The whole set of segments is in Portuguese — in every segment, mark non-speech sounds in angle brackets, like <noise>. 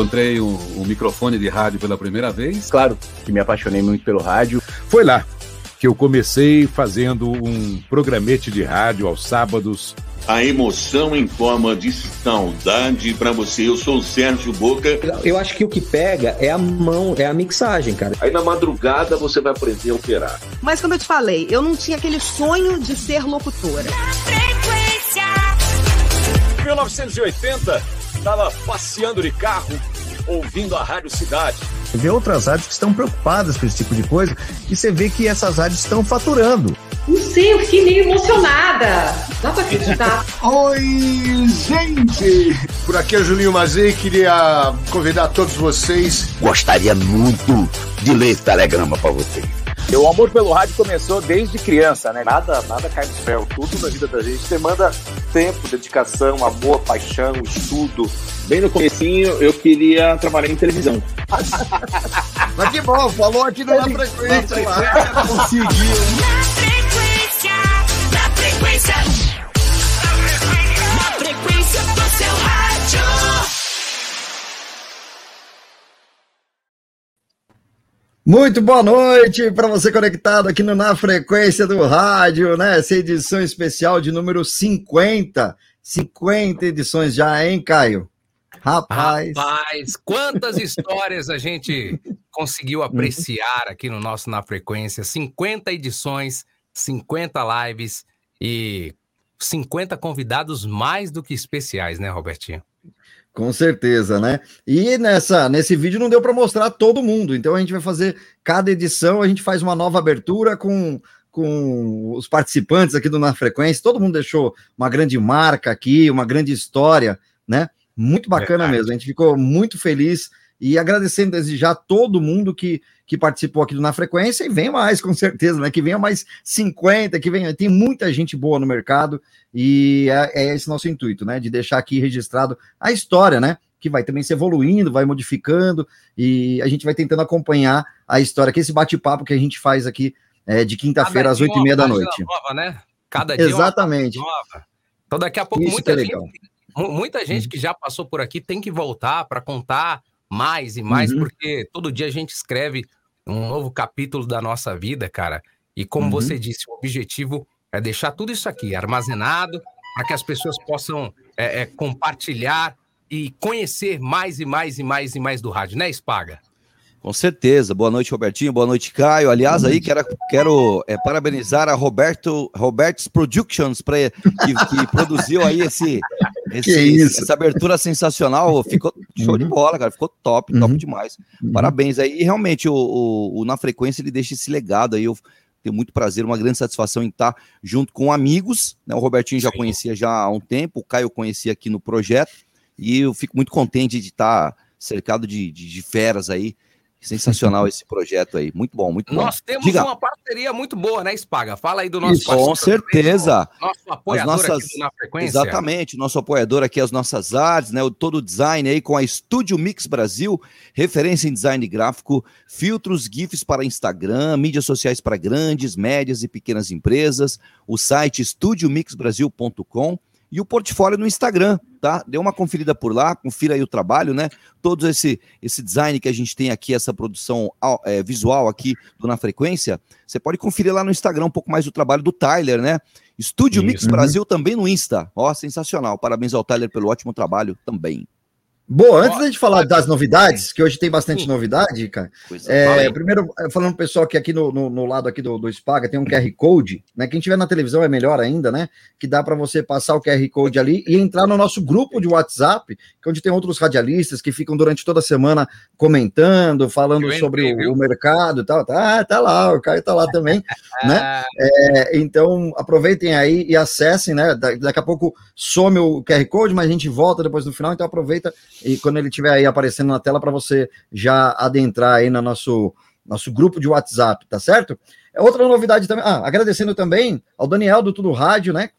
encontrei um, um microfone de rádio pela primeira vez. Claro que me apaixonei muito pelo rádio. Foi lá que eu comecei fazendo um programete de rádio aos sábados. A emoção em forma de saudade para você. Eu sou o Sérgio Boca. Eu acho que o que pega é a mão, é a mixagem, cara. Aí na madrugada você vai aprender a operar. Mas como eu te falei, eu não tinha aquele sonho de ser locutora. 1980, estava passeando de carro, ouvindo a Rádio Cidade vê outras rádios que estão preocupadas com esse tipo de coisa e você vê que essas rádios estão faturando. Não sei, eu fiquei meio emocionada. Dá pra acreditar. <laughs> Oi, gente! Por aqui é o Julinho Mazei, queria convidar todos vocês. Gostaria muito de ler esse telegrama para vocês. O amor pelo rádio começou desde criança, né? Nada, nada cai do céu. Tudo na vida da gente demanda tempo, dedicação, amor, paixão, estudo. Bem no comecinho, eu queria trabalhar em televisão. <laughs> Mas que bom, falou aqui no Na Frequência. Conseguiu. Na frequência, na frequência. Na frequência do seu rádio. Muito boa noite para você conectado aqui no Na Frequência do Rádio, né? Essa edição especial de número 50. 50 edições já, hein, Caio? Rapaz. Rapaz, quantas histórias a gente conseguiu apreciar aqui no nosso Na Frequência. 50 edições, 50 lives e 50 convidados mais do que especiais, né, Robertinho? Com certeza, né? E nessa, nesse vídeo não deu para mostrar todo mundo, então a gente vai fazer cada edição, a gente faz uma nova abertura com, com os participantes aqui do Na Frequência. Todo mundo deixou uma grande marca aqui, uma grande história, né? Muito bacana Verdade. mesmo. A gente ficou muito feliz e agradecendo desde já todo mundo que, que participou aqui do Na Frequência e vem mais, <laughs> com certeza, né? Que venha mais 50, que venha. Tem muita gente boa no mercado e é, é esse nosso intuito, né? De deixar aqui registrado a história, né? Que vai também se evoluindo, vai modificando e a gente vai tentando acompanhar a história, que esse bate-papo que a gente faz aqui é, de quinta-feira às oito e meia da noite. Nova, né? Cada dia Exatamente. nova. Então daqui a pouco Isso muita é gente, muita gente que já passou por aqui tem que voltar para contar mais e mais, uhum. porque todo dia a gente escreve um novo capítulo da nossa vida, cara. E como uhum. você disse, o objetivo é deixar tudo isso aqui armazenado para que as pessoas possam é, é, compartilhar e conhecer mais e mais e mais e mais do rádio, né, Spaga? Com certeza. Boa noite, Robertinho. Boa noite, Caio. Aliás, aí quero, quero é, parabenizar a Roberto Roberts Productions pra, que, que produziu aí esse, esse essa abertura sensacional. Ficou show uhum. de bola, cara. Ficou top, top uhum. demais. Uhum. Parabéns aí. E realmente, o, o, o, Na Frequência ele deixa esse legado aí. Eu tenho muito prazer, uma grande satisfação em estar junto com amigos. Né? O Robertinho já conhecia já há um tempo, o Caio conhecia aqui no projeto. E eu fico muito contente de estar cercado de, de, de feras aí Sensacional esse projeto aí. Muito bom, muito bom. Nós temos Diga. uma parceria muito boa, né, Spaga? Fala aí do nosso Isso, Com certeza. Nosso apoiador nossas, aqui na frequência. Exatamente, nosso apoiador aqui, as nossas artes, né? O, todo o design aí com a Studio Mix Brasil, referência em design gráfico, filtros, GIFs para Instagram, mídias sociais para grandes, médias e pequenas empresas, o site studiomixbrasil.com e o portfólio no Instagram, tá? Dê uma conferida por lá, confira aí o trabalho, né? Todo esse, esse design que a gente tem aqui, essa produção é, visual aqui do Na Frequência, você pode conferir lá no Instagram um pouco mais do trabalho do Tyler, né? Estúdio Mix uhum. Brasil também no Insta. Ó, sensacional. Parabéns ao Tyler pelo ótimo trabalho também. Boa, antes da gente falar das novidades, que hoje tem bastante novidade, cara. É, primeiro, é, falando pessoal que aqui no, no, no, lado aqui do, do Spaga tem um QR Code, né? Quem tiver na televisão é melhor ainda, né? Que dá para você passar o QR Code ali e entrar no nosso grupo de WhatsApp, que é onde tem outros radialistas que ficam durante toda a semana comentando, falando sobre o, o, mercado e tal. Tá, tá lá, o Caio tá lá também, <laughs> né? É, então aproveitem aí e acessem, né? Da, daqui a pouco some o QR Code, mas a gente volta depois no final, então aproveita e quando ele estiver aí aparecendo na tela para você já adentrar aí no nosso, nosso grupo de WhatsApp, tá certo? É outra novidade também, ah, agradecendo também ao Daniel do Tudo Rádio, né?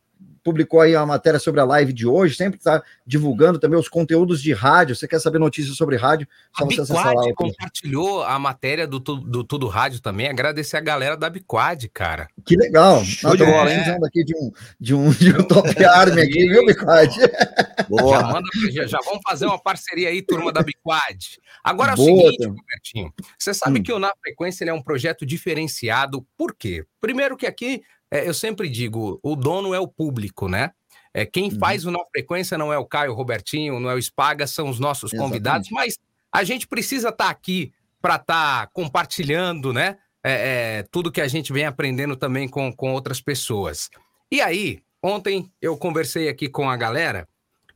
Publicou aí a matéria sobre a live de hoje, sempre está divulgando também os conteúdos de rádio. Você quer saber notícias sobre rádio? Só a você acessar lá. compartilhou a matéria do, do Tudo Rádio também. Agradecer a galera da Biquad, cara. Que legal. Show de bola, hein? aqui de um, de um, de um top <laughs> arm aqui, viu, Biquad? Boa. Já, manda, já, já, vamos fazer uma parceria aí, turma da Biquad. Agora é o seguinte, Robertinho. Você sabe hum. que o Na Frequência é um projeto diferenciado. Por quê? Primeiro que aqui é, eu sempre digo, o dono é o público, né? É, quem uhum. faz o Na Frequência não é o Caio Robertinho, não é o Spaga, são os nossos Exatamente. convidados, mas a gente precisa estar tá aqui para estar tá compartilhando, né? É, é, tudo que a gente vem aprendendo também com, com outras pessoas. E aí, ontem eu conversei aqui com a galera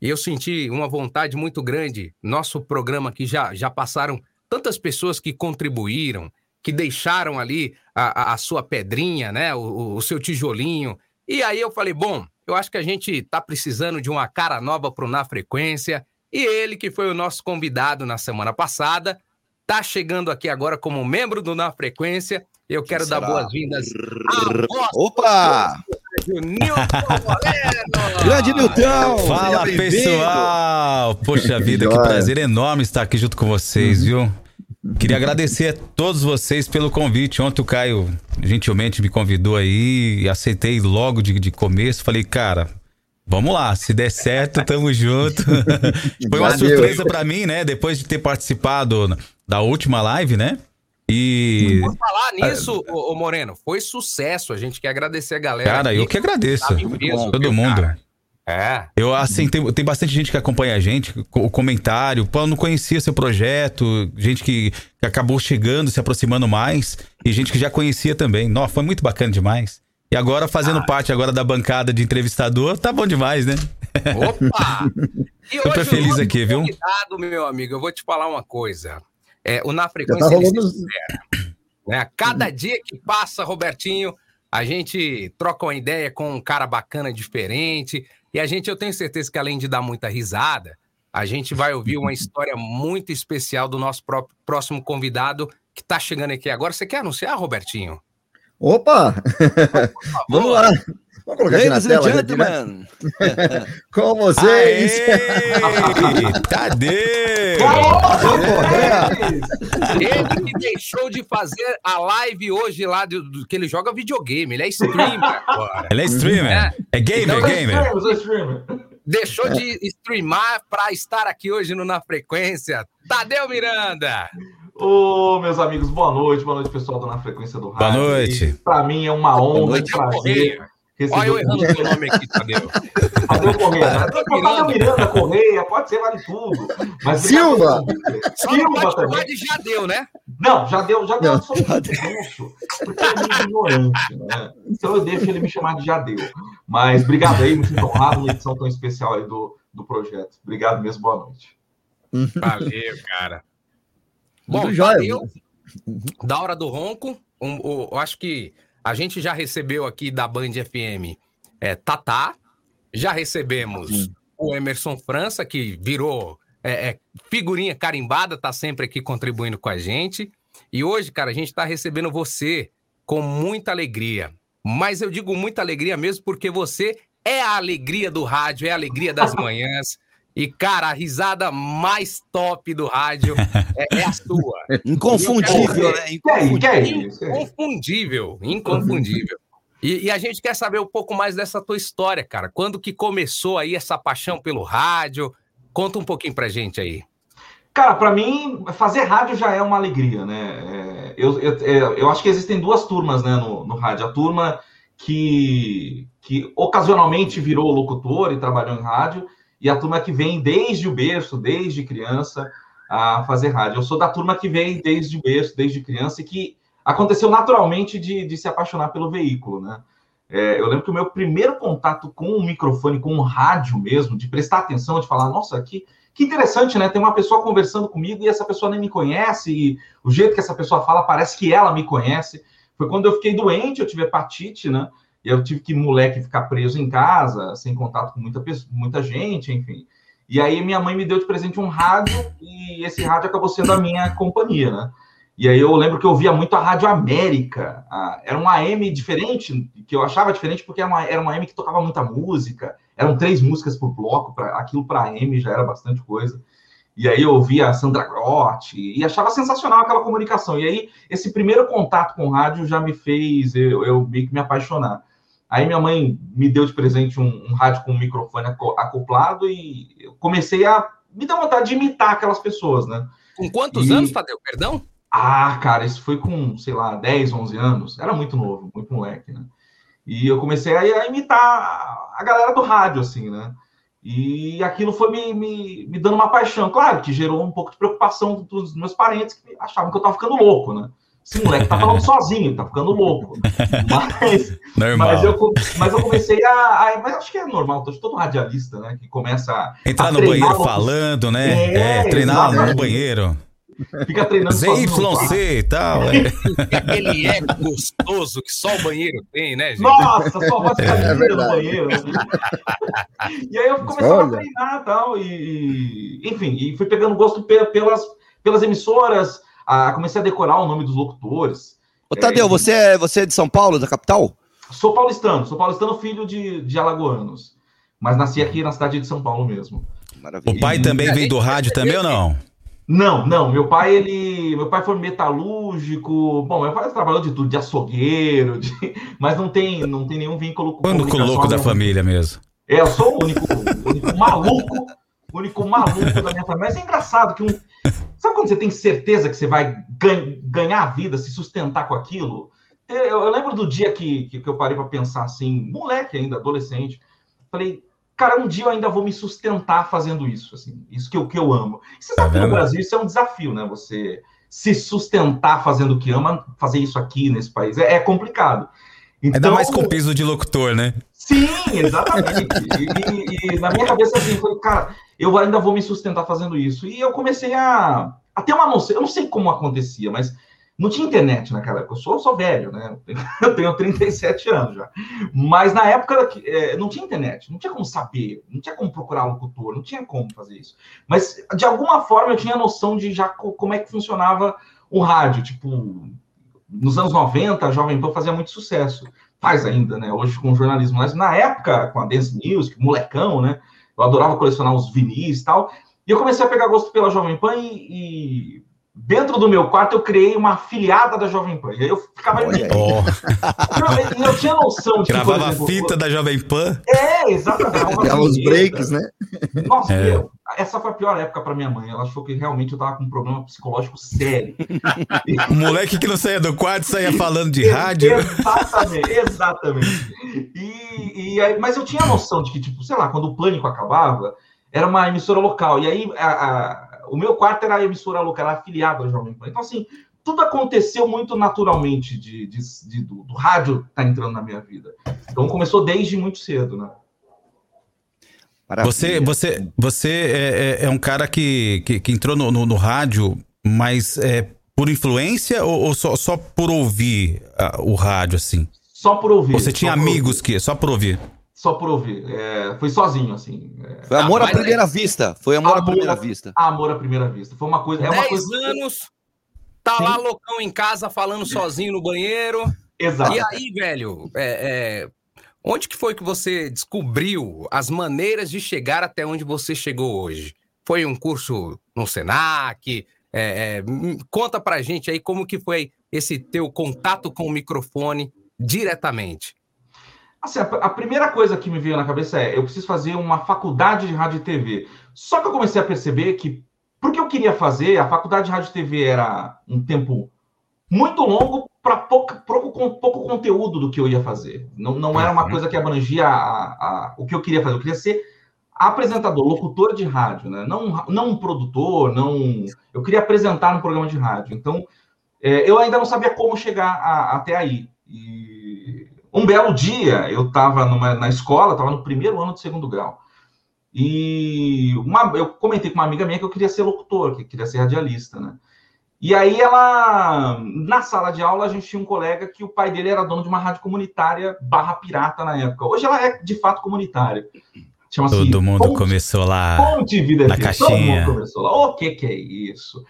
e eu senti uma vontade muito grande. Nosso programa aqui já, já passaram tantas pessoas que contribuíram, que deixaram ali a, a sua pedrinha, né? O, o, seu tijolinho. E aí eu falei, bom, eu acho que a gente está precisando de uma cara nova para o Na Frequência. E ele, que foi o nosso convidado na semana passada, está chegando aqui agora como membro do Na Frequência. Eu quero dar boas-vindas. Opa! Grande Nilton! Fala, pessoal! Poxa vida, que prazer enorme estar aqui junto com vocês, uhum. viu? Queria agradecer a todos vocês pelo convite. Ontem o Caio gentilmente me convidou aí e aceitei logo de, de começo. Falei, cara, vamos lá, se der certo, tamo junto. <laughs> Foi uma Valeu. surpresa para mim, né? Depois de ter participado da última live, né? E. Por falar nisso, ô, Moreno, foi sucesso. A gente quer agradecer a galera. Cara, eu que agradeço. Todo mundo. Cara. É. Eu, assim, tem, tem bastante gente que acompanha a gente, o comentário, pô, eu não conhecia seu projeto, gente que, que, acabou chegando, se aproximando mais, e gente que já conhecia também. Nossa, foi muito bacana demais. E agora, fazendo ah. parte agora da bancada de entrevistador, tá bom demais, né? Opa! <laughs> E Super hoje, feliz aqui, viu? meu amigo, eu vou te falar uma coisa. É, o Na Frequência, tá rolando... né? Cada dia que passa, Robertinho, a gente troca uma ideia com um cara bacana, diferente, e a gente, eu tenho certeza que além de dar muita risada, a gente vai ouvir uma história muito especial do nosso próximo convidado que está chegando aqui agora. Você quer anunciar, Robertinho? Opa! <laughs> Vamos lá! Vamos colocar aqui na tela. Gentlemen. <laughs> Com vocês. Tadeu! Ele que deixou de fazer a live hoje lá do, do que ele joga videogame. Ele é streamer agora. Ele é streamer. É, é gamer, então, gamer. Deixou de streamar para estar aqui hoje no Na Frequência. Tadeu Miranda. Ô, meus amigos, boa noite, boa noite, pessoal do Na Frequência do Rádio. Boa noite. Para mim é uma honra, um prazer Olha eu errando o seu nome aqui, Tadeu. Tadeu Correia. Tadeu Miranda Correia, pode ser, vale tudo. Mas Silva! Silva também. De já deu, né? Não, já deu, já deu absolutamente isso. Porque ele é ignorante, né? Então eu deixo ele me chamar de Jadeu. Mas obrigado aí, muito honrado, uma edição tão especial aí do, do projeto. Obrigado mesmo, boa noite. Valeu, cara. Bom, Tadeu, da hora do ronco, um, um, eu acho que a gente já recebeu aqui da Band FM é, Tatá, já recebemos Sim. o Emerson França, que virou é, é, figurinha carimbada, tá sempre aqui contribuindo com a gente. E hoje, cara, a gente está recebendo você com muita alegria. Mas eu digo muita alegria mesmo porque você é a alegria do rádio, é a alegria das manhãs. E, cara, a risada mais top do rádio é, é a sua. <laughs> Inconfundível, né? Inconfundível. Inconfundível. Inconfundível. E, e, a gente quer saber um pouco mais dessa tua história, cara. Quando que começou aí essa paixão pelo rádio? Conta um pouquinho pra gente aí. Cara, para mim, fazer rádio já é uma alegria, né? É, eu, eu, é, eu, acho que existem duas turmas né, no, no rádio. A turma que, que ocasionalmente virou locutor e trabalhou em rádio, e a turma que vem desde o berço, desde criança, a fazer rádio. Eu sou da turma que vem desde o berço, desde criança, e que aconteceu naturalmente de, de se apaixonar pelo veículo, né? É, eu lembro que o meu primeiro contato com o microfone, com o rádio mesmo, de prestar atenção, de falar, nossa, que, que interessante, né? Tem uma pessoa conversando comigo e essa pessoa nem me conhece, e o jeito que essa pessoa fala parece que ela me conhece. Foi quando eu fiquei doente, eu tive hepatite, né? E eu tive que, moleque, ficar preso em casa, sem contato com muita, muita gente, enfim. E aí minha mãe me deu de presente um rádio, e esse rádio acabou sendo a minha companhia, né? E aí eu lembro que eu ouvia muito a Rádio América. A, era uma AM diferente, que eu achava diferente porque era uma, era uma AM que tocava muita música. Eram três músicas por bloco, pra, aquilo para AM já era bastante coisa. E aí eu ouvia a Sandra Grotti e achava sensacional aquela comunicação. E aí esse primeiro contato com o rádio já me fez eu, eu meio que me apaixonar. Aí minha mãe me deu de presente um, um rádio com um microfone acoplado e eu comecei a me dar vontade de imitar aquelas pessoas, né? Com quantos E- anos, Tadeu? Perdão? Ah, cara, isso foi com, sei lá, 10, 11 anos. Era muito novo, muito moleque, né? E eu comecei a, a imitar a galera do rádio, assim, né? E aquilo foi me, me, me dando uma paixão. Claro que gerou um pouco de preocupação dos meus parentes que achavam que eu tava ficando louco, né? Esse moleque tá falando <laughs> sozinho, tá ficando louco. Mas, Normal. mas, eu, mas eu comecei a, a- Mas acho que é normal, todo todo radialista, né? Que começa a. Entrar a no treinar banheiro no- falando, né? É, É, treinar no exatamente. banheiro. Fica treinando no. ZYC e tal. é. Aquele eco gostoso que só o banheiro tem, né, gente? Nossa, só vai ficar É no verdade. banheiro. né? e aí eu comecei a Olha. treinar e tal, e, e, enfim, e fui pegando gosto pe- pelas, pelas emissoras, a, comecei a decorar o nome dos locutores. Ô, Tadeu, É, você é, você é de São Paulo, da capital? Sou paulistano, sou paulistano filho de, de alagoanos, mas nasci aqui na cidade de São Paulo mesmo. O pai também vem do rádio também ou não? Não, não. Meu pai, ele. Meu pai foi metalúrgico. Bom, meu pai trabalhou de tudo, de açougueiro, de- <laughs> mas não tem, não tem nenhum vínculo com O único comunicação louco da família mesmo. É, eu sou o único, o único maluco, o único maluco da minha família. Mas é engraçado que um. Sabe quando você tem certeza que você vai gan- ganhar a vida, se sustentar com aquilo? Eu, eu lembro do dia que, que, que eu parei para pensar assim, moleque ainda, adolescente. Falei, cara, um dia eu ainda vou me sustentar fazendo isso, assim, isso que eu, que eu amo. Você sabe que no? Brasil isso é um desafio, né? Você se sustentar fazendo o que ama, fazer isso aqui nesse país é, é complicado. Ainda Então- mais com piso de locutor, né? Sim, exatamente. E, e- e na minha cabeça, assim, eu falei, cara, eu ainda vou me sustentar fazendo isso. E eu comecei a, a ter uma noção, eu não sei como acontecia, mas não tinha internet naquela época. Eu sou, eu sou velho, né? Eu tenho <laughs> 37 anos já. Mas na época é, não tinha internet, não tinha como saber, não tinha como procurar locutor, não tinha como fazer isso. Mas de alguma forma eu tinha noção de já co- como é que funcionava o rádio. Tipo, nos anos 90, a Jovem Pan fazia muito sucesso. Faz ainda, né? Hoje com o jornalismo. Mas na época, com a Dance News, molecão, né? Eu adorava colecionar os vinis e tal. E eu comecei a pegar gosto pela Jovem Pan e, e dentro do meu quarto eu criei uma afiliada da Jovem Pan. E aí eu ficava Ó, E eu tinha noção de que, Gravava a exemplo, fita da Jovem Pan. É, exatamente. Os breaks, né? Nossa, É. meu, essa foi a pior época para minha mãe. Ela achou que realmente eu tava com um problema psicológico sério. O <laughs> moleque que não saía do quarto saía falando de <laughs> rádio. Exatamente, exatamente. E, e aí- mas eu tinha noção de que, tipo, sei lá, quando o pânico acabava, era uma emissora local. E aí a- a- o meu quarto era a emissora local, era afiliada ao Jovem Pan. Então, assim, tudo aconteceu muito naturalmente de, de- de- do, do rádio tá entrando na minha vida. Então começou desde muito cedo, né? Você, você, você é, é- é um cara que, que, que entrou no, no- no rádio, mas é por influência ou, ou só, só por ouvir ah, o rádio, assim? Só por ouvir. Você tinha amigos que só por ouvir? Só por ouvir. É, foi sozinho, assim. É, Foi amor à mas- primeira vista. Foi amor, à primeira vista. Amor à primeira vista. Foi uma coisa. É uma 10 coisa. anos, tá lá loucão em casa falando sozinho no banheiro. Exato. E aí, velho, é, é, onde que foi que você descobriu as maneiras de chegar até onde você chegou hoje? Foi um curso no Senac? É, é, conta pra gente aí como que foi esse teu contato com o microfone diretamente. Assim, a, a primeira coisa que me veio na cabeça é: eu preciso fazer uma faculdade de rádio e TV. Só que eu comecei a perceber que, porque eu queria fazer, a faculdade de rádio e TV era um tempo muito longo para pouco, pouco, pouco conteúdo do que eu ia fazer. Não, não era uma coisa que abrangia a- a- o que eu queria fazer. Eu queria ser apresentador, locutor de rádio, né? Não, não um produtor, não. Eu queria apresentar no programa de rádio. Então, é, eu ainda não sabia como chegar a- até aí. E um belo dia, eu estava na escola, estava no primeiro ano do segundo grau. E uma, eu comentei com uma amiga minha que eu queria ser locutor, que queria ser radialista, né? E aí ela, na sala de aula, a gente tinha um colega que o pai dele era dono de uma rádio comunitária barra pirata na época. Hoje ela é de fato comunitária. Chama-se Todo mundo Fonte- começou lá Fonte Vida na FM. Todo mundo caixinha. começou lá. O que que é isso?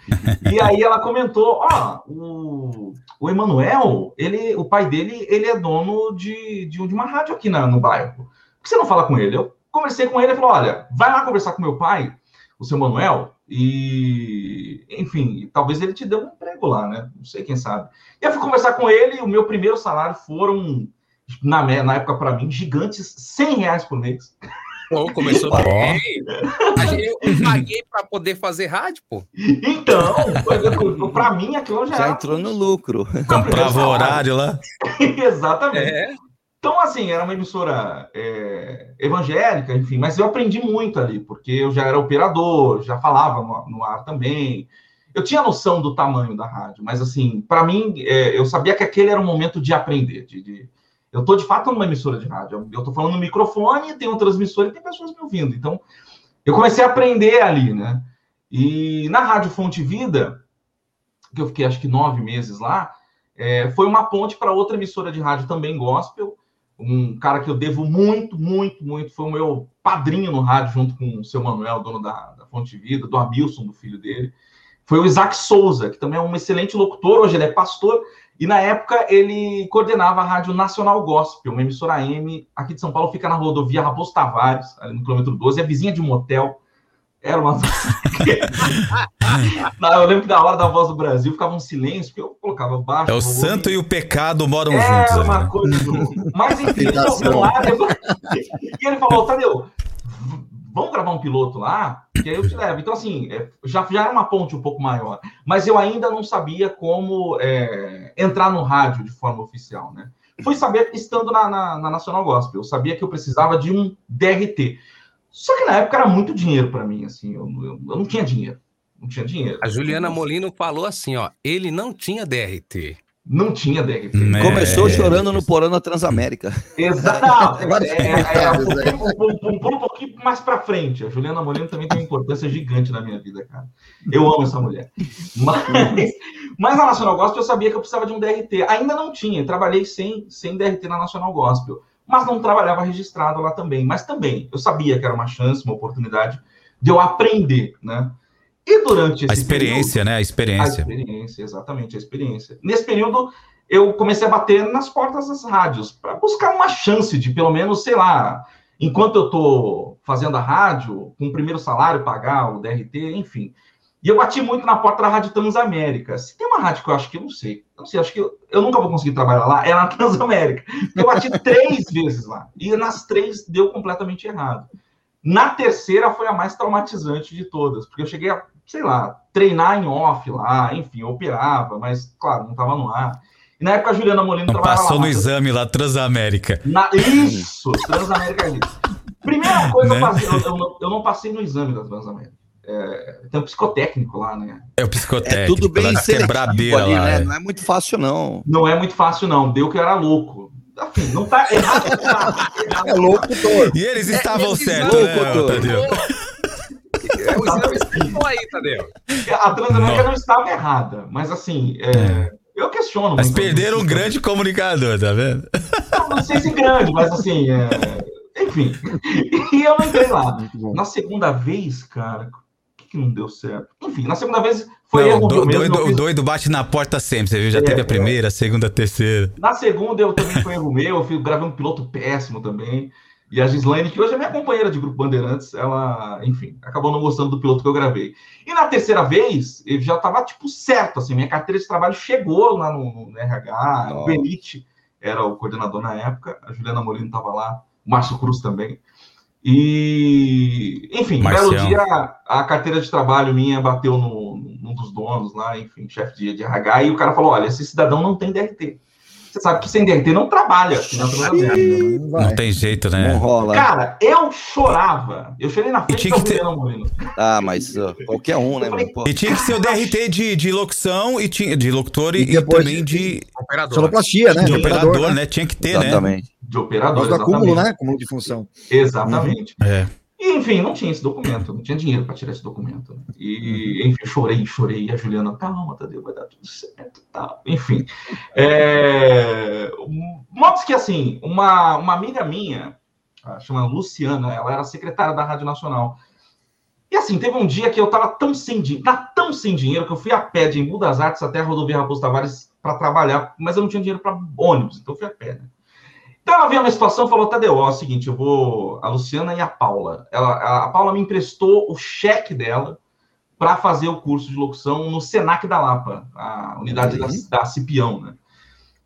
e aí ela comentou, ó, o, o Emanuel, ele, o pai dele, ele é dono de, de, de uma rádio aqui na, no bairro. Por que você não fala com ele? Eu conversei com ele e falou, olha, vai lá conversar com meu pai, o seu Manuel, e, enfim, talvez ele te dê um emprego lá, né? Não sei, quem sabe. E eu fui conversar com ele o meu primeiro salário foram, na, na época para mim, gigantes 100 reais por mês. Pô, começou bem. Eu paguei pra poder fazer rádio, pô. Então, para mim aquilo já, Já entrou no lucro. Comprava o horário lá. <laughs> Exatamente. É. Então, assim, era uma emissora é, evangélica, enfim, mas eu aprendi muito ali, porque eu já era operador, já falava no, no ar também. Eu tinha noção do tamanho da rádio, mas, assim, para mim, é, eu sabia que aquele era um momento de aprender. De, de- Eu estou, de fato, numa emissora de rádio. Eu estou falando no microfone, tem um transmissor e tem pessoas me ouvindo. Então, eu comecei a aprender ali, né? E na Rádio Fonte Vida, que eu fiquei acho que nove meses lá, é, foi uma ponte para outra emissora de rádio também gospel. Um cara que eu devo muito, muito, muito, foi o meu padrinho no rádio, junto com o seu Manuel, dono da, da Fonte Vida, do Hamilton, do filho dele. Foi o Isaac Souza, que também é um excelente locutor, hoje ele é pastor, e na época ele coordenava a Rádio Nacional Gospel, uma emissora AM aqui de São Paulo, fica na rodovia Raposo Tavares, ali no quilômetro 12, é vizinha de um motel. Era uma. <laughs> Não, eu lembro que na hora da voz do Brasil ficava um silêncio, porque eu colocava baixo. É o santo e o pecado moram é juntos. ali, uma né? coisa. Mas enfim, ele lá, depois- <laughs> e ele falou, Tadeu, vamos gravar um piloto lá, que aí eu te levo. Então, assim, é, já, já era uma ponte um pouco maior. Mas eu ainda não sabia como é, entrar no rádio de forma oficial, né? Fui saber estando na, na, na Nacional Gospel. Eu sabia que eu precisava de um DRT. Só que na época era muito dinheiro para mim, assim, eu, eu, eu não tinha dinheiro. Não tinha dinheiro. A Juliana Molino falou assim, ó, ele não tinha DRT. Não tinha DRT. Né? Começou É. chorando no porão na Transamérica. Exato. <laughs> É, é, é, comentários um, um- um- um pouquinho mais para frente. A Juliana Molino também tem uma importância gigante na minha vida, cara. Eu amo essa mulher. Mas, mas na Nacional Gospel eu sabia que eu precisava de um DRT. Ainda não tinha. Trabalhei sem, sem DRT na Nacional Gospel. Mas não trabalhava registrado lá também. Mas também, eu sabia que era uma chance, uma oportunidade de eu aprender, né? E durante esse A experiência, né? A a experiência. experiência, exatamente, a experiência. Nesse período, eu comecei a bater nas portas das rádios, para buscar uma chance de, pelo menos, sei lá, enquanto eu estou fazendo a rádio, com o primeiro salário, pagar o DRT, enfim. E eu bati muito na porta da Rádio Transamérica. Se tem uma rádio que eu acho que eu não sei, eu não sei, acho que eu, eu nunca vou conseguir trabalhar lá, é na <laughs> Transamérica. Eu bati três vezes lá, e nas três deu completamente errado. Na terceira foi a mais traumatizante de todas, porque eu cheguei a, sei lá, treinar em off lá, enfim, operava, mas, claro, não estava no ar. E na época a Juliana Molino Não trabalhava passou lá. no exame lá, Transamérica. Na- Isso, Transamérica é isso. Primeira coisa, Né? eu, passei- eu- eu não, eu não passei no exame da Transamérica. É, tem um psicotécnico lá, né? É o É psicotécnico. tudo bem quebradeira ali, lá. né? é. Não é muito fácil, não. Não é muito fácil, não. Deu que eu era louco. Enfim, não tá errado. tá. Errado É louco, doutor. E eles estavam esse certos, né, doutor. É o aí, Tadeu. A Transamérica Não. não estava errada, mas assim, é, eu questiono. Mas perderam um grande comunicador, tá vendo? Não, não sei se grande, mas assim, é, enfim. E eu não entrei lá. Na segunda vez, cara, o que, que não deu certo? Enfim, na segunda vez foi Não, erro o meu do- mesmo. doido, fiz- doido bate na porta sempre, você viu? Já É, teve a é. primeira, a segunda, a terceira. Na segunda eu também foi erro meu, eu gravei um piloto péssimo também. E a Gislaine, que hoje é minha companheira de grupo Bandeirantes, ela, enfim, acabou não gostando do piloto que eu gravei. E na terceira vez, eu já tava, tipo, certo, assim, minha carteira de trabalho chegou lá no, no RH, o. Benite era o coordenador na época, a Juliana Molino tava lá, o Márcio Cruz também. E, enfim, um belo Marcião. dia a carteira de trabalho minha bateu no, num dos donos lá, enfim, chefe de, de RH, e o cara falou: olha, esse cidadão não tem DRT. Você sabe que sem DRT não trabalha. Não vai. Não tem jeito, né? Não rola. Cara, eu chorava. Eu chorei na frente que ter- Molino. Ah, mas ó, qualquer um, né? Pô, E tinha que ser o DRT de, de locução e tinha, de locutor e, E e também de, Operador. Sonoplastia, né? de Operador, operador, né? né? Tinha que ter, né? Exatamente. De operador. Nós do acúmulo, né? Acúmulo de função. Exatamente. É. E, enfim, não tinha esse documento, não tinha dinheiro para tirar esse documento. né? E, Uhum. enfim, chorei, chorei. E a Juliana, calma, Tadeu, vai dar tudo certo. Tal. Enfim. É... Modos que, assim, uma, uma amiga minha, chama Luciana, ela era secretária da Rádio Nacional. E assim, teve um dia que eu tava tão sem dinheiro, tão sem dinheiro, que eu fui a pé de Embu das Artes até a rodovia Raposo Tavares para trabalhar, mas eu não tinha dinheiro para ônibus, então eu fui a pé, né? Então ela viu uma situação e falou, Tadeu, ó, é o seguinte, eu vou... A Luciana e a Paula. Ela, a, a Paula me emprestou o cheque dela para fazer o curso de locução no Senac da Lapa, a unidade da, da Cipião, né?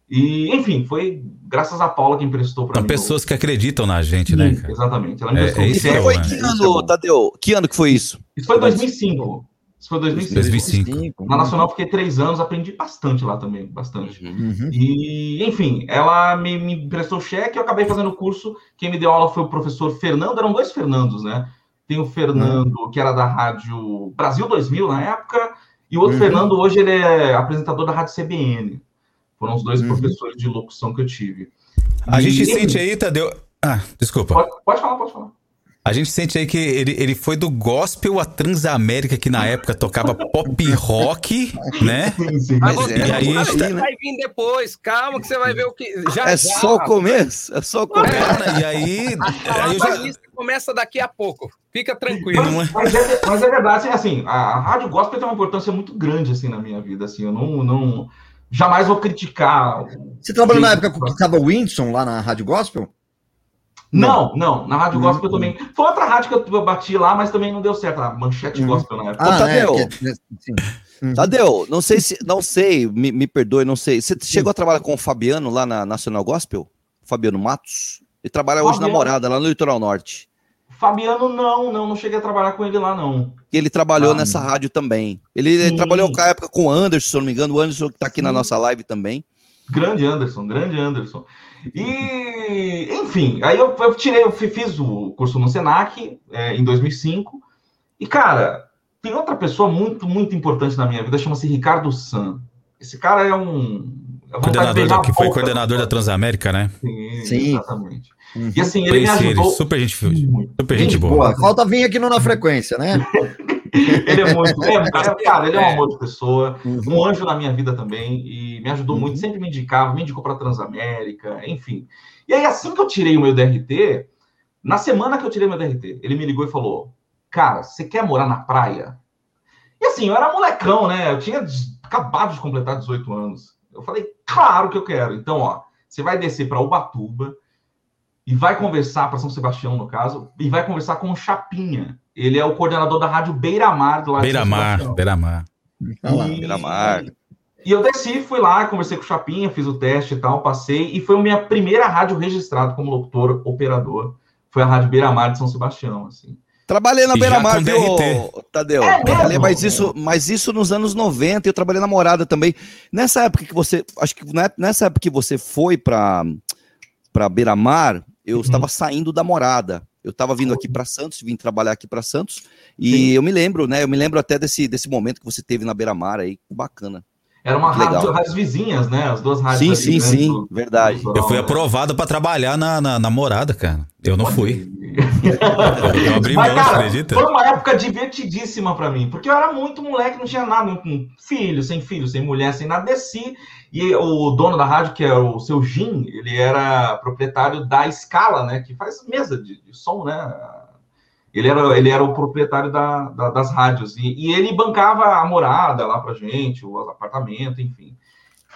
E, enfim, foi graças a Paula que emprestou para São mim. pessoas que acreditam na gente, né? Cara? Exatamente. Ela É, emprestou é um isso Foi né? que ano, Tadeu? Que ano que foi isso? Isso foi em 2005. Isso foi em 2005. 2005. Na Nacional eu fiquei três anos, aprendi bastante lá também, bastante. Uhum. E, enfim, ela me, me emprestou cheque, eu acabei fazendo o curso. Quem me deu aula foi o professor Fernando, eram dois Fernandos, né? Tem o Fernando, que era da Rádio Brasil 2000 na época, e o outro Uhum. Fernando, hoje, ele é apresentador da Rádio CBN. Foram os Uhum. dois professores de locução que eu tive. A E, gente enfim, sente aí, Tadeu. Ah, desculpa. Pode, pode falar, pode falar. A gente sente aí que ele, ele foi do gospel à Transamérica, que na época tocava pop rock, <laughs> né? Sim, sim. Mas Mas você é, e aí vai, a gente tá- vai vir depois, calma que você vai ver o que. Já, É já. só o começo? É só o começo. Cara, e aí, A aí já, lista começa daqui a pouco. Fica tranquilo. É? Mas é, mas é verdade, assim, a, a rádio gospel tem uma importância muito grande assim na minha vida, assim, eu não, não jamais vou criticar. Você trabalhou na época que estava o Whindersson lá na Rádio Gospel? Não, não, na rádio Hum, gospel também. Foi outra rádio que eu bati lá, mas também não deu certo, a manchete Hum. gospel na época. Ah, né? Tadeu. que- sim. Uhum. Tadeu, não sei se. Não sei, me, me perdoe, não sei. Você chegou a trabalhar com o Fabiano lá na Nacional Gospel? Fabiano Matos? Ele trabalha hoje na. Morada, lá no Litoral Norte. Fabiano, não, não, não cheguei a trabalhar com ele lá, não. E ele trabalhou Ah, nessa rádio também. Ele, ele trabalhou com a época com o Anderson, se não me engano, o Anderson que tá aqui na Sim. nossa live também. Grande Anderson, grande Anderson. E, enfim, aí eu, eu tirei, eu fi- fiz o curso no Senac é, em 2005. E, cara, tem outra pessoa muito, muito importante na minha vida, chama-se Ricardo San. Esse cara é um. é coordenador da, que foi boca. coordenador da Transamérica, né? Sim, Sim. exatamente. Uhum. E assim, ele me Conheci ele, ajudou. super gente, muito. super gente Gente boa. boa. Falta vir aqui no Na Frequência, né? <laughs> Ele é muito. <laughs> É, é, cara, ele é um É. amor de pessoa, Uhum. um anjo na minha vida também, e me ajudou Uhum. muito, sempre me indicava, me indicou para Transamérica, enfim. E aí, assim que eu tirei o meu DRT, na semana que eu tirei meu DRT, ele me ligou e falou: Cara, você quer morar na praia? E assim, eu era molecão, né? Eu tinha acabado de completar 18 anos. Eu falei: Claro que eu quero. Então, ó, você vai descer para Ubatuba e vai conversar, para São Sebastião, no caso, e vai conversar com o Chapinha. Ele é o coordenador da rádio Beira Mar do lado de São Beira-Mar, Sebastião. Beira-Mar. Olha lá. E- Beira-Mar. E eu desci, fui lá, conversei com o Chapinha, fiz o teste e tal, passei, e foi a minha primeira rádio registrada como locutor operador. Foi a Rádio Beira Mar de São Sebastião, assim. Trabalhei na Beira-Mar, viu. Tadeu? É trabalhei, mesmo? mas isso, mas isso nos anos 90, eu trabalhei na Morada também. Nessa época que você, acho que né, nessa época que você foi para para Beira-Mar, eu Uhum. estava saindo da Morada. Eu estava vindo aqui para Santos, vim trabalhar aqui para Santos, e eu me lembro, né? Eu me lembro até desse, desse momento que você teve na Beira-Mar aí, bacana. Era uma rádio, rádios vizinhas, né? As duas rádios. Sim, ali, sim, né, sim, do- verdade. do Eu fui aprovado pra trabalhar na, na, na morada, cara. Eu não fui. <laughs> Eu, abri mão, Mas, você cara, acredita? foi uma época divertidíssima pra mim, porque eu era muito moleque, não tinha nada, com filho, sem filho, sem mulher, sem nada. Desci, e o dono da rádio, que é o seu Jim, ele era proprietário da Scala, né, que faz mesa de, de som, né, ele era, ele era o proprietário da, da- das rádios, e, e ele bancava a morada lá pra gente, o apartamento, enfim.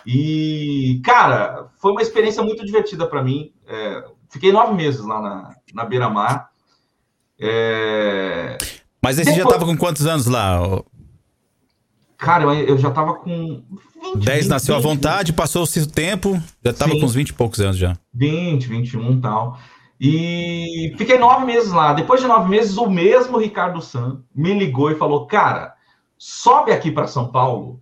E, cara, foi uma experiência muito divertida para mim. É, fiquei nove meses lá na, na Beira-Mar. É, Mas aí você já Depois- tava com quantos anos lá? Cara, eu, eu já tava com 20, 10 nasceu à 20, vontade, passou-se o tempo, já tava Sim. com uns 20 e poucos anos já. 20, 21 e tal. E fiquei nove meses lá. Depois de nove meses, o mesmo Ricardo San me ligou e falou: Cara, sobe aqui para São Paulo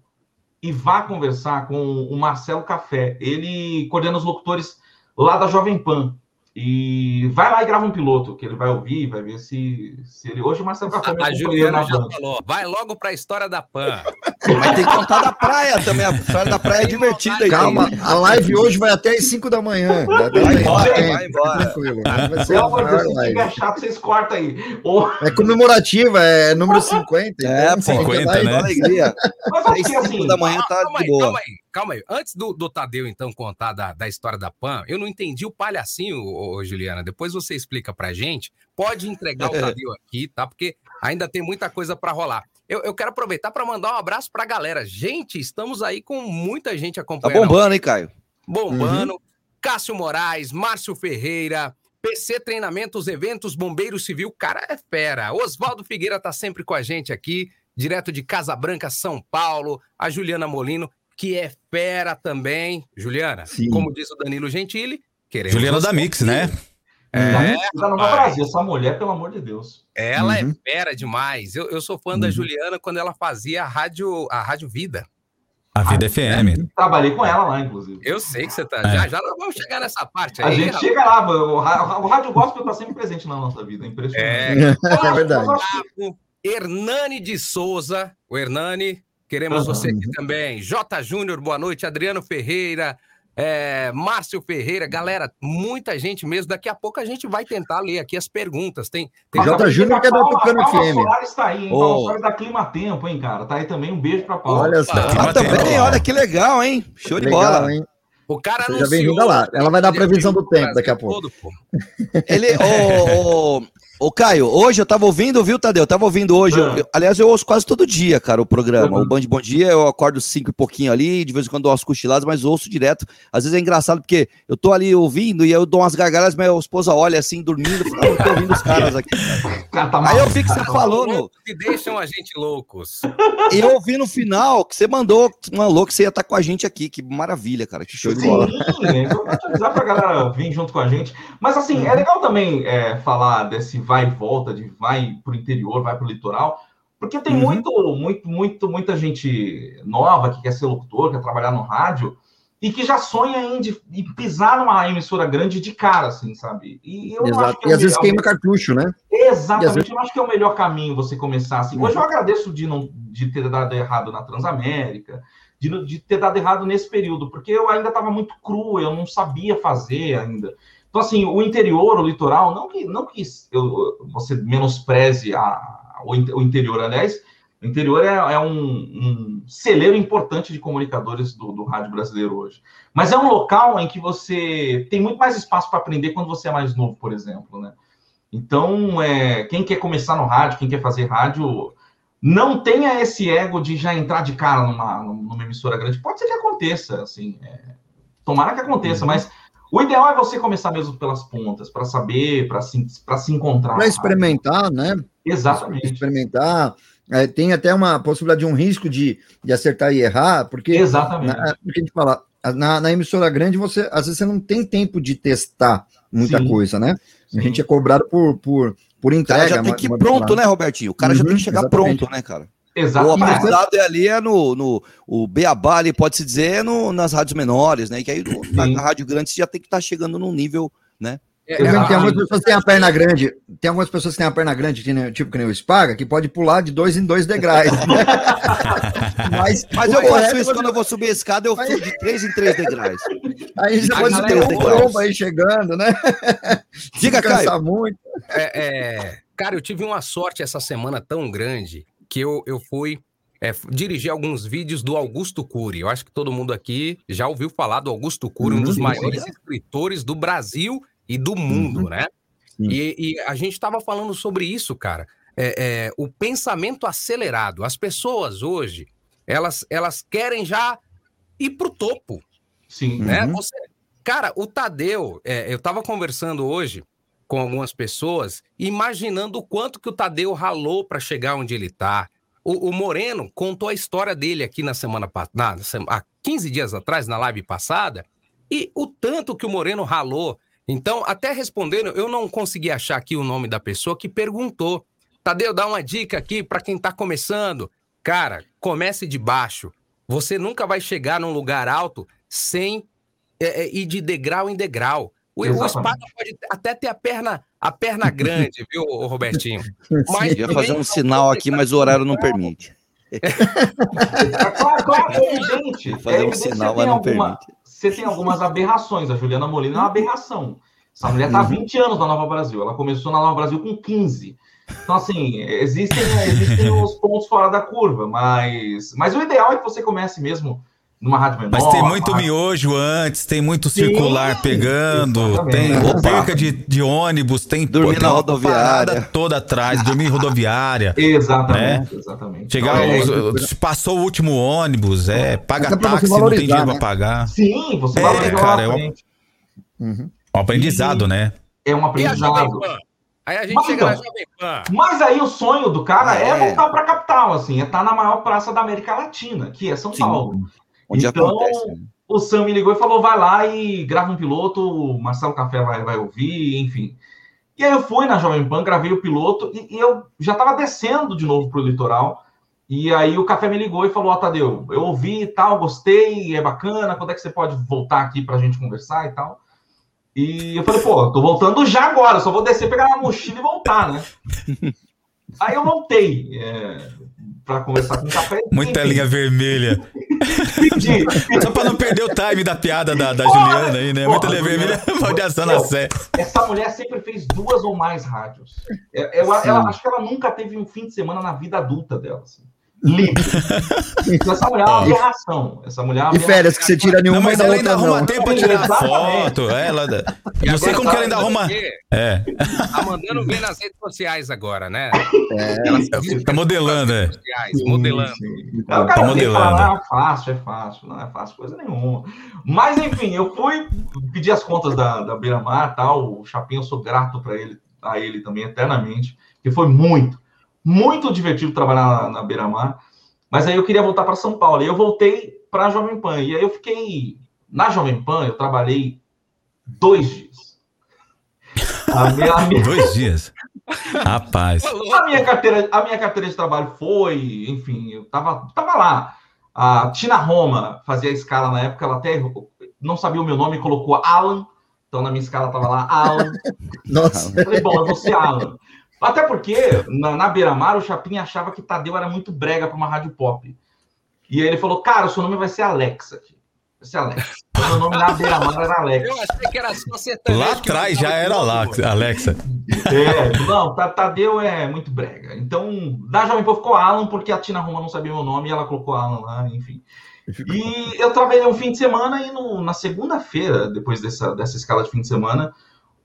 e vá conversar com o Marcelo Café. Ele coordena os locutores lá da Jovem Pan. E vai lá e grava um piloto, que ele vai ouvir, vai ver se, se ele. Hoje o Marcelo Café A acompanhou Juliana na já falou. Vai logo pra história da Pan. Mas tem que contar da praia também. A história da praia é divertida aí. Calma, a live hoje vai até as 5 da manhã. Vai dá embora, tempo, vai embora. Tranquilo. Vai ser se tiver chato, vocês cortam aí. É comemorativa, é número 50. É, então, pô, você fica 50, lá e- né? Alegria. Mas Três, assim, cinco da manhã tá calma de aí, boa. calma aí. calma aí. Antes do, do Tadeu, então, contar da, da história da PAN, eu não entendi o palhacinho, ô, ô, Juliana. Depois você explica pra gente. Pode entregar o Tadeu aqui, tá? Porque ainda tem muita coisa para rolar. Eu, eu, quero aproveitar para mandar um abraço pra galera. Gente, estamos aí com muita gente Tá acompanhando. bombando, hein, Caio? Bombando. Cássio Moraes, Márcio Ferreira, PC Treinamentos, Eventos, Bombeiro Civil, cara é fera. Oswaldo Figueira tá sempre com a gente aqui, direto de Casa Branca, São Paulo. A Juliana Molino, que é fera também. Juliana, como diz o Danilo Gentili, queremos. Juliana da Mix, né? É, Tá no rapaz. Brasil, essa mulher, pelo amor de Deus. Ela Uhum. é fera demais. Eu, eu sou fã da Juliana quando ela fazia a rádio, a rádio Vida. A Vida FM. Trabalhei com ela lá, inclusive. Eu sei que você tá. É. Já, já vamos chegar nessa parte A aí. gente rapaz. chega lá, o, ra- o rádio gospel tá sempre presente na nossa vida, é impressionante. É, <laughs> É verdade. O Hernani de Souza. O Hernani, queremos Aham. você aqui também. J. Júnior, boa noite. Adriano Ferreira. É, Márcio Ferreira, galera, muita gente mesmo. Daqui a pouco a gente vai tentar ler aqui as perguntas. Tem, tem J. Júnior que é da Tucano FM. Soares tá aí, hein? Ô. Paula Soares da Clima Tempo, hein, cara? Tá aí também. Um beijo pra Paula. Olha só. Ah, também, olha que legal, hein? Show de Legal, bola. hein? O cara Seja anunciou. lá. Ela vai dar a previsão do tempo daqui a pouco. Todo. Ele, ô, ô, ô, Caio, hoje eu tava ouvindo, viu, Tadeu? Eu tava ouvindo hoje. eu- eu- aliás, eu ouço quase todo dia, cara, o programa. O Band Bom Dia, eu acordo cinco e pouquinho ali, de vez em quando dou umas cochiladas, mas ouço direto. Às vezes é engraçado porque eu tô ali ouvindo e eu dou umas gargalhadas, mas a esposa olha assim, dormindo, fala, ah, eu tô ouvindo os caras aqui. <laughs> tá Aí eu vi que você falou no. Que deixam a gente loucos. E eu ouvi no final que você mandou, mandou que você ia estar com a gente aqui. Que maravilha, cara. Que show de bola. Sim, então vou te avisar pra galera vir junto com a gente. Mas assim, é legal também é, falar desse vai e volta, de vai pro interior, vai pro litoral, porque tem muito, muito, muito, muita gente nova que quer ser locutor, quer trabalhar no rádio, e que já sonha em, de- em pisar numa emissora grande de cara, assim, sabe? E eu não acho Exato. que é E o às vezes queima cartucho, né? Exatamente, vezes- eu acho que é o melhor caminho você começar assim. Hoje eu agradeço de não de ter dado errado na Transamérica, de, de ter dado errado nesse período, porque eu ainda estava muito cru, eu não sabia fazer ainda. Então, assim, o interior, o litoral, não que, não que eu, você menospreze a, o, o interior, aliás, o interior é, é um, um celeiro importante de comunicadores do, do rádio brasileiro hoje. Mas é um local em que você tem muito mais espaço para aprender quando você é mais novo, por exemplo, né? Então, é, quem quer começar no rádio, quem quer fazer rádio, não tenha esse ego de já entrar de cara numa, numa emissora grande. Pode ser que aconteça, assim, é, tomara que aconteça, mas o ideal é você começar mesmo pelas pontas, para saber, para se, pra se encontrar. Para experimentar, né? Exatamente. Experimentar. É, tem até uma possibilidade de um risco de, de acertar e errar, porque. Exatamente. Na, porque a gente fala, na, na emissora grande, você às vezes você não tem tempo de testar muita Sim. coisa, né? A gente é cobrado por, por, por O entrega. cara já tem que ir pronto, né, Robertinho? O cara já tem Uhum, que chegar exatamente. pronto, né, cara? Exato. O aprendizado é ali é no, no o beabá ali, pode-se dizer, é no, nas rádios menores, né? Que aí na, na rádio grande você já tem que estar chegando num nível, né? Tem, tem algumas pessoas que têm a perna grande, tem algumas pessoas que têm a perna grande, tipo que nem o Spaga, que pode pular de dois em dois degraus. né? <laughs> mas, Mas eu faço é isso quando eu vou subir a escada, eu fui de três em três degraus. Aí você A pode ter um boa. pombo aí chegando, né? Diga, Se cansar Caio. muito. É, é, cara, eu tive uma sorte essa semana tão grande que eu, eu fui é, dirigir alguns vídeos do Augusto Cury. Eu acho que todo mundo aqui já ouviu falar do Augusto Cury, um Uhum, dos sim, maiores escritores do Brasil e do mundo, né? E, e a gente estava falando sobre isso, cara. É, é, o pensamento acelerado. As pessoas hoje, elas, elas querem já ir pro topo. Sim. Né? Uhum. Você, cara, o Tadeu, é, eu estava conversando hoje com algumas pessoas, imaginando o quanto que o Tadeu ralou para chegar onde ele está. O, o Moreno contou a história dele aqui na semana passada, há 15 dias atrás, na live passada, e o tanto que o Moreno ralou. Então, até respondendo, eu não consegui achar aqui o nome da pessoa que perguntou. Tadeu, dá uma dica aqui para quem está começando. Cara, comece de baixo. Você nunca vai chegar num lugar alto sem é, é, ir de degrau em degrau. O, o espada pode até ter a perna, a perna <laughs> grande, viu, Robertinho? <laughs> Eu ia fazer um sinal aqui, mas o horário não permite. <laughs> Claro, claro, é evidente. Fazer é um sinal, você mas tem não alguma- Você tem algumas aberrações. A Juliana Molina é uma aberração. Essa mulher está há 20 anos na Nova Brasil. Ela começou na Nova Brasil com 15. Então, assim, existem, existem os pontos fora da curva, mas, mas o ideal é que você comece mesmo numa rádio menor. Mas tem muito rádio... miojo antes, tem muito circular Sim, pegando, tem exatamente. perca de, de ônibus, tem, Dormir tem na rodoviária. toda atrás, dormir em rodoviária. <laughs> Exatamente, exatamente. Chegar, Então, os- passou o último ônibus, é, paga pra você táxi, não tem dinheiro né? pra pagar. Sim, você É, valoriza cara, é um-. Uhum. Um aprendizado, né? É um E aprendizado. Aí a gente Mas chega então. Mas aí o sonho do cara é, É. voltar para a capital, assim, é estar na maior praça da América Latina, que é São Sim. Paulo. Onde Então, acontece. né? O Sam me ligou e falou: vai lá e grava um piloto, o Marcelo Café vai, vai ouvir, enfim. E aí eu fui na Jovem Pan, gravei o piloto e, e eu já estava descendo de novo pro litoral. E aí o Café me ligou e falou: Ó, Tadeu, eu ouvi e tal, gostei, é bacana, quando é que você pode voltar aqui pra gente conversar e tal? E eu falei, pô, tô voltando já agora, só vou descer, pegar minha mochila e voltar, né? <laughs> Aí eu voltei é, para conversar com o café. <laughs> Muita linha vermelha. pedi. Só pra não perder o time da piada da, da Juliana aí, né? Muita linha vermelha, <laughs> maldição na sé. Essa mulher sempre fez duas ou mais rádios. É, Eu, ela, acho que ela nunca teve um fim de semana na vida adulta dela. Assim. Livre. <laughs> Então, essa mulher é uma aberração. Essa mulher é uma E férias que você tira nenhuma Não, mas da ela ainda outra arruma não. tempo pra tirar <laughs> foto. Ela, E não sei como tá que ela ainda arruma. É, Tá mandando ver nas redes sociais agora, né? É, Ela se tá modelando, é. redes sociais, modelando. Aí o Tá e modelando. fala, ah, é fácil, é fácil, não é fácil coisa nenhuma. Mas enfim, eu fui pedir as contas da, da Beira Mar tal. O Chapinha, eu sou grato para ele, a ele também, eternamente, que foi muito, muito divertido trabalhar na, na Beira Mar. Mas aí eu queria voltar para São Paulo. E eu voltei para a Jovem Pan. E aí eu fiquei. Na Jovem Pan, eu trabalhei dois dias. A minha, <laughs> a minha- Dois dias. Rapaz. a minha carteira, a minha carteira de trabalho foi, enfim, eu tava, tava lá. A Tina Roma fazia a escala na época, ela até não sabia o meu nome e colocou Alan. Então na minha escala tava lá Alan. <laughs> Nossa. Eu falei, bom, eu vou ser Alan. Até porque na, na Beira Mar o Chapinha achava que Tadeu era muito brega para uma rádio pop. E aí ele falou, cara, o seu nome vai ser Alexa. Vai ser Alexa. Então, meu nome na Beira Mar era Alexa. Eu achei que era só sertanejo. Lá atrás já era pô. Alexa. É, não, Ta- Tadeu é muito brega. Então, da Jovem Pan ficou Alan, porque a Tina Roma não sabia meu nome e ela colocou Alan lá, enfim. E eu trabalhei um fim de semana e no- na segunda-feira, depois dessa, dessa escala de fim de semana,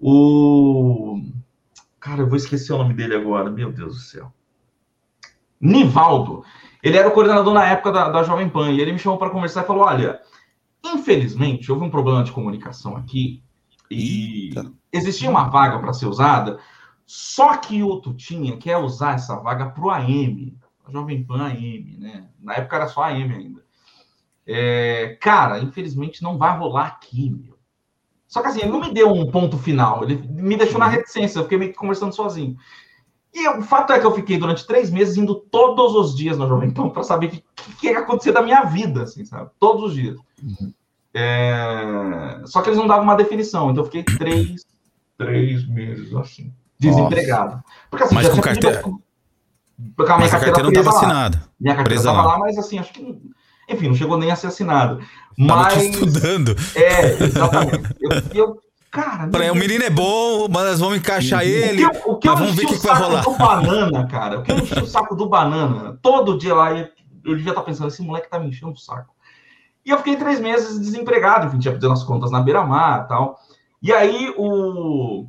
o. Cara, eu vou esquecer o nome dele agora, meu Deus do céu. Nivaldo. Ele era o coordenador na época da, da Jovem Pan e ele me chamou para conversar e falou: Olha, infelizmente houve um problema de comunicação aqui e existia uma vaga para ser usada, só que o Tutinha quer usar essa vaga para o AM, a Jovem Pan AM, né? Na época era só AM ainda. É, cara, infelizmente não vai rolar aqui, meu. Só que assim, ele não me deu um ponto final, ele me deixou na reticência, eu fiquei meio que conversando sozinho. E o fato é que eu fiquei durante três meses indo todos os dias na Jovem Pan para saber o que, que ia acontecer da minha vida, assim, sabe? Todos os dias. É, Só que eles não davam uma definição, então eu fiquei três, três meses assim, desempregado. Porque assim, Mas com carteira- pedido- Porque a minha Mas a carteira não presa tava lá. assinada. Minha carteira estava lá, mas assim, acho que. Enfim, não chegou nem a ser. Tava te Mas. estudando. É, exatamente. Eu, eu, cara. O menino é bom, mas vamos encaixar ele. O que, eu- o que eu vamos ver o que, que vai rolar. do banana, cara. O que eu enchi o saco do banana. Todo dia lá, eu eu devia estar pensando, esse moleque tá me enchendo o saco. E eu fiquei três meses desempregado, enfim, tinha pedido as contas na beira-mar e tal. E aí o,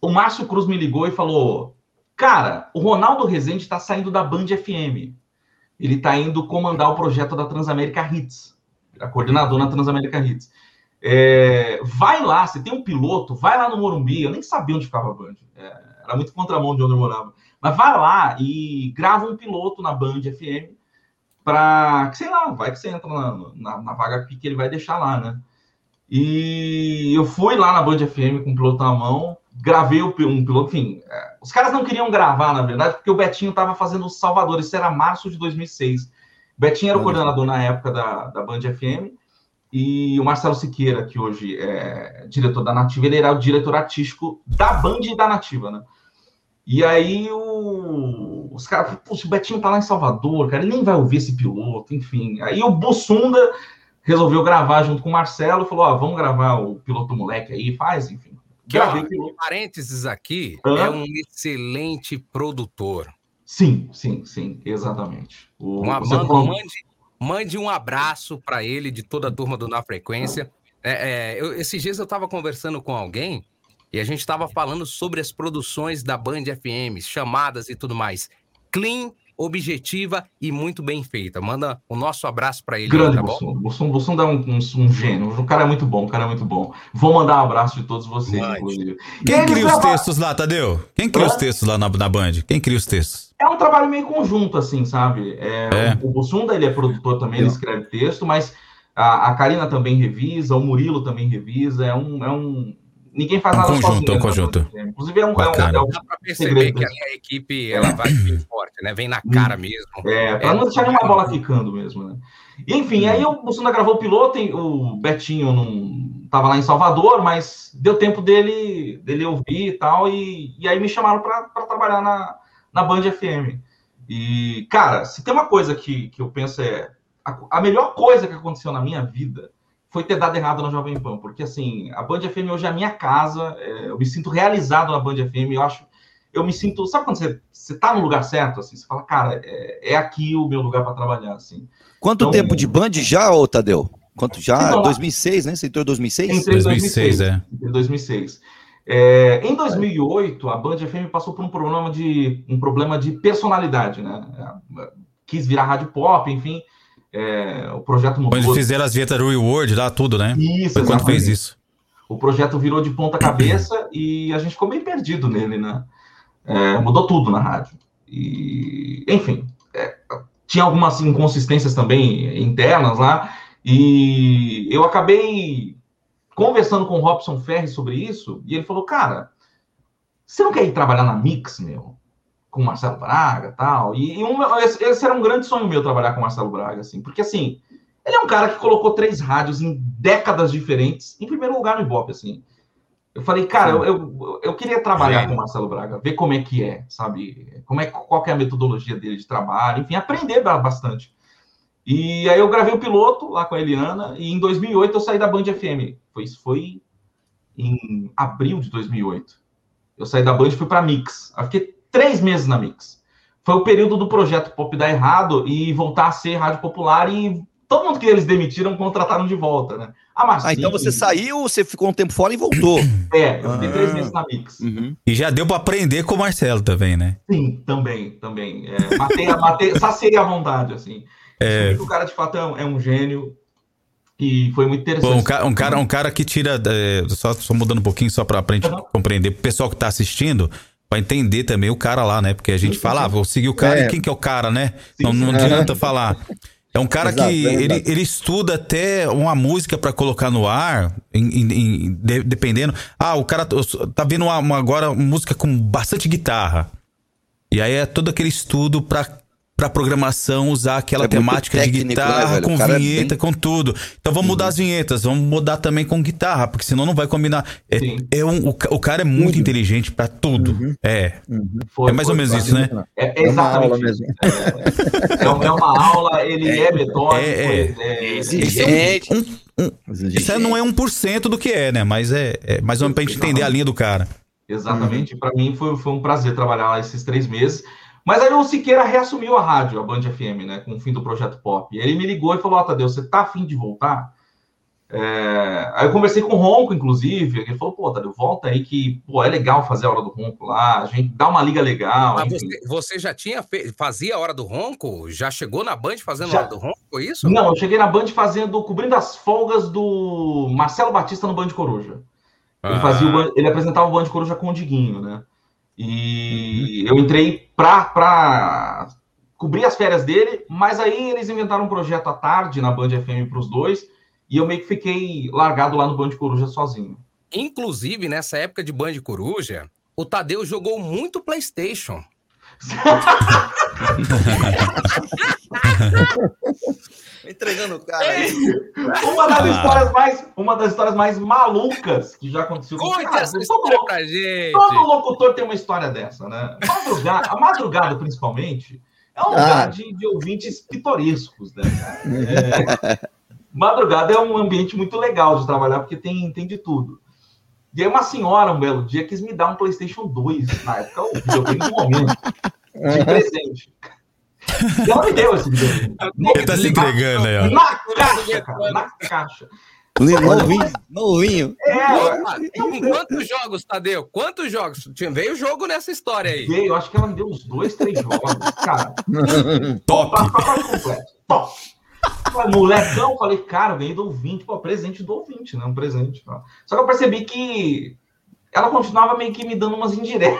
o Márcio Cruz me ligou e falou: Cara, o Ronaldo Rezende está saindo da Band FM. Ele está indo comandar o projeto da Transamérica Hits, a coordenador na Transamérica Hits. É, vai lá, você tem um piloto, vai lá no Morumbi. Eu nem sabia onde ficava a Band, é, era muito contramão de onde eu morava. Mas vai lá e grava um piloto na Band FM para, sei lá, vai que você entra na, na, na vaga que ele vai deixar lá, né? E eu fui lá na Band FM com o piloto na mão, gravei o um piloto, enfim, é, os caras não queriam gravar, na verdade, porque o Betinho estava fazendo o Salvador, isso era março de 2006. Betinho era o coordenador na época da, da Band FM, e o Marcelo Siqueira, que hoje é diretor da Nativa, ele era o diretor artístico da Band e da Nativa, né? E aí o- os caras, puxa, o Betinho tá lá em Salvador, cara, ele nem vai ouvir esse piloto, enfim. Aí o Bussunda resolveu gravar junto com o Marcelo, falou, ó, vamos gravar o piloto moleque aí, faz, enfim. Que, ó, parênteses aqui, Hã? é um excelente produtor. Sim, sim, sim, exatamente. O, Uma, manda, falou- mande, mande um abraço para ele de toda a turma do Na Frequência. É, é, eu, esses dias eu estava conversando com alguém e a gente estava falando sobre as produções da Band FM, chamadas e tudo mais. Clean, objetiva e muito bem feita. Manda o nosso abraço para ele. Grande tá Bussum. Bussum. Bussum dá um, um, um, gênio. O cara é muito bom, o cara é muito bom. Vou mandar um abraço de todos vocês, Mande. inclusive. Quem cria os textos lá, Tadeu? Quem cria os textos lá na, na Band? Quem cria os textos? É um trabalho meio conjunto, assim, sabe? É, é. O, o Bussunda, ele é produtor também, ele escreve texto, mas a, a Karina também revisa, o Murilo também revisa. É um, é um ninguém faz um nada conjunto, sozinho. Um conjunto. Inclusive, é um. Bacana. É um, é um Dá pra perceber que a equipe ela vai bem forte, né? Vem na cara mesmo. É, pra não deixar nenhuma bola quicando mesmo, né? E, enfim, aí o Bussunda gravou o piloto, o Betinho não tava lá em Salvador, mas deu tempo dele, dele ouvir e tal, e, e aí me chamaram para trabalhar na, na Band FM. E, cara, se tem uma coisa que, que eu penso é. A, a melhor coisa que aconteceu na minha vida foi ter dado errado na Jovem Pan, porque assim, a Band FM hoje é a minha casa, é, eu me sinto realizado na Band FM, eu acho, eu me sinto, sabe quando você, você tá no lugar certo, assim, você fala, cara, é, é aqui o meu lugar para trabalhar, assim. Quanto então, tempo de Band já, ô Tadeu? Quanto já? Então, 2006, né? Você entrou em 2006? Entrei em 2006, 2006 é. Em 2006. É, em 2008, a Band FM passou por um problema de um problema de personalidade, né? Quis virar rádio pop, enfim, é, o projeto mudou. Quando fizeram as vinhetas Reward lá, tudo, né? Isso, Foi quando fez isso. O projeto virou de ponta cabeça e a gente ficou meio perdido nele, né? É, mudou tudo na rádio. E, enfim, é, tinha algumas inconsistências também internas lá. E eu acabei conversando com o Robson Ferri sobre isso. E ele falou: Cara, você não quer ir trabalhar na Mix, meu? Com o Marcelo Braga tal. E, e um, esse, esse, era um grande sonho meu trabalhar com o Marcelo Braga, assim, porque assim, ele é um cara que colocou três rádios em décadas diferentes, em primeiro lugar no Ibope, assim. Eu falei, cara, eu, eu, eu, queria trabalhar com o Marcelo Braga, ver como é que é, sabe? Como é, qual é a metodologia dele de trabalho, enfim, aprender bastante. E aí eu gravei o piloto lá com a Eliana, e em 2008 eu saí da Band FM. Foi, isso foi em abril de 2008. Eu saí da Band e fui para Mix. Eu fiquei três meses na Mix. Foi o período do projeto Pop dar errado e voltar a ser rádio popular e todo mundo que eles demitiram contrataram de volta, né? Ah, mas ah, então você saiu, você ficou um tempo fora e voltou. <coughs> É, eu fiquei ah. três meses na Mix. Uhum. E já deu para aprender com o Marcelo também, né? Sim, também, também. É, matei, matei, sacei à vontade, assim. É... O cara de fato é um gênio, e foi muito interessante. Bom, um, cara, um, cara, um cara que tira. É, só, só, mudando um pouquinho, só para a gente uhum. compreender. O pessoal que está assistindo, Pra entender também o cara lá, né? Porque a gente fala, ah, vou seguir o cara, é. e quem que é o cara, né? Sim, não, não adianta falar. É um cara exato, que é ele, ele estuda até uma música para colocar no ar, em, em, em, de, dependendo. Ah, o cara tá vendo uma, uma, agora uma música com bastante guitarra. E aí é todo aquele estudo para para programação usar aquela é temática técnico, de né, guitarra né, com vinheta, é bem... com tudo. Então vamos uhum. mudar as vinhetas, vamos mudar também com guitarra, porque senão não vai combinar. É, é um, o, o, cara é muito uhum. inteligente para tudo. Uhum. É. Uhum. Foi, é mais ou menos isso, né? É, é uma aula mesmo. É, é, uma aula, ele é, metódico, é, é, exigente. Um, um, isso não é 1% do que é, né? Mas é, é mais ou menos pra gente entender a linha do cara. Exatamente. Para mim foi, foi um prazer trabalhar lá esses três meses. Mas aí o Siqueira reassumiu a rádio, a Band FM, né, com o fim do projeto Pop. E ele me ligou e falou: Ó, oh, Tadeu, você tá afim de voltar? É... Aí eu conversei com o Ronco, inclusive. Ele falou: pô, Tadeu, volta aí que pô, é legal fazer a hora do Ronco lá, a gente dá uma liga legal. Mas você, você, já tinha fe... fazia a hora do Ronco? Já chegou na Band fazendo já... a hora do Ronco? Foi isso? Não, eu cheguei na Band fazendo, cobrindo as folgas do Marcelo Batista no Band Coruja. Ele, ah. fazia o... ele apresentava o Band Coruja com o Diguinho, né? E uhum. eu entrei para cobrir as férias dele, mas aí eles inventaram um projeto à tarde na Band FM para os dois, e eu meio que fiquei largado lá no Band Coruja sozinho. Inclusive, nessa época de Band Coruja, o Tadeu jogou muito PlayStation. <laughs> <laughs> <laughs> Entregando o cara aí. Uma das, ah. histórias mais, uma das histórias mais malucas que já aconteceu. Conte cara, essa todo, pra gente. Todo locutor tem uma história dessa, né? Madrugada, a madrugada, principalmente, é um lugar ah. de, de, ouvintes pitorescos, né? É, madrugada é um ambiente muito legal de trabalhar, porque tem, tem de tudo. E aí uma senhora, um belo dia, quis me dar um PlayStation 2, na época, o videogame do momento, de presente. E ela me deu esse videogame. Ele tá se entregando aí, ó. Na caixa, cara, na caixa. Novinho, novinho. É, Com quantos jogos, Tadeu? Quantos jogos? Veio jogo nessa história aí. veio, acho que ela me deu uns dois, três jogos, cara. <laughs> Top. Top. Falei, Molecão, falei, cara, ganhei do ouvinte, pô, presente do ouvinte, né? Um presente. Só que eu percebi que ela continuava meio que me dando umas indiretas.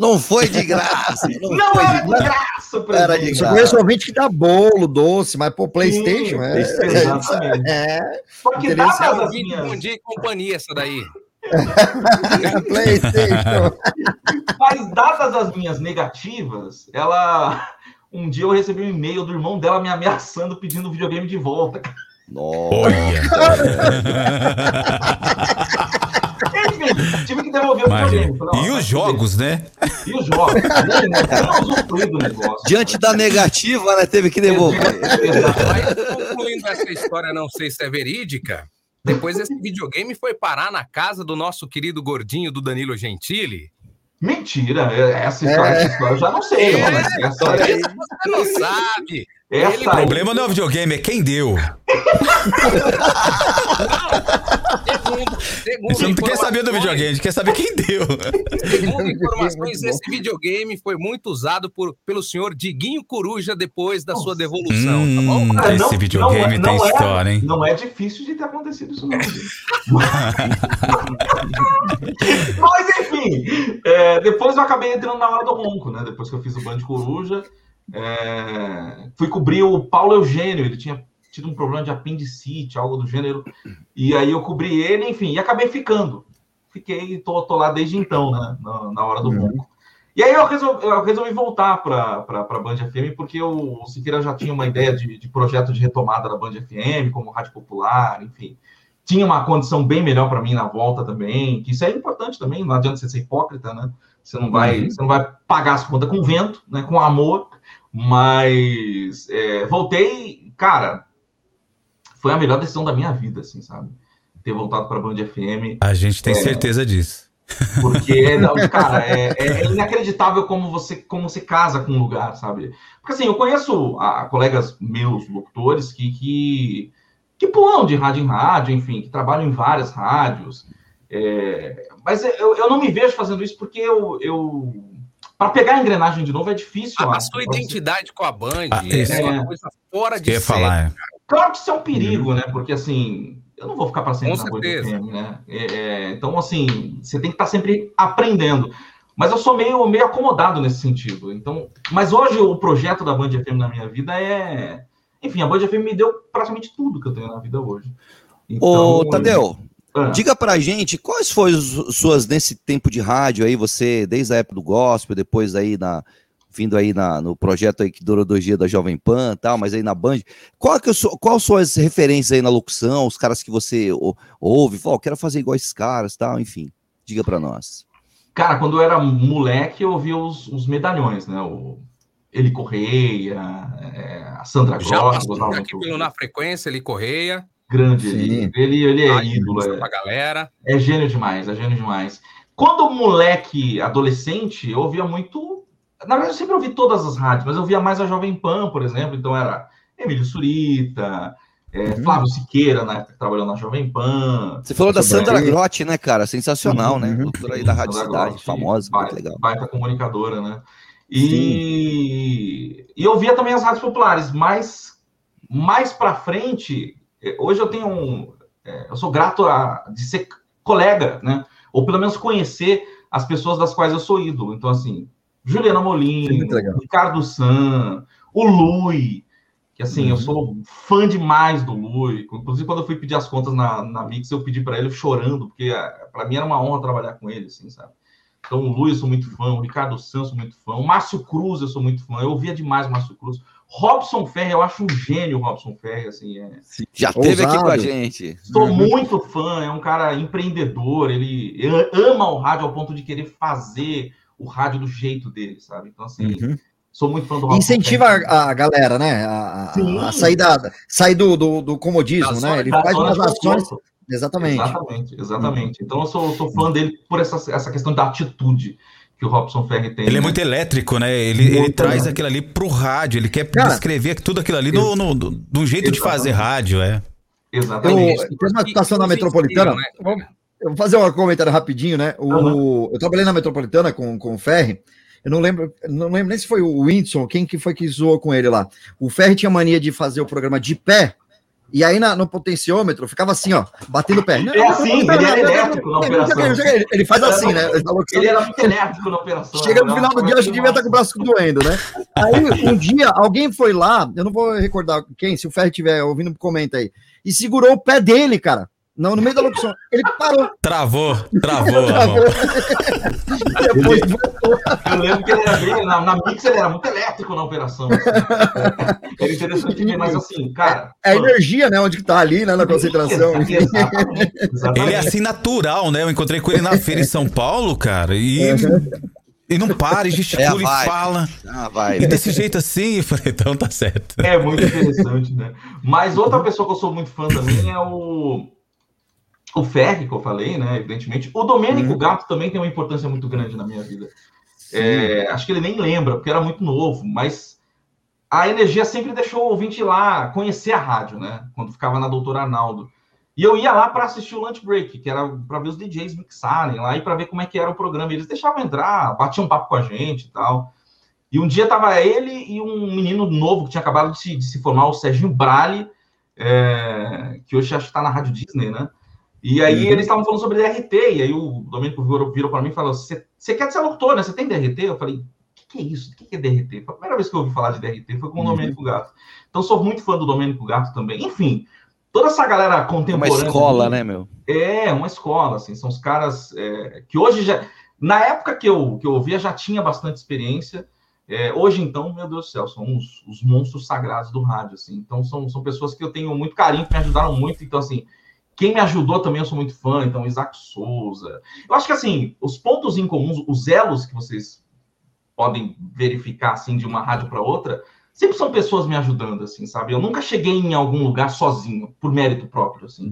Não foi de graça. <laughs> Não, Não era de graça. graça o Era de Só conheço ouvinte que dá bolo, doce, mas pô, Playstation Sim, é. exatamente. É. Só que Interessante. dadas É as um vídeo minhas... bom dia e companhia essa daí. <laughs> Playstation. Mas dadas as minhas negativas, ela. Um dia eu recebi um e-mail do irmão dela me ameaçando pedindo o videogame de volta. Olha. <laughs> Tive que devolver o videogame. E os fuder. jogos, né? E os jogos? <laughs> Do negócio. Diante da negativa, né? Teve que devolver. Mas concluindo essa história, não sei se é verídica. Depois esse videogame foi parar na casa do nosso querido gordinho do Danilo Gentili. Mentira, essa história, essa história eu já não sei. É, mas essa aí, Você não sabe. Essa O aí- problema não é o videogame, é quem deu. <laughs> Segundo, segundo Você não quer saber do videogame, a gente quer saber quem deu. Segundo <laughs> informações, esse videogame foi muito usado por, pelo senhor Diguinho Coruja depois da sua devolução, tá bom? Hum, Cara, esse não- videogame não é- tem não é- história, hein? Não é difícil de ter acontecido isso, não. <laughs> Mas enfim, é, depois eu acabei entrando na hora do ronco, né? Depois que eu fiz o Band Coruja, é, fui cobrir o Paulo Eugênio, ele tinha tido um problema de apendicite, algo do gênero, e aí eu cobri ele, enfim, e acabei ficando. Fiquei, tô, tô lá desde então, né? Na, na hora do ronco. E aí eu resolvi, eu resolvi voltar para a Band FM, porque o, o Siqueira já tinha uma ideia de, de projeto de retomada da Band FM, como rádio popular, enfim. Tinha uma condição bem melhor para mim na volta também, que isso é importante também, não adianta você ser hipócrita, né? Você não vai, Uhum. você não vai pagar as contas com vento, né? Com amor, mas é, voltei, cara, foi a melhor decisão da minha vida, assim, sabe? Ter voltado para a Band FM. A gente tem É. certeza disso. Porque, <laughs> não, cara, é, é inacreditável como você, como você casa com um lugar, sabe? Porque assim, eu conheço a, colegas meus, locutores, que, que, que pulam de rádio em rádio, enfim, que trabalham em várias rádios. É, mas eu, eu não me vejo fazendo isso porque eu. eu para pegar a engrenagem de novo é difícil. A, a sua pra você- identidade com a Band Ah, isso. é uma É. coisa fora de série. falar, é. Claro que isso é um perigo, né? Porque assim, eu não vou ficar para sempre Com na Band certeza. FM, né? É, é, então, assim, você tem que estar sempre aprendendo. Mas eu sou meio, meio acomodado nesse sentido. Então, mas hoje o projeto da Band FM na minha vida é. Enfim, a Band FM me deu praticamente tudo que eu tenho na vida hoje. Ô, Tadeu, Ah. diga pra gente quais foram as suas nesse tempo de rádio aí, você, desde a época do gospel, depois aí na. Vindo aí na, no projeto aí que durou dois dias da Jovem Pan e tal, mas aí na Band. Qual que eu sou, qual são as referências aí na locução, os caras que você ou- ouve, fala, "Ó, quero fazer igual esses caras tal, enfim. Diga pra nós. Cara, quando eu era moleque, eu ouvia os, os medalhões, né? O Eli Correia, é, a Sandra Já Gross, passou aqui pelo Na Frequência, ele Correia. Grande Sim. ele. Ele, ele é Ai, ídolo, é, galera. é gênio demais, é gênio demais. Quando moleque, adolescente, eu ouvia muito. Na verdade, eu sempre ouvi todas as rádios, mas eu via mais a Jovem Pan, por exemplo. Então era Emílio Surita, é, Flávio Siqueira, na época que trabalhou na Jovem Pan. Você falou da Sandra aí. Grotti, né, cara? Sensacional, né? Uhum. Doutora aí da Rádio Sandra Cidade, Grotti, famosa, muito baita- legal. Baita comunicadora, né? E, e eu via também as rádios populares, mas mais para frente, hoje eu tenho um. eh, eu sou grato a, de ser colega, né? Ou pelo menos conhecer as pessoas das quais eu sou ídolo. Então, assim, Juliana Molina, legal. Ricardo San, o Lui, que assim, eu sou fã demais do Lui. Inclusive, quando eu fui pedir as contas na, na Mix, eu pedi para ele chorando, porque para mim era uma honra trabalhar com ele, assim, sabe? Então, o Luiz, eu sou muito fã, o Ricardo Santos, sou muito fã, o Márcio Cruz, eu sou muito fã, eu ouvia demais o Márcio Cruz. Robson Ferre, eu acho um gênio o Robson Ferre, assim, é... Já teve aqui com a Ousado. gente. Sou muito fã, é um cara empreendedor, ele ama o rádio ao ponto de querer fazer o rádio do jeito dele, sabe? Então, assim, Uhum. sou muito fã do Robson Incentiva Ferre. a, a galera, né? A, a- sair, da, sair do, do, do comodismo, Da né? Ele faz umas ações. Exatamente. Exatamente, exatamente. Então eu sou, sou fã dele por essa, essa questão da atitude. Que o Robson Ferri tem. Ele é né? muito elétrico, né? Ele, ele Muito, traz né? aquilo ali pro rádio, ele quer Cara, descrever tudo aquilo ali no, no, um jeito de fazer rádio, é. Eu, Exatamente. tem uma situação na metropolitana. Vamos- Eu vou fazer um comentário rapidinho, né? O, Eu trabalhei na metropolitana com, com o Ferri. Eu não lembro, não lembro nem se foi o Whindersson, quem que foi que zoou com ele lá. O Ferri tinha mania de fazer o programa de pé, e aí na- no potenciômetro ficava assim, ó, batendo o pé. É assim, ele era elétrico na operação. Ele, faz assim, né? Ele era muito elétrico na operação. Chega no né? final do dia, acho que devia estar com o braço doendo, né? Aí, um dia, alguém foi lá, eu não vou recordar quem, se o Ferri estiver ouvindo, comenta aí, e segurou o pé dele, cara. Não, no meio da locução. Ele parou. Travou, travou. a mão. <laughs> Depois Eu lembro que ele era bem, na, na Mix ele era muito elétrico na operação. assim. Era interessante ver, mas assim, cara. É a energia, né? Onde que tá ali, né? Na concentração. Exatamente, exatamente. Ele é assim natural, né? Eu encontrei com ele na feira em São Paulo, cara, e e não para, e É a gesticula e vibe. fala. Ah, vai. E desse jeito assim, eu falei, então tá certo. É muito interessante, né? Mas outra pessoa que eu sou muito fã também é o. O Ferri, que eu falei, né? Evidentemente. O Domênico Gato também tem uma importância muito grande na minha vida. É, acho que ele nem lembra, porque era muito novo, mas a energia sempre deixou o ouvinte lá conhecer a rádio, né? Quando ficava na Doutora Arnaldo. E eu ia lá para assistir o lunch break, que era para ver os DJs mixarem lá e para ver como é que era o programa. Eles deixavam entrar, batiam um papo com a gente e tal. E um dia tava ele e um menino novo que tinha acabado de se, de se formar, o Serginho Brale, é, que hoje acho que está na Rádio Disney, né? E aí Uhum. eles estavam falando sobre DRT, e aí o Domênico virou, virou para mim e falou: Você quer ser locutor, né? Você tem DRT? Eu falei: O que, que é isso? O que, que é DRT? Foi a primeira vez que eu ouvi falar de DRT, foi com o Uhum. Domênico Gato. Então sou muito fã do Domênico Gato também. Enfim, toda essa galera Uma contemporânea. escola, ali- né, meu? é, uma escola, assim, são os caras é, que hoje já. Na época que eu, que eu ouvia, já tinha bastante experiência. É, hoje, então, meu Deus do céu, são os, os monstros sagrados do rádio, assim. Então, são, são pessoas que eu tenho muito carinho, que me ajudaram muito. Então, assim, quem me ajudou também eu sou muito fã, então, Isaac Souza. Eu acho que, assim, os pontos em comuns, os elos que vocês podem verificar, assim, de uma rádio para outra, sempre são pessoas me ajudando, assim, sabe? Eu nunca cheguei em algum lugar sozinho, por mérito próprio, assim.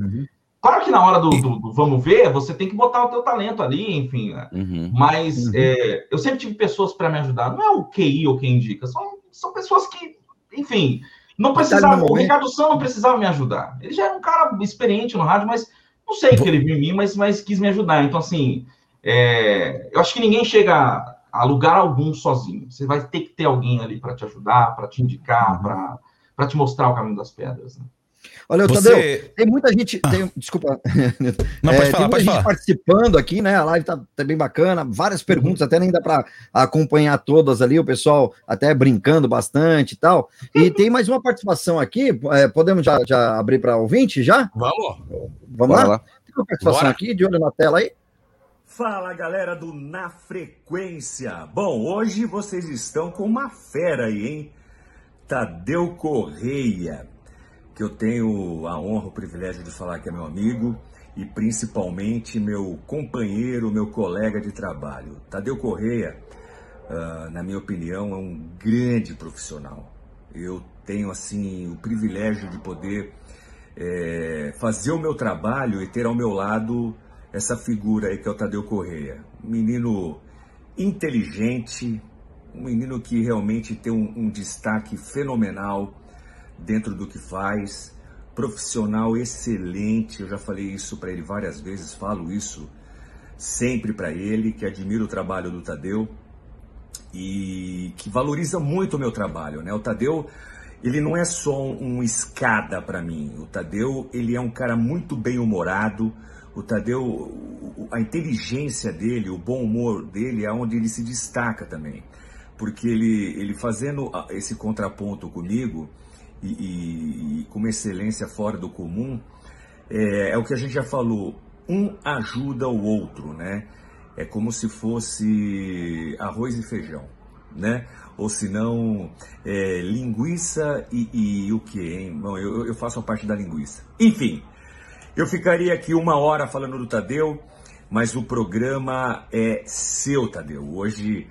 Claro que na hora do, do- do vamos ver, você tem que botar o teu talento ali, enfim. né? Uhum. Mas é, eu sempre tive pessoas para me ajudar. Não é o QI ou quem indica, são, são pessoas que, enfim, não precisavam. O. Ricardo São não precisava me ajudar. Ele já era um cara experiente no rádio, mas não sei o que ele viu em mim, mas, mas quis me ajudar. Então, assim, é, eu acho que ninguém chega a, a lugar algum sozinho. Você vai ter que ter alguém ali para te ajudar, para te indicar, Uhum. para te mostrar o caminho das pedras. Né? Olha, Você- Tadeu, tem muita gente. tem- desculpa. <laughs> Não, É, pode tem falar, muita pode gente falar. participando aqui, né? A live tá, tá bem bacana, várias perguntas, até nem dá para acompanhar todas ali, o pessoal até brincando bastante e tal. E tem mais uma participação aqui, é, podemos já, já abrir para ouvinte já? Vamos? Vamos lá? lá. Tem uma participação Bora. aqui, de olho na tela aí. Fala galera do Na Frequência. Bom, hoje vocês estão com uma fera aí, hein? Tadeu Correia, que eu tenho a honra, o privilégio de falar que é meu amigo e principalmente meu companheiro, meu colega de trabalho. Tadeu Correia, ah, na minha opinião, é um grande profissional. Eu tenho assim o privilégio de poder é, fazer o meu trabalho e ter ao meu lado essa figura aí que é o Tadeu Correia. Um menino inteligente, um menino que realmente tem um, um destaque fenomenal dentro do que faz, profissional excelente. Eu já falei isso para ele várias vezes, falo isso sempre para ele, que admiro o trabalho do Tadeu e que valoriza muito o meu trabalho, né? O Tadeu, ele não é só um escada para mim. O Tadeu, ele é um cara muito bem humorado. O Tadeu, a inteligência dele, o bom humor dele é onde ele se destaca também. Porque ele, ele fazendo esse contraponto comigo e, e- e com uma excelência fora do comum, é, é o que a gente já falou, um ajuda o outro, né? É como se fosse arroz e feijão, né? Ou se não, é, linguiça e, e o que, hein? Bom, eu, eu faço a parte da linguiça. Enfim, eu ficaria aqui uma hora falando do Tadeu, mas o programa é seu, Tadeu. Hoje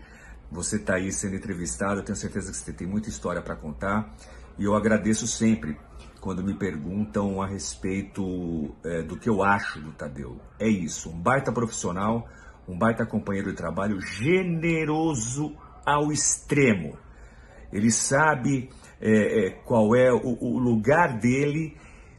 você está aí sendo entrevistado, eu tenho certeza que você tem muita história para contar e eu agradeço sempre quando me perguntam a respeito é, do que eu acho do Tadeu. É isso, um baita profissional, um baita companheiro de trabalho, generoso ao extremo. Ele sabe é, é, qual é o, o lugar dele,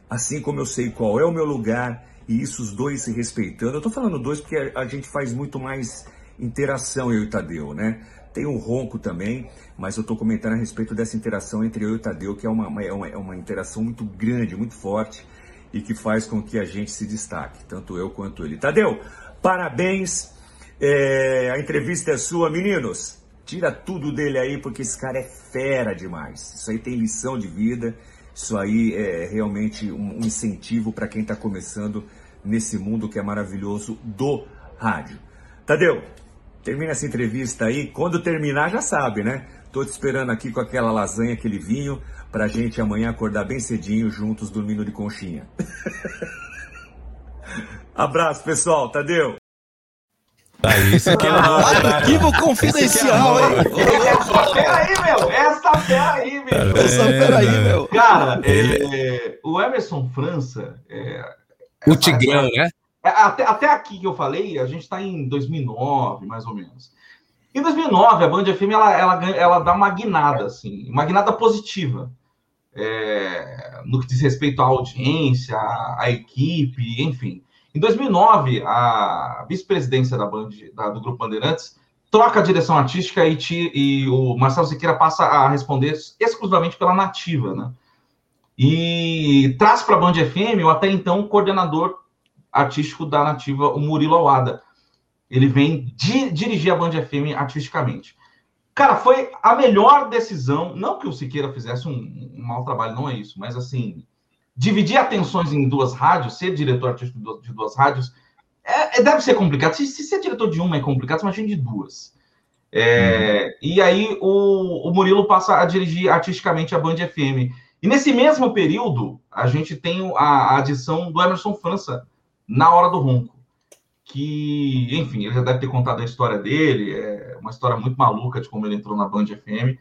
assim como eu sei qual é o meu lugar, e isso os dois se respeitando. Eu tô falando dois porque a, a gente faz muito mais interação, eu e Tadeu, né? Tem o Ronco também, mas eu tô comentando a respeito dessa interação entre eu e o Tadeu, que é uma, uma, é uma, é uma interação muito grande, muito forte, e que faz com que a gente se destaque, tanto eu quanto ele. Tadeu, parabéns! É, a entrevista é sua, meninos. Tira tudo dele aí, porque esse cara é fera demais. Isso aí tem lição de vida. Isso aí é realmente um incentivo para quem está começando nesse mundo que é maravilhoso do rádio. Tadeu, termina essa entrevista aí. Quando terminar, já sabe, né? Tô te esperando aqui com aquela lasanha, aquele vinho, pra gente amanhã acordar bem cedinho, juntos, dormindo de conchinha. <laughs> Abraço, pessoal. Tadeu. Tá isso que é Arquivo confidencial, hein? Essa fera aí, meu! Essa fera aí, meu! Essa fera aí, meu! Cara, é, o Emerson França. É, o Tigrão, né? É, Até, até aqui que eu falei, a gente está em 2009, mais ou menos. Em 2009, a Band FM ela, ela, ela dá uma guinada, assim, uma guinada positiva. É, no que diz respeito à audiência, à, à equipe, enfim. Em 2009, a vice-presidência da Band, da, do Grupo Bandeirantes, troca a direção artística e, e, o Marcelo Siqueira passa a responder exclusivamente pela Nativa, né? E traz para a Band FM o até então coordenador artístico da Nativa, o Murilo Awada. Ele vem di, dirigir a Band FM artisticamente. Cara, foi a melhor decisão, não que o Siqueira fizesse um, um mau trabalho, não é isso, mas assim, dividir atenções em duas rádios, ser diretor artístico de duas rádios, é, é, deve ser complicado. Se, se, ser diretor de uma é complicado, imagina de duas. É, uhum. E aí o, o, Murilo passa a dirigir artisticamente a Band FM. E nesse mesmo período, a gente tem a, a adição do Emerson França na Hora do Ronco. Que, enfim, ele já deve ter contado a história dele, é uma história muito maluca de como ele entrou na Band FM.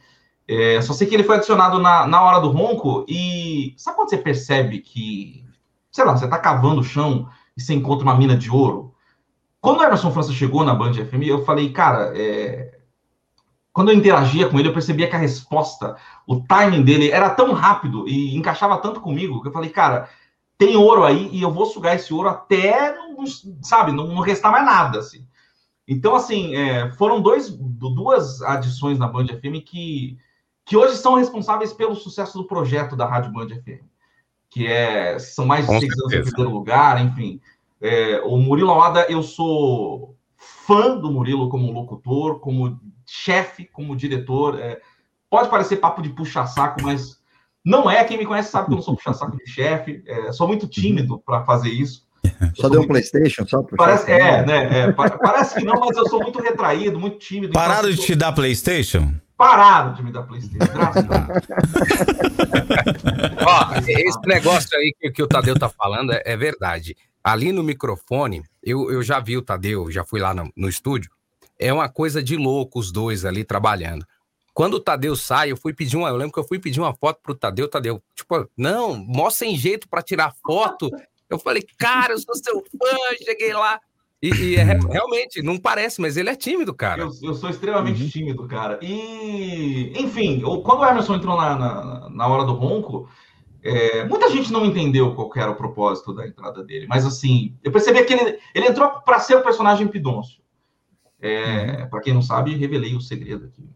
É, só sei que ele foi adicionado na, na hora do ronco e sabe quando você percebe que, sei lá, você tá cavando o chão e você encontra uma mina de ouro? Quando o Emerson França chegou na Band FM, eu falei, cara, é... quando eu interagia com ele, eu percebia que a resposta, o timing dele era tão rápido e encaixava tanto comigo que eu falei, cara, tem ouro aí e eu vou sugar esse ouro até, não, sabe, não, não restar mais nada, assim. Então, assim, é, foram dois, duas adições na Band FM que que hoje são responsáveis pelo sucesso do projeto da Rádio Band FM, que é são mais de seis anos em primeiro lugar, enfim. É, o Murilo Alada, eu sou fã do Murilo como locutor, como chefe, como diretor. É, pode parecer papo de puxa-saco, mas não é. Quem me conhece sabe que eu não sou puxa-saco de chefe. É, sou muito tímido para fazer isso. Só deu um PlayStation? Só parece, é, né? É, parece que não, mas eu sou muito retraído, muito tímido. Pararam então, de te dar PlayStation? pararam de me dar PlayStation. Ó, esse negócio aí que, que, o Tadeu tá falando é, é, verdade. Ali no microfone, eu, eu já vi o Tadeu, já fui lá no, no estúdio. É uma coisa de louco os dois ali trabalhando. Quando o Tadeu sai, eu fui pedir uma. Eu lembro que eu fui pedir uma foto pro Tadeu, Tadeu, tipo, não, mó sem jeito para tirar foto. Eu falei, cara, eu sou seu fã, cheguei lá. E, e é, realmente, não parece, mas ele é tímido, cara. Eu, eu sou extremamente uhum. tímido, cara. E, enfim, quando o Emerson entrou na, na, na hora do ronco, é, muita gente não entendeu qual era o propósito da entrada dele. Mas, assim, eu percebi que ele, ele entrou para ser o personagem Pidoncio. É, uhum. Para quem não sabe, revelei o segredo aqui.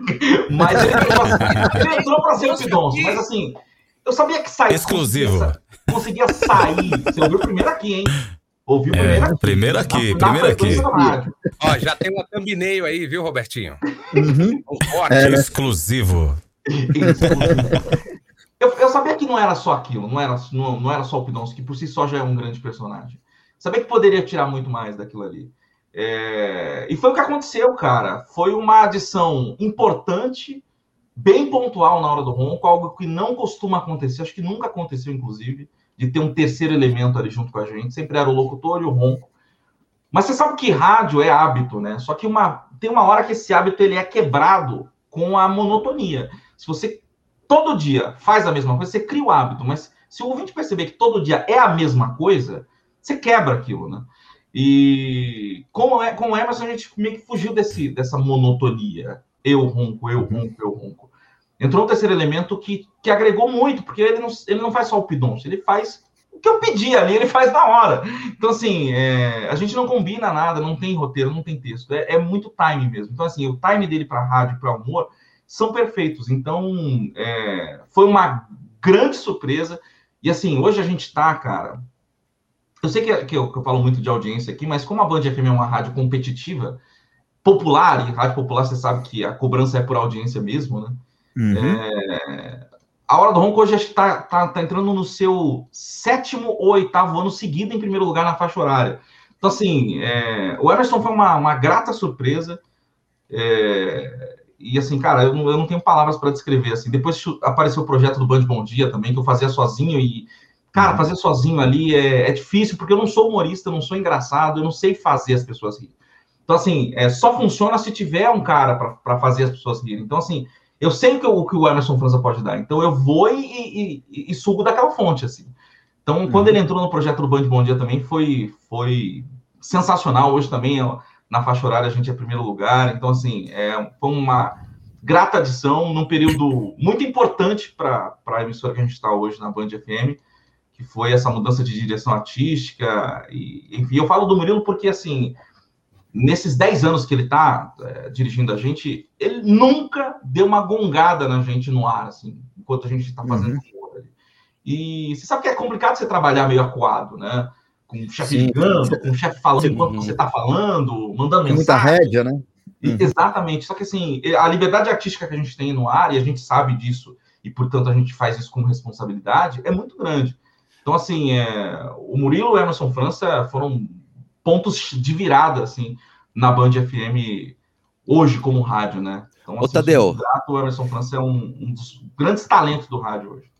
<laughs> mas ele entrou, entrou para ser <laughs> o Pidoncio. Mas, assim, eu sabia que sair. Exclusivo. Conseguia, conseguia sair. Você ouviu primeiro aqui, hein? Ouviu primeiro é, aqui. Primeiro aqui, na, primeiro aqui. Ó, já tem uma thumbnail aí, viu, Robertinho? Uhum. Um é, né? exclusivo. eu, eu, sabia que não era só aquilo, não era, não, não era só o Pidonski, que por si só já é um grande personagem. Sabia que poderia tirar muito mais daquilo ali. É... E foi o que aconteceu, cara. Foi uma adição importante, bem pontual na hora do ronco, algo que não costuma acontecer, acho que nunca aconteceu, inclusive de ter um terceiro elemento ali junto com a gente. Sempre era o locutor e o ronco. Mas você sabe que rádio é hábito, né? Só que uma, tem uma hora que esse hábito ele é quebrado com a monotonia. Se você todo dia faz a mesma coisa, você cria o hábito. Mas se o ouvinte perceber que todo dia é a mesma coisa, você quebra aquilo, né? E como é, como é, mas a gente meio que fugiu desse, dessa monotonia. Eu ronco, eu ronco, eu ronco. Entrou um terceiro elemento que, que agregou muito, porque ele não, ele não faz só o pidonço, ele faz o que eu pedi ali, ele faz na hora. Então, assim, é, a gente não combina nada, não tem roteiro, não tem texto. É, é muito time mesmo. Então, assim, o time dele para rádio e para humor são perfeitos. Então, é, foi uma grande surpresa. E, assim, hoje a gente está, cara, eu sei que, que, eu, que, eu, falo muito de audiência aqui, mas como a Band FM é uma rádio competitiva, popular, e rádio popular você sabe que a cobrança é por audiência mesmo, né? Uhum. É, a Hora do Ronco hoje está tá, tá entrando no seu sétimo ou oitavo ano seguido em primeiro lugar na faixa horária. Então, assim, é, o Emerson foi uma, uma grata surpresa. É, e, assim, cara, eu não, eu não tenho palavras para descrever. Assim, depois apareceu o projeto do Band Bom Dia também, que eu fazia sozinho e Cara, fazer sozinho ali é, é, difícil, porque eu não sou humorista, eu não sou engraçado, eu não sei fazer as pessoas rirem. Então, assim, é, só funciona se tiver um cara para fazer as pessoas rirem. Então, assim, eu sei o que o, que o Emerson França pode dar. Então, eu vou e, e, e sugo daquela fonte, assim. Então, uhum. quando ele entrou no projeto do Band Bom Dia também, foi, foi sensacional. Hoje também, na faixa horária, a gente é primeiro lugar. Então, assim, é, foi uma grata adição num período muito importante para a emissora que a gente está hoje na Band FM que foi essa mudança de direção artística. E, enfim, eu falo do Murilo porque, assim, nesses 10 anos que ele está é, dirigindo a gente, ele nunca deu uma gongada na gente no ar, assim, enquanto a gente está fazendo uhum. E você sabe que é complicado você trabalhar meio acuado, né? Com o chefe ligando, com o chefe falando Sim. enquanto você está falando, mandando tem mensagem. Muita rédea, né? Uhum. Exatamente. Só que assim, a liberdade artística que a gente tem no ar, e a gente sabe disso, e portanto a gente faz isso com responsabilidade, é muito grande. Então, assim, é, o Murilo e o Emerson França foram pontos de virada, assim, na Band FM hoje como rádio, né? Então, assim, Ô, Tadeu. o Emerson França é um, um dos grandes talentos do rádio hoje.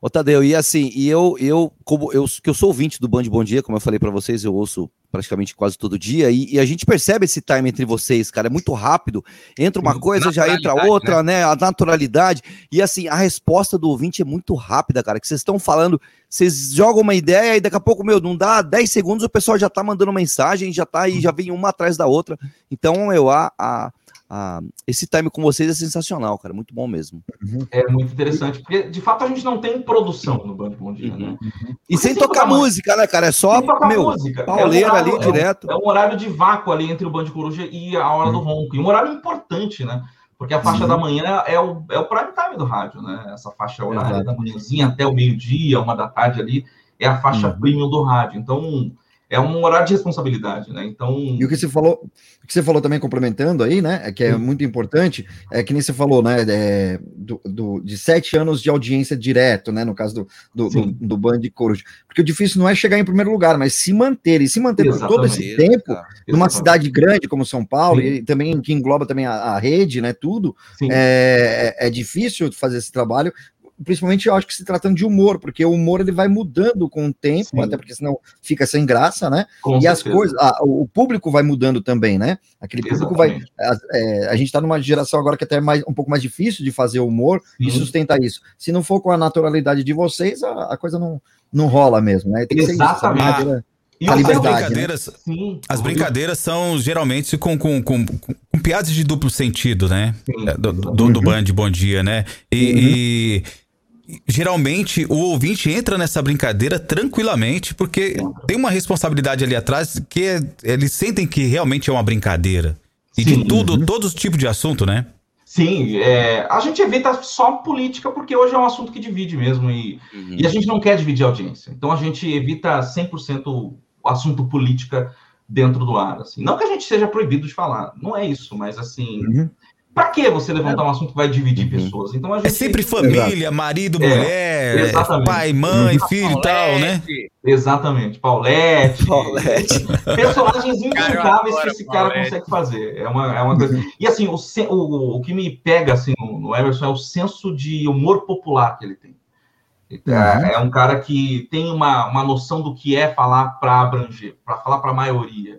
Ô, Tadeu, e assim, e eu, eu, como eu, que eu sou ouvinte do Band Bom Dia, como eu falei para vocês, eu ouço praticamente quase todo dia, e, e, a gente percebe esse time entre vocês, cara, é muito rápido, entra uma coisa, já entra outra, né? né? A naturalidade, e assim, a resposta do ouvinte é muito rápida, cara, que vocês estão falando, vocês jogam uma ideia e daqui a pouco, meu, não dá 10 segundos, o pessoal já tá mandando mensagem, já tá aí, já vem uma atrás da outra, então eu, a, a ah, esse time com vocês é sensacional, cara. Muito bom mesmo. Uhum. É muito interessante, porque de fato a gente não tem produção no Band Bom Dia, né? Uhum. E sem tocar música, né, cara? É só meu, música. pauleira é um horário, ali direto. É um, horário de vácuo ali entre o Band Coruja e a hora do uhum. ronco. E um horário importante, né? Porque a faixa da manhã é o, é o prime time do rádio, né? Essa faixa horária Exato. da manhãzinha até o meio-dia, uma da tarde ali, é a faixa uhum. premium do rádio. Então, é um horário de responsabilidade, né? Então. E o que você falou, o que você falou também complementando aí, né? É que é muito importante, é que nem você falou, né? É, do, do, de sete anos de audiência direto, né? No caso do, do, do, do Band Coruja. Porque o difícil não é chegar em primeiro lugar, mas se manter, e se manter Exatamente. por todo esse tempo, numa cidade grande como São Paulo, Sim. e também que engloba também a, a rede, né? Tudo, é, é, é difícil fazer esse trabalho, principalmente eu acho que se tratando de humor, porque o humor ele vai mudando com o tempo, Sim. até porque senão fica sem graça, né? Com e certeza. as coisas, a, o público vai mudando também, né? Aquele público Exatamente. vai. A, é, a gente está numa geração agora que até é mais, um pouco mais difícil de fazer humor Sim. e sustentar isso. Se não for com a naturalidade de vocês, a, a coisa não, não rola mesmo, né? Tem Exatamente. Isso, e as brincadeiras, né? as brincadeiras são geralmente com, com, com, com, piadas de duplo sentido, né? Do, do, do uhum. Band Bom Dia, né? E, uhum. e, geralmente o ouvinte entra nessa brincadeira tranquilamente, porque tem uma responsabilidade ali atrás que é, eles sentem que realmente é uma brincadeira. E Sim. de tudo, uhum. todos os tipos de assunto, né? Sim, é, a gente evita só política porque hoje é um assunto que divide mesmo e, uhum. e a gente não quer dividir a audiência. Então a gente evita 100% o assunto política dentro do ar. Assim. Não que a gente seja proibido de falar, não é isso, mas assim, uhum. Para que você levantar um assunto que vai dividir uhum. pessoas? Então a é gente... É sempre família, Exato. marido, é, mulher, é, pai, mãe, uhum. filho e tal, né? Exatamente, Paulette. Paulette. Personagens incontáveis que esse cara Paulette. consegue fazer. É uma, é uma coisa. E assim, o, o, o que me pega assim, no, no Emerson é o senso de humor popular que ele tem. Uhum. É, é um cara que tem uma, uma noção do que é falar para abranger, para falar para a maioria.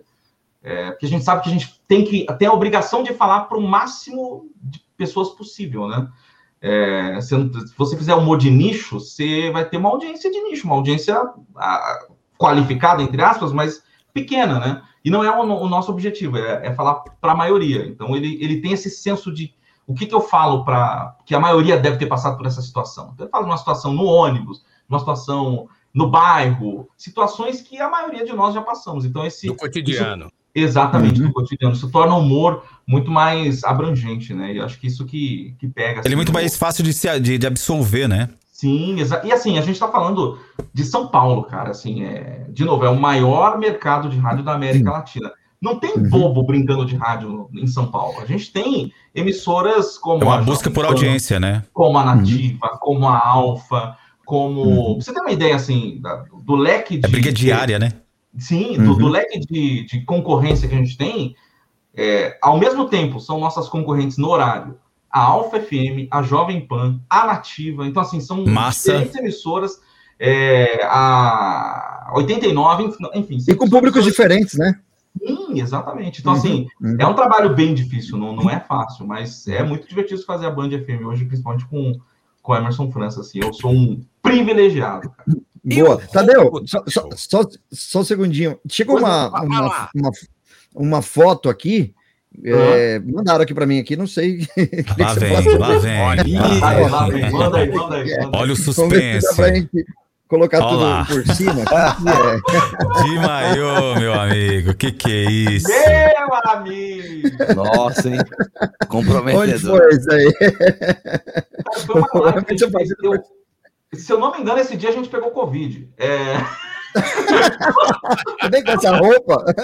É, porque a gente sabe que a gente tem que tem a obrigação de falar para o máximo de pessoas possível, né? É, se, você fizer humor de nicho, você vai ter uma audiência de nicho, uma audiência a, qualificada, entre aspas, mas pequena, né? E não é o, o nosso objetivo, é, é falar para a maioria. Então ele, ele tem esse senso de o que, que eu falo para que a maioria deve ter passado por essa situação. Então, ele fala uma situação no ônibus, uma situação no bairro, situações que a maioria de nós já passamos. Então esse no cotidiano. Isso, exatamente, uhum. no cotidiano. Isso torna o humor muito mais abrangente, né? E acho que isso que, que pega. Assim, Ele é muito mais fácil de, se, de, de absorver, né? Sim, e assim, a gente está falando de São Paulo, cara, assim, é, de novo, é o maior mercado de rádio da América Latina. Não tem uhum. bobo brincando de rádio em São Paulo. A gente tem emissoras como. É uma busca por audiência, né? Como a Nativa, uhum. como a Alfa, como. Uhum. Você tem uma ideia, assim, do leque de. É briga diária, né? Sim, do, do leque de, de, concorrência que a gente tem. É, ao mesmo tempo, são nossas concorrentes no horário. A Alfa FM, a Jovem Pan, a Nativa. Então, assim, são diferentes emissoras. É, a 89, enfim. E com públicos diferentes, né? Sim, exatamente. Então, uhum, assim, uhum. é um trabalho bem difícil, não, não é fácil, mas é muito divertido fazer a Band FM hoje, principalmente com, com Emerson França, assim. Eu sou um privilegiado, cara. Boa. Tadeu, só, só, só, só, um segundinho. Chegou uma, uma, uma, uma, foto aqui. Uhum. É, mandaram aqui para mim aqui, não sei. <laughs> Lá vem, lá vem. Olha o suspense colocar Olá. tudo por cima. é. De maiô, meu amigo. Que que é isso? Meu amigo! Nossa, hein? Comprometedor. Onde foi isso aí? foi uma live que eu, se eu não me engano, esse dia a gente pegou Covid. É... Nem com essa roupa? <laughs>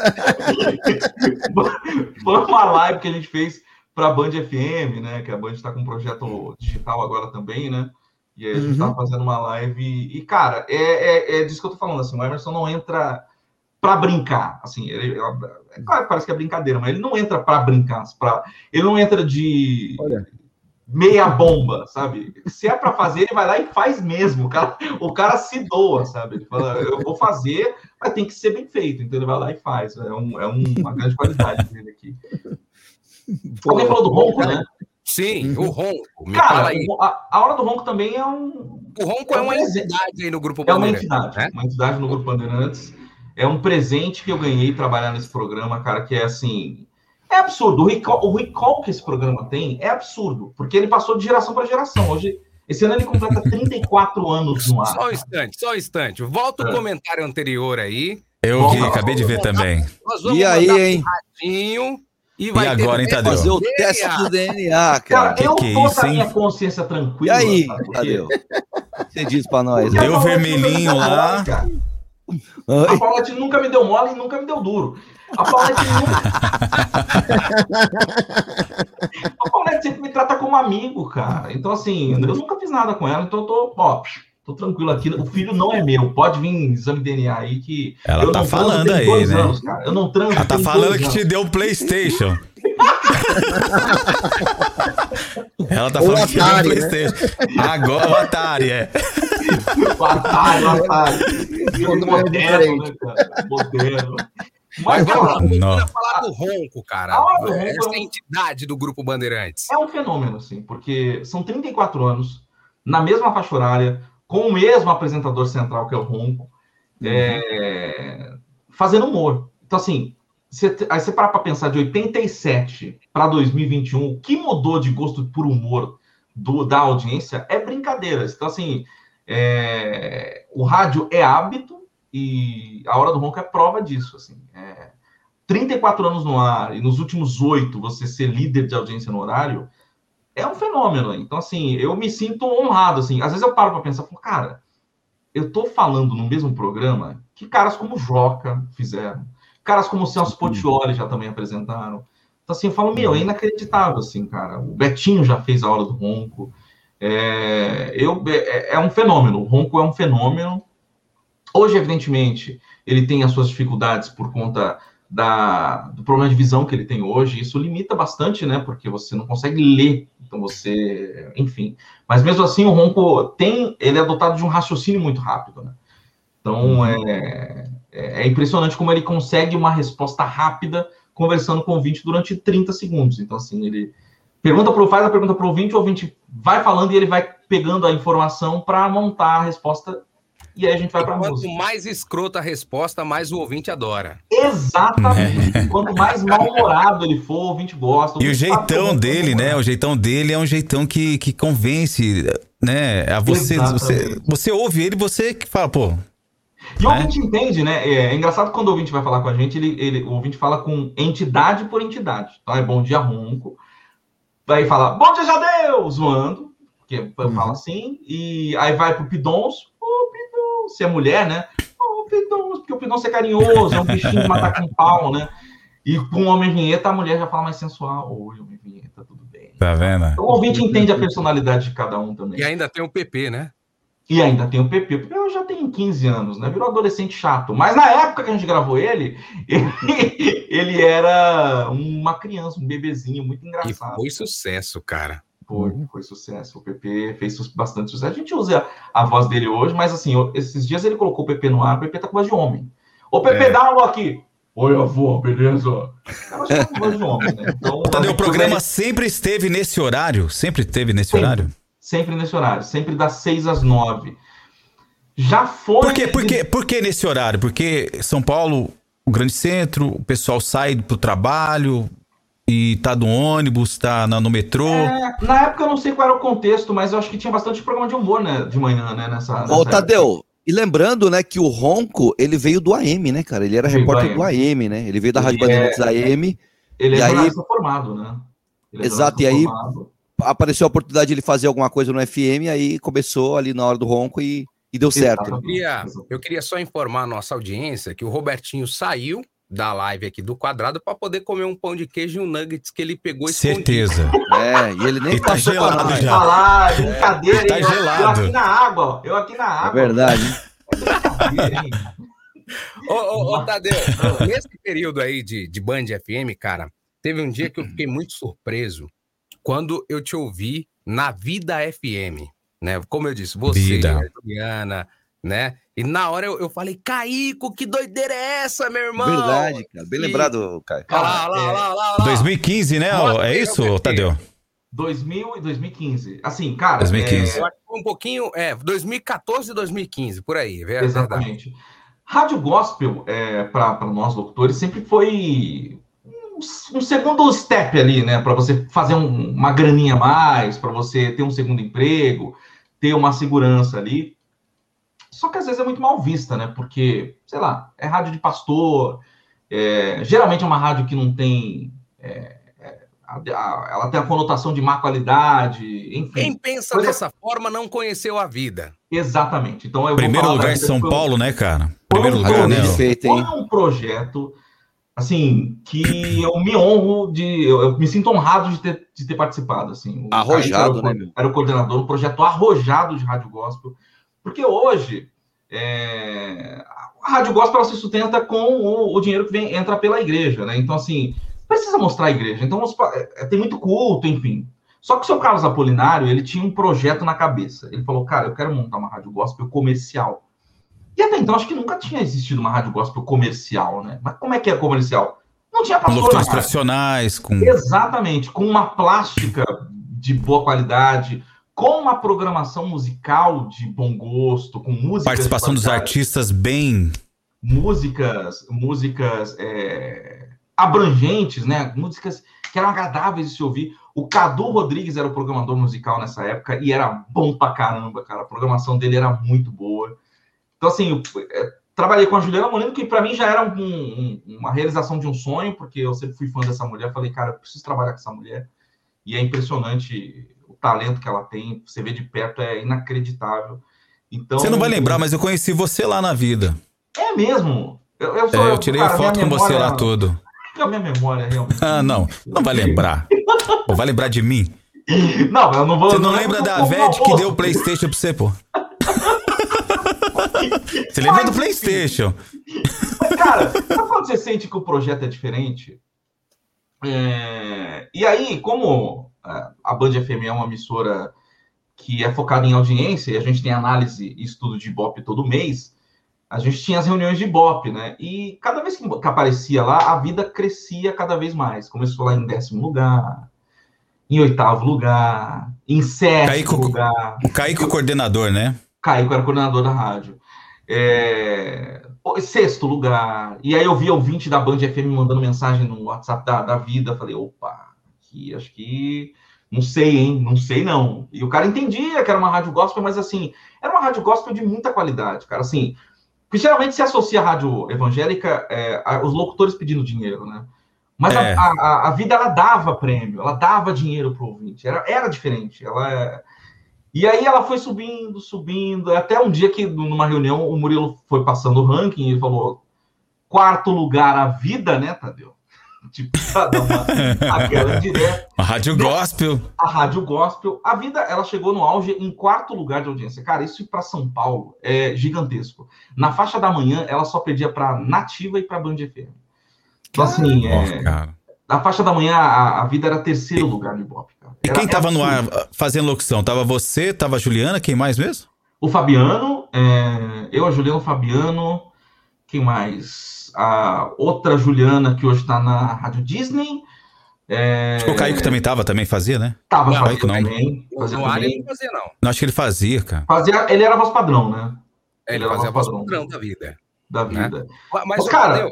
Foi uma live que a gente fez para a Band FM, né? Que a Band está com um projeto digital agora também, né? E aí a gente uhum. tava fazendo uma live e, cara, é, é, é, disso que eu tô falando, assim, o Emerson não entra para brincar, assim, ele, é claro que parece que é brincadeira, mas ele não entra para brincar, pra, ele não entra de Olha. Meia bomba, sabe? Se é para fazer, ele vai lá e faz mesmo, o cara, o cara se doa, sabe? Ele fala, eu vou fazer, mas tem que ser bem feito, então ele vai lá e faz, é, um, é uma grande qualidade dele aqui. Alguém falou do ronco, né? Sim, o ronco. Cara, a, a, hora do ronco também é um. O ronco é, é uma entidade aí no Grupo Bandeirantes. É uma entidade, né? uma entidade no Grupo Bandeirantes. É um presente que eu ganhei trabalhar nesse programa, cara, que é assim. É absurdo. O recall, o recall que esse programa tem é absurdo, porque ele passou de geração para geração. Hoje, esse ano ele completa <laughs> 34 anos no ar. Só um instante, só um instante. Volta o é. comentário anterior aí. Eu vi, acabei de ver também. e aí, hein? Um e, e agora, hein, Tadeu? Fazer o teste do DNA, cara. cara eu que tô com a minha consciência tranquila. E aí, Tadeu? Você diz pra nós. Deu o vermelhinho lá. A Paulette nunca me deu mole e nunca me deu duro. A Paulette nunca... <laughs> a Paulette sempre me trata como amigo, cara. Então, assim, eu nunca fiz nada com ela, então eu tô, ó, tô tranquilo aqui. O filho não é meu. Pode vir exame DNA aí que. Ela tá falando aí, né? Anos, eu não transo. Ela tá falando <laughs> que te deu um PlayStation. Ela tá falando que te deu um né? PlayStation. Né? Agora o Atari, é. <laughs> O Atari, o Atari. Moderno, né, cara? Moderno. Mas, vamos lá, falar do ronco, cara. do ronco Essa é a entidade do Grupo Bandeirantes. É um fenômeno, assim, porque são 34 anos, na mesma faixa horária, com o mesmo apresentador central, que é o Ronco, uhum. é, fazendo humor. Então, assim, você, aí você para para pensar de 87 para 2021, o que mudou de gosto por humor do, da audiência é brincadeira. Então, assim, é, o rádio é hábito e a Hora do Ronco é prova disso. Assim, é, 34 anos no ar e nos últimos oito você ser líder de audiência no horário é um fenômeno. Então, assim, eu me sinto honrado. Assim. Às vezes eu paro para pensar, cara, eu tô falando no mesmo programa que caras como Joca fizeram, caras como o Celso Portioli já também apresentaram. Então, assim, eu falo, meu, é inacreditável, assim, cara. O Betinho já fez a hora do Ronco. É, eu, é, é um fenômeno. O Ronco é um fenômeno. Hoje, evidentemente, ele tem as suas dificuldades por conta da, do problema de visão que ele tem hoje, isso limita bastante, né? Porque você não consegue ler, então você, enfim. Mas mesmo assim, o Ronco tem, ele é dotado de um raciocínio muito rápido, né? Então é, é, é impressionante como ele consegue uma resposta rápida conversando com o ouvinte durante 30 segundos. Então, assim, ele pergunta para o faz a pergunta para o ouvinte, o ouvinte vai falando e ele vai pegando a informação para montar a resposta e aí a gente vai para Quanto música. mais escrota a resposta, mais o ouvinte adora. Exatamente. Quanto mais mal-humorado ele for, o ouvinte gosta. E o jeitão dele, né? O jeitão dele é um jeitão que, que convence, né? A você, você, Exatamente. você ouve ele, você que fala, pô. E o ouvinte entende, né? É, é engraçado que quando o ouvinte vai falar com a gente, ele, ele, o ouvinte fala com entidade por entidade. Então é bom dia ronco. Aí fala, bom dia, Jadeu! Zoando, que eu falo assim. E aí vai pro Pidons. Se é mulher, né? Ô, Pidons! Porque o Pidons é carinhoso, é um bichinho de matar com pau, né? E com o homem vinheta, a mulher já fala mais sensual. Oi, homem vinheta, tudo bem. Tá vendo? Então o ouvinte entende a personalidade de cada um também. E ainda tem o PP, né? E ainda tem o PP. O PP já tem 15 anos, né? Virou adolescente chato. Mas na época que a gente gravou ele, ele, <laughs> ele era uma criança, um bebezinho muito E engraçado. foi sucesso, cara. Foi, foi sucesso. O PP fez bastante sucesso. A gente usa a voz dele hoje, mas assim, esses dias ele colocou o PP no ar, o PP tá com voz de homem. Ô, PP, É. dá um alô aqui. Oi, avô, beleza? Ela já tá com voz de homem, né? Então, <laughs> Tadeu, o programa ele sempre esteve nesse horário? Sempre esteve nesse Sempre. horário? sempre nesse horário, sempre das 6 às 9. Já foi. Por quê? Por quê? Por que nesse horário? Porque São Paulo, o grande centro, o pessoal sai pro trabalho e tá no ônibus, tá na- no metrô. É, na época eu não sei qual era o contexto, mas eu acho que tinha bastante programa de humor, né, de manhã, né, nessa, nessa Ô, época. Tadeu, e lembrando, né, que o Ronco, ele veio do AM, né, cara? Ele era Veio do repórter do AM. AM, né? Ele veio da Rádio Ele é- Bandeirantes AM. Ele é e aí, jornalista formado, né? Ele é exato, e aí formado. apareceu a oportunidade de ele fazer alguma coisa no FM, aí começou ali na hora do Ronco e, e deu certo. Eu queria, eu queria só informar a nossa audiência que o Robertinho saiu da live aqui do quadrado para poder comer um pão de queijo e um nuggets que ele pegou Certeza. É, e ele nem Ele tá passou pra gelado nós. já. Falar, brincadeira, Tá hein? Eu- Eu gelado. aqui na água, ó. Eu aqui na É água. verdade. Brincadeira, hein? Ô, ô, ô, Tadeu, nesse período aí de, de Band FM, cara, teve um dia que eu fiquei muito surpreso quando eu te ouvi na Vida FM, né? Como eu disse, você, Vida. a Juliana, né? E na hora eu, eu falei, Caico, que doideira é essa, meu irmão? Verdade, cara. Bem E- lembrado, Caio. Olha lá, olha lá, olha lá, olha lá. 2015, né? Bota É isso. Tadeu? 2000 e 2015. Assim, cara. 2015. é, Eu acho que foi um pouquinho, é, 2014 e 2015, por aí, é verdade. Exatamente. Rádio gospel, é, para nós locutores, sempre foi um, um segundo step ali, né? Para você fazer um- uma graninha a mais, para você ter um segundo emprego, ter uma segurança ali. Só que às vezes é muito mal vista, né? Porque, sei lá, é rádio de pastor, é, geralmente é uma rádio que não tem. é, é, a- a- ela tem a conotação de má qualidade, enfim. Quem pensa Coisa- dessa forma não conheceu a vida. Exatamente. Então Primeiro lugar em São eu- Paulo, né, cara? Primeiro um lugar, né? projeto- Feito, hein? Foi um projeto, assim, que eu me honro de. Eu, eu me sinto honrado de ter, de ter participado. Assim. O Arrojado, era o, né? Era o coordenador, um projeto arrojado de Rádio Gospel. Porque hoje. é, a Rádio Gospel ela se sustenta com o, o dinheiro que vem, entra pela igreja, né? Então, assim, precisa mostrar a igreja. Então, os é, tem muito culto, enfim. Só que o seu Carlos Apolinário, ele tinha um projeto na cabeça. Ele falou, cara, eu quero montar uma rádio gospel comercial. E até então, acho que nunca tinha existido uma rádio gospel comercial, né? Mas como é que é comercial? Não tinha pastor rádio. profissionais, com. Exatamente, com uma plástica de boa qualidade, com uma programação musical de bom gosto, com músicas... de Participação dos artistas bem. músicas, músicas é, abrangentes, né? Músicas que eram agradáveis de se ouvir. O Cadu Rodrigues era o programador musical nessa época e era bom pra caramba, cara. A programação dele era muito boa. Então, assim, eu, é, trabalhei com a Juliana Molino, que para mim já era um- um- uma realização de um sonho, porque eu sempre fui fã dessa mulher. Falei, cara, eu preciso trabalhar com essa mulher. E é impressionante o talento que ela tem. Você vê de perto, é inacreditável. Então, Você não vai lembrar, mas eu conheci você lá na vida. É mesmo? Eu, eu, É, eu tirei cara, foto com você lá tudo. A minha memória, realmente. Ah, não. Não vai lembrar. Pô, vai lembrar de mim? <laughs> Não, eu não vou. Você não eu lembra da VED que deu o PlayStation pra você, pô? <laughs> Você lembra do PlayStation? Mas, cara, sabe quando você sente que o projeto é diferente? É, E aí, como é, a Band FM é uma emissora que é focada em audiência e a gente tem análise e estudo de Ibope todo mês, a gente tinha as reuniões de Ibope, né? E cada vez que que aparecia lá, a vida crescia cada vez mais. Começou lá em décimo lugar, em oitavo lugar, em sétimo Caico- lugar. O Kaique, o coordenador, né? Caico era coordenador da rádio. É, sexto lugar. E aí eu vi ouvinte da Band FM mandando mensagem no WhatsApp da, da vida. Falei, opa, aqui acho que. Não sei, hein? Não sei, não. E o cara entendia que era uma rádio gospel, mas assim, era uma rádio gospel de muita qualidade, cara. Assim, porque geralmente se associa a rádio evangélica é, os locutores pedindo dinheiro, né? Mas é. a, a, a, vida ela dava prêmio, ela dava dinheiro para o ouvinte, era, era diferente. Ela e aí ela foi subindo, subindo, até um dia que numa reunião o Murilo foi passando o ranking e falou: quarto lugar a vida, né, Tadeu? Tipo, pra dar uma, <laughs> aquela direta. A rádio gospel. A rádio gospel. A vida, ela chegou no auge em quarto lugar de audiência. Cara, isso para São Paulo é gigantesco. Na faixa da manhã, ela só pedia para Nativa e para Band FM. Então, assim, é, na faixa da manhã, a, a vida era terceiro lugar no Ibope. Cara. E quem tava no ar fazendo locução? Tava você, tava a Juliana, quem mais mesmo? O Fabiano, é, eu, a Juliana, o Fabiano, quem mais? A outra Juliana, que hoje tá na Rádio Disney. É... Acho que o Caico também tava, também fazia, né? Tava, não, Caico não. Também, fazia ar ele não fazia, não. Não, acho que ele fazia, cara. Fazia, ele era a voz padrão, né? Ele, ele fazia a voz padrão. padrão da vida. Da vida. Né? Mas, Mas cara...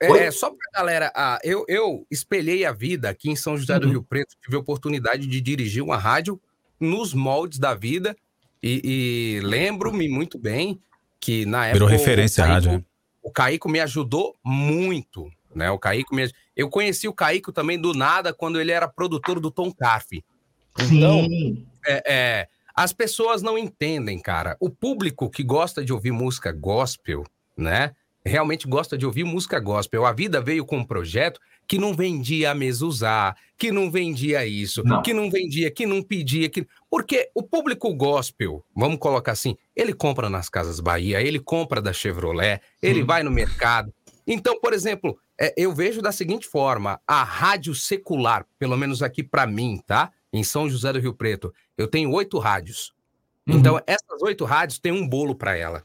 É, é, só pra galera, ah, eu, eu espelhei a vida aqui em São José do uhum. Rio Preto, tive a oportunidade de dirigir uma rádio nos moldes da vida e, e lembro-me muito bem que na época... Virou referência a rádio, né? O Caico me ajudou muito, né? O Caico me... Eu conheci o Caico também do nada quando ele era produtor do Tom Carf. Então, é, é, as pessoas não entendem, cara. O público que gosta de ouvir música gospel, né? realmente gosta de ouvir música gospel. A vida veio com um projeto que não vendia a mesuzá, que não vendia isso, não. que não vendia, que não pedia, que porque o público gospel, vamos colocar assim, ele compra nas Casas Bahia, ele compra da Chevrolet, ele vai no mercado. Então, por exemplo, é, eu vejo da seguinte forma: a rádio secular, pelo menos aqui para mim, tá? Em São José do Rio Preto, eu tenho oito rádios. Uhum. Então, essas oito rádios têm um bolo para ela.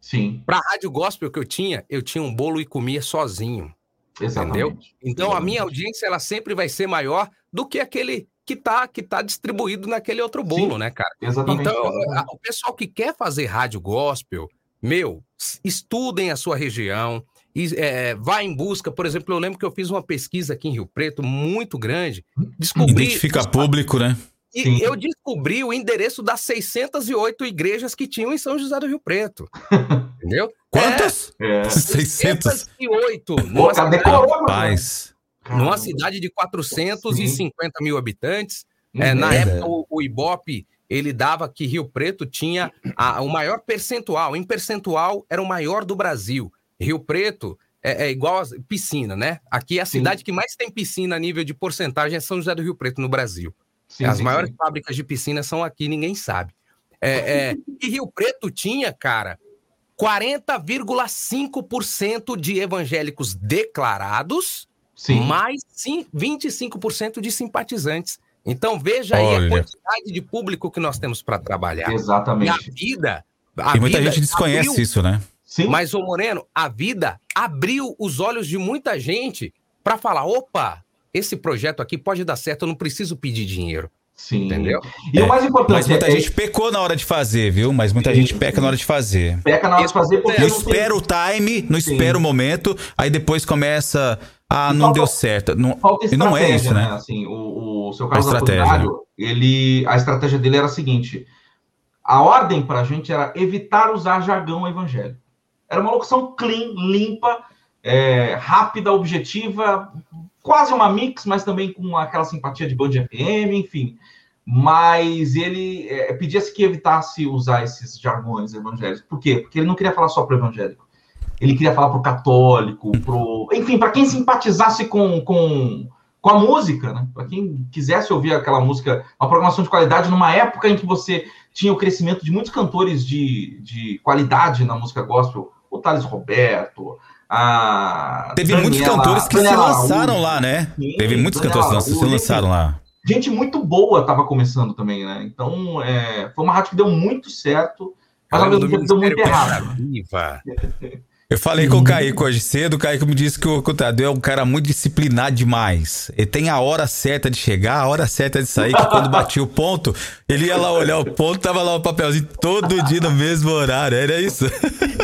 Sim. Para a rádio gospel que eu tinha, eu tinha um bolo e comia sozinho. Exatamente. Entendeu? Então Exatamente. a minha audiência ela sempre vai ser maior do que aquele que está que tá distribuído naquele outro bolo, Sim, né, cara? Exatamente. Então, a, o pessoal que quer fazer rádio gospel, meu, estudem a sua região, e, é, vá em busca. Por exemplo, eu lembro que eu fiz uma pesquisa aqui em Rio Preto muito grande. Descobri. Identifica público, né? E Sim. eu descobri o endereço das 608 igrejas que tinham em São José do Rio Preto. <laughs> Entendeu? Quantas? É. é. <laughs> 608. Numa, cidade, Rapaz. numa cidade de 450 Sim. mil habitantes. É, na é. época, o, o Ibope ele dava que Rio Preto tinha a, o maior percentual. Em percentual, era o maior do Brasil. Rio Preto é, é igual a piscina, né? Aqui é a Sim. cidade que mais tem piscina a nível de porcentagem é São José do Rio Preto, no Brasil. Sim, As sim, maiores sim. fábricas de piscina são aqui, ninguém sabe. É, é, <laughs> e Rio Preto tinha, cara, 40,5% de evangélicos declarados, mais 25% de simpatizantes. Então veja Olha. aí a quantidade de público que nós temos para trabalhar. Exatamente. E a vida. A e muita vida gente desconhece abriu, isso, né? Sim. Mas, ô Moreno, a vida abriu os olhos de muita gente para falar: opa, esse projeto aqui pode dar certo, eu não preciso pedir dinheiro. Sim. Entendeu? E é, o mais importante Mas muita é... gente pecou na hora de fazer, viu? Mas muita Sim. gente peca na hora de fazer. Peca na hora de fazer porque. Não, não espera tem... o time, não Sim. espera o momento, aí depois começa. Ah, não falta, deu certo. Não, e não é isso, né? né? Assim, o, o seu Carlos Apolinário, ele, a estratégia dele era a seguinte: a ordem para a gente era evitar usar jargão evangélico. Era uma locução clean, limpa, é, rápida, objetiva, quase uma mix, mas também com aquela simpatia de Band FM, enfim. Mas ele é, pedia-se que evitasse usar esses jargões evangélicos. Por quê? Porque ele não queria falar só para o evangélico. Ele queria falar para o católico, pro... enfim, para quem simpatizasse com, com, com a música, né? Para quem quisesse ouvir aquela música, uma programação de qualidade, numa época em que você tinha o crescimento de muitos cantores de, de qualidade na música gospel, o Thales Roberto, a Teve Daniela, muitos cantores que Daniela se lançaram lá, né? Sim, Teve muitos Daniela cantores que se lançaram lá. Gente muito boa estava começando também, né? Então, é, foi uma rádio que deu muito certo, mas ao mesmo tempo deu muito errado. <laughs> Eu falei com o Kaique hoje cedo, o Kaique me disse que o, que o Tadeu é um cara muito disciplinado demais. Ele tem a hora certa de chegar, a hora certa de sair, que quando batia o ponto, ele ia lá olhar o ponto, tava lá o papelzinho todo dia no mesmo horário, era isso?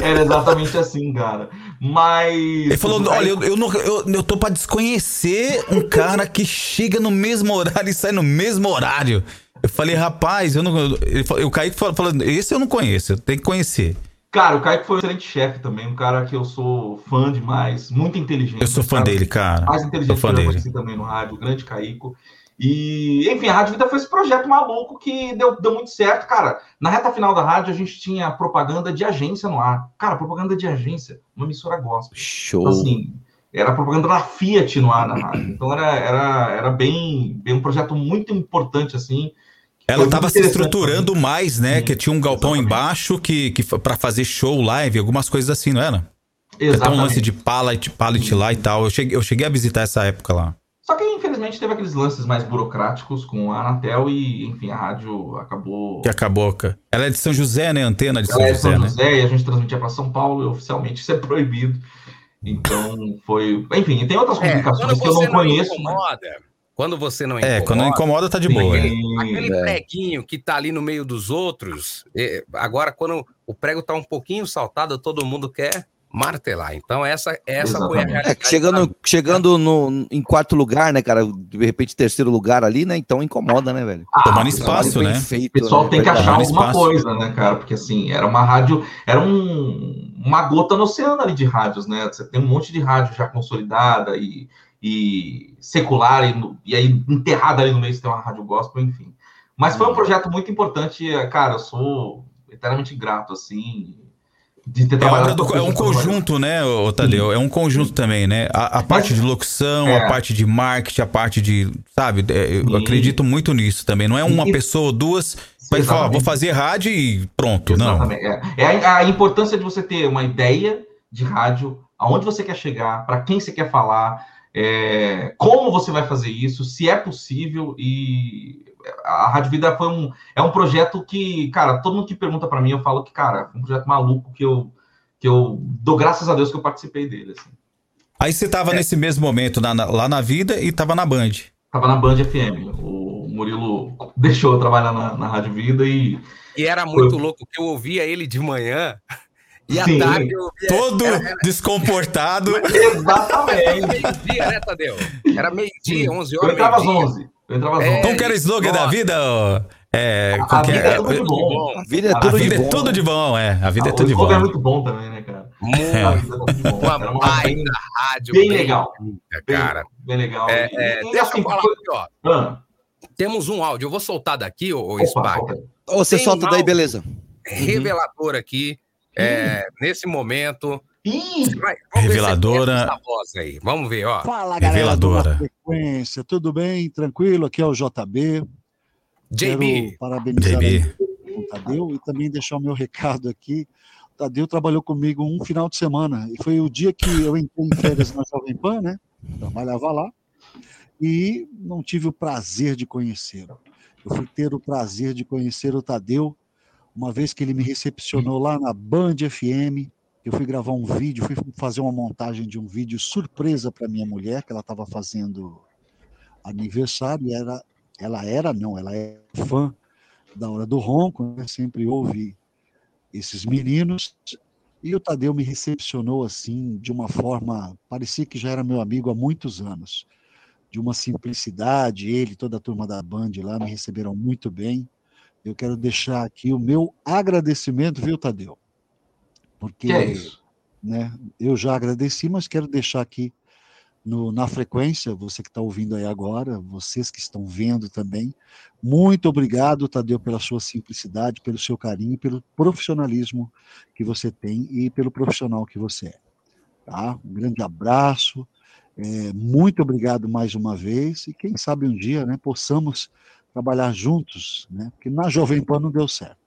Era exatamente assim, cara. Mas. Ele falou: olha, eu, eu, não, eu, eu tô pra desconhecer um cara que chega no mesmo horário e sai no mesmo horário. Eu falei, rapaz, eu não. Ele, falou- o Kaique falou, esse eu não conheço, eu tenho que conhecer. Cara, o Kaique foi um excelente chefe também, um cara que eu sou fã demais, muito inteligente. Eu sou fã cara dele, cara. Mais Sou inteligente fã que eu dele. conheci também no rádio, o grande Caico. E, enfim, a Rádio Vida foi esse projeto maluco que deu, deu muito certo. Cara, na reta final da rádio, a gente tinha propaganda de agência no ar. Cara, propaganda de agência, uma emissora gospel. Show. Então, assim, era propaganda da Fiat no ar na rádio. Então era, era, era bem, bem um projeto muito importante, assim. Ela Foi tava muito se estruturando mais, né? que tinha um galpão embaixo que, que para fazer show, live, algumas coisas assim, não era? Até um Exatamente. lance de pallet, pallet lá e tal. Eu cheguei, eu cheguei a visitar essa época lá. Só que, infelizmente, teve aqueles lances mais burocráticos com a Anatel e, enfim, a rádio acabou. Que acabou, cara. Ela é de São José, né? Antena de São Ela é de José, São né? José e a gente transmitia para São Paulo e oficialmente isso é proibido. Então foi. Enfim, tem outras É, complicações quando que eu você não conheço. mas- incomoda, quando você não É, quando não incomoda, tá de boa. é. Aquele É. preguinho que tá ali no meio dos outros, é, agora quando o prego tá um pouquinho saltado, todo mundo quer martelar. Então essa, essa foi a É, realidade. chegando chegando no, em quarto lugar, né, cara? De repente, terceiro lugar ali, né? Então incomoda, né, velho? Ah, Tomando espaço, né? feito, O pessoal né? tem que achar Tomando alguma espaço. coisa, né, cara? Porque assim, era uma rádio, era um, uma gota no oceano ali de rádios, né? Você tem um monte de rádio já consolidada e, e secular, e, e aí enterrada ali no meio você tem uma rádio gospel, enfim. Mas foi um projeto muito importante, cara, eu sou eternamente grato, assim, de ter É, trabalhado do- é um conjunto, né, ô Tadeu? É um conjunto também, né? A, a parte de locução, É. a parte de marketing, a parte de. Sabe? É, Eu Sim. acredito muito nisso também. Não é uma pessoa ou duas vai falar, "Ó, vou fazer rádio e pronto. Não. Exatamente. É, É a, a importância de você ter uma ideia de rádio, aonde você quer chegar, para quem você quer falar, é, como você vai fazer isso, se é possível. E a Rádio Vida foi um, é um projeto que, cara, todo mundo que pergunta para mim, eu falo que, cara, foi um projeto maluco que eu, que eu dou graças a Deus que eu participei dele. Assim. Aí você tava nesse mesmo momento na- na- lá na vida e tava na Band. Tava na Band FM. O Murilo deixou eu trabalhar na, na Rádio Vida e. E era muito louco que eu ouvia ele de manhã e à Sim. tarde eu ouvia. Todo era- era- descomportado. Exatamente. Era meio-dia, né, Tadeu? Era meio-dia, 11 horas. Eu entrava às meio-dia. 11. Eu entrava às 11. É, Como que era o slogan da nossa. vida? ó? É, A vida é tudo de bom. A vida é A tudo vida de é bom. tudo de bom, é. A vida é Ah, tudo o de slogan é bom. muito bom também, né, cara? Muito. A vida é bom. Uma baita rádio. bem legal. bem, cara. bem legal. É, é, e, deixa assim, eu falar aqui, ó. Ah, Temos um áudio. Eu vou soltar daqui, ô, ô opa, Spag. opa. Ô, você solta um daí, beleza. Revelador aqui. é, nesse momento. Vai, ver se Reveladora. essa voz aí. Vamos ver, ó. Fala, galera Reveladora. Frequência, tudo bem? Tranquilo? Aqui é o JB. JB. Quero parabenizar JB. o Tadeu e também deixar o meu recado aqui. O Tadeu trabalhou comigo um final de semana e foi o dia que eu entrei em férias na Jovem Pan, né? Trabalhava lá e não tive o prazer de conhecê-lo. Eu fui ter o prazer de conhecer o Tadeu uma vez que ele me recepcionou lá na Band FM. Eu fui gravar um vídeo, fui fazer uma montagem de um vídeo surpresa para minha mulher, que ela estava fazendo aniversário, era, ela era, não, ela é fã da Hora do Ronco, né? sempre ouve esses meninos. E o Tadeu me recepcionou assim, de uma forma, parecia que já era meu amigo há muitos anos. De uma simplicidade, ele, toda a turma da Band lá me receberam muito bem. Eu quero deixar aqui o meu agradecimento, viu, Tadeu? Porque que é isso? né, eu já agradeci, mas quero deixar aqui no, na frequência, você que está ouvindo aí agora, vocês que estão vendo também, muito obrigado, Tadeu, pela sua simplicidade, pelo seu carinho, pelo profissionalismo que você tem e pelo profissional que você é. Tá? Um grande abraço, é, muito obrigado mais uma vez, e quem sabe um dia né, possamos trabalhar juntos, né? porque na Jovem Pan não deu certo.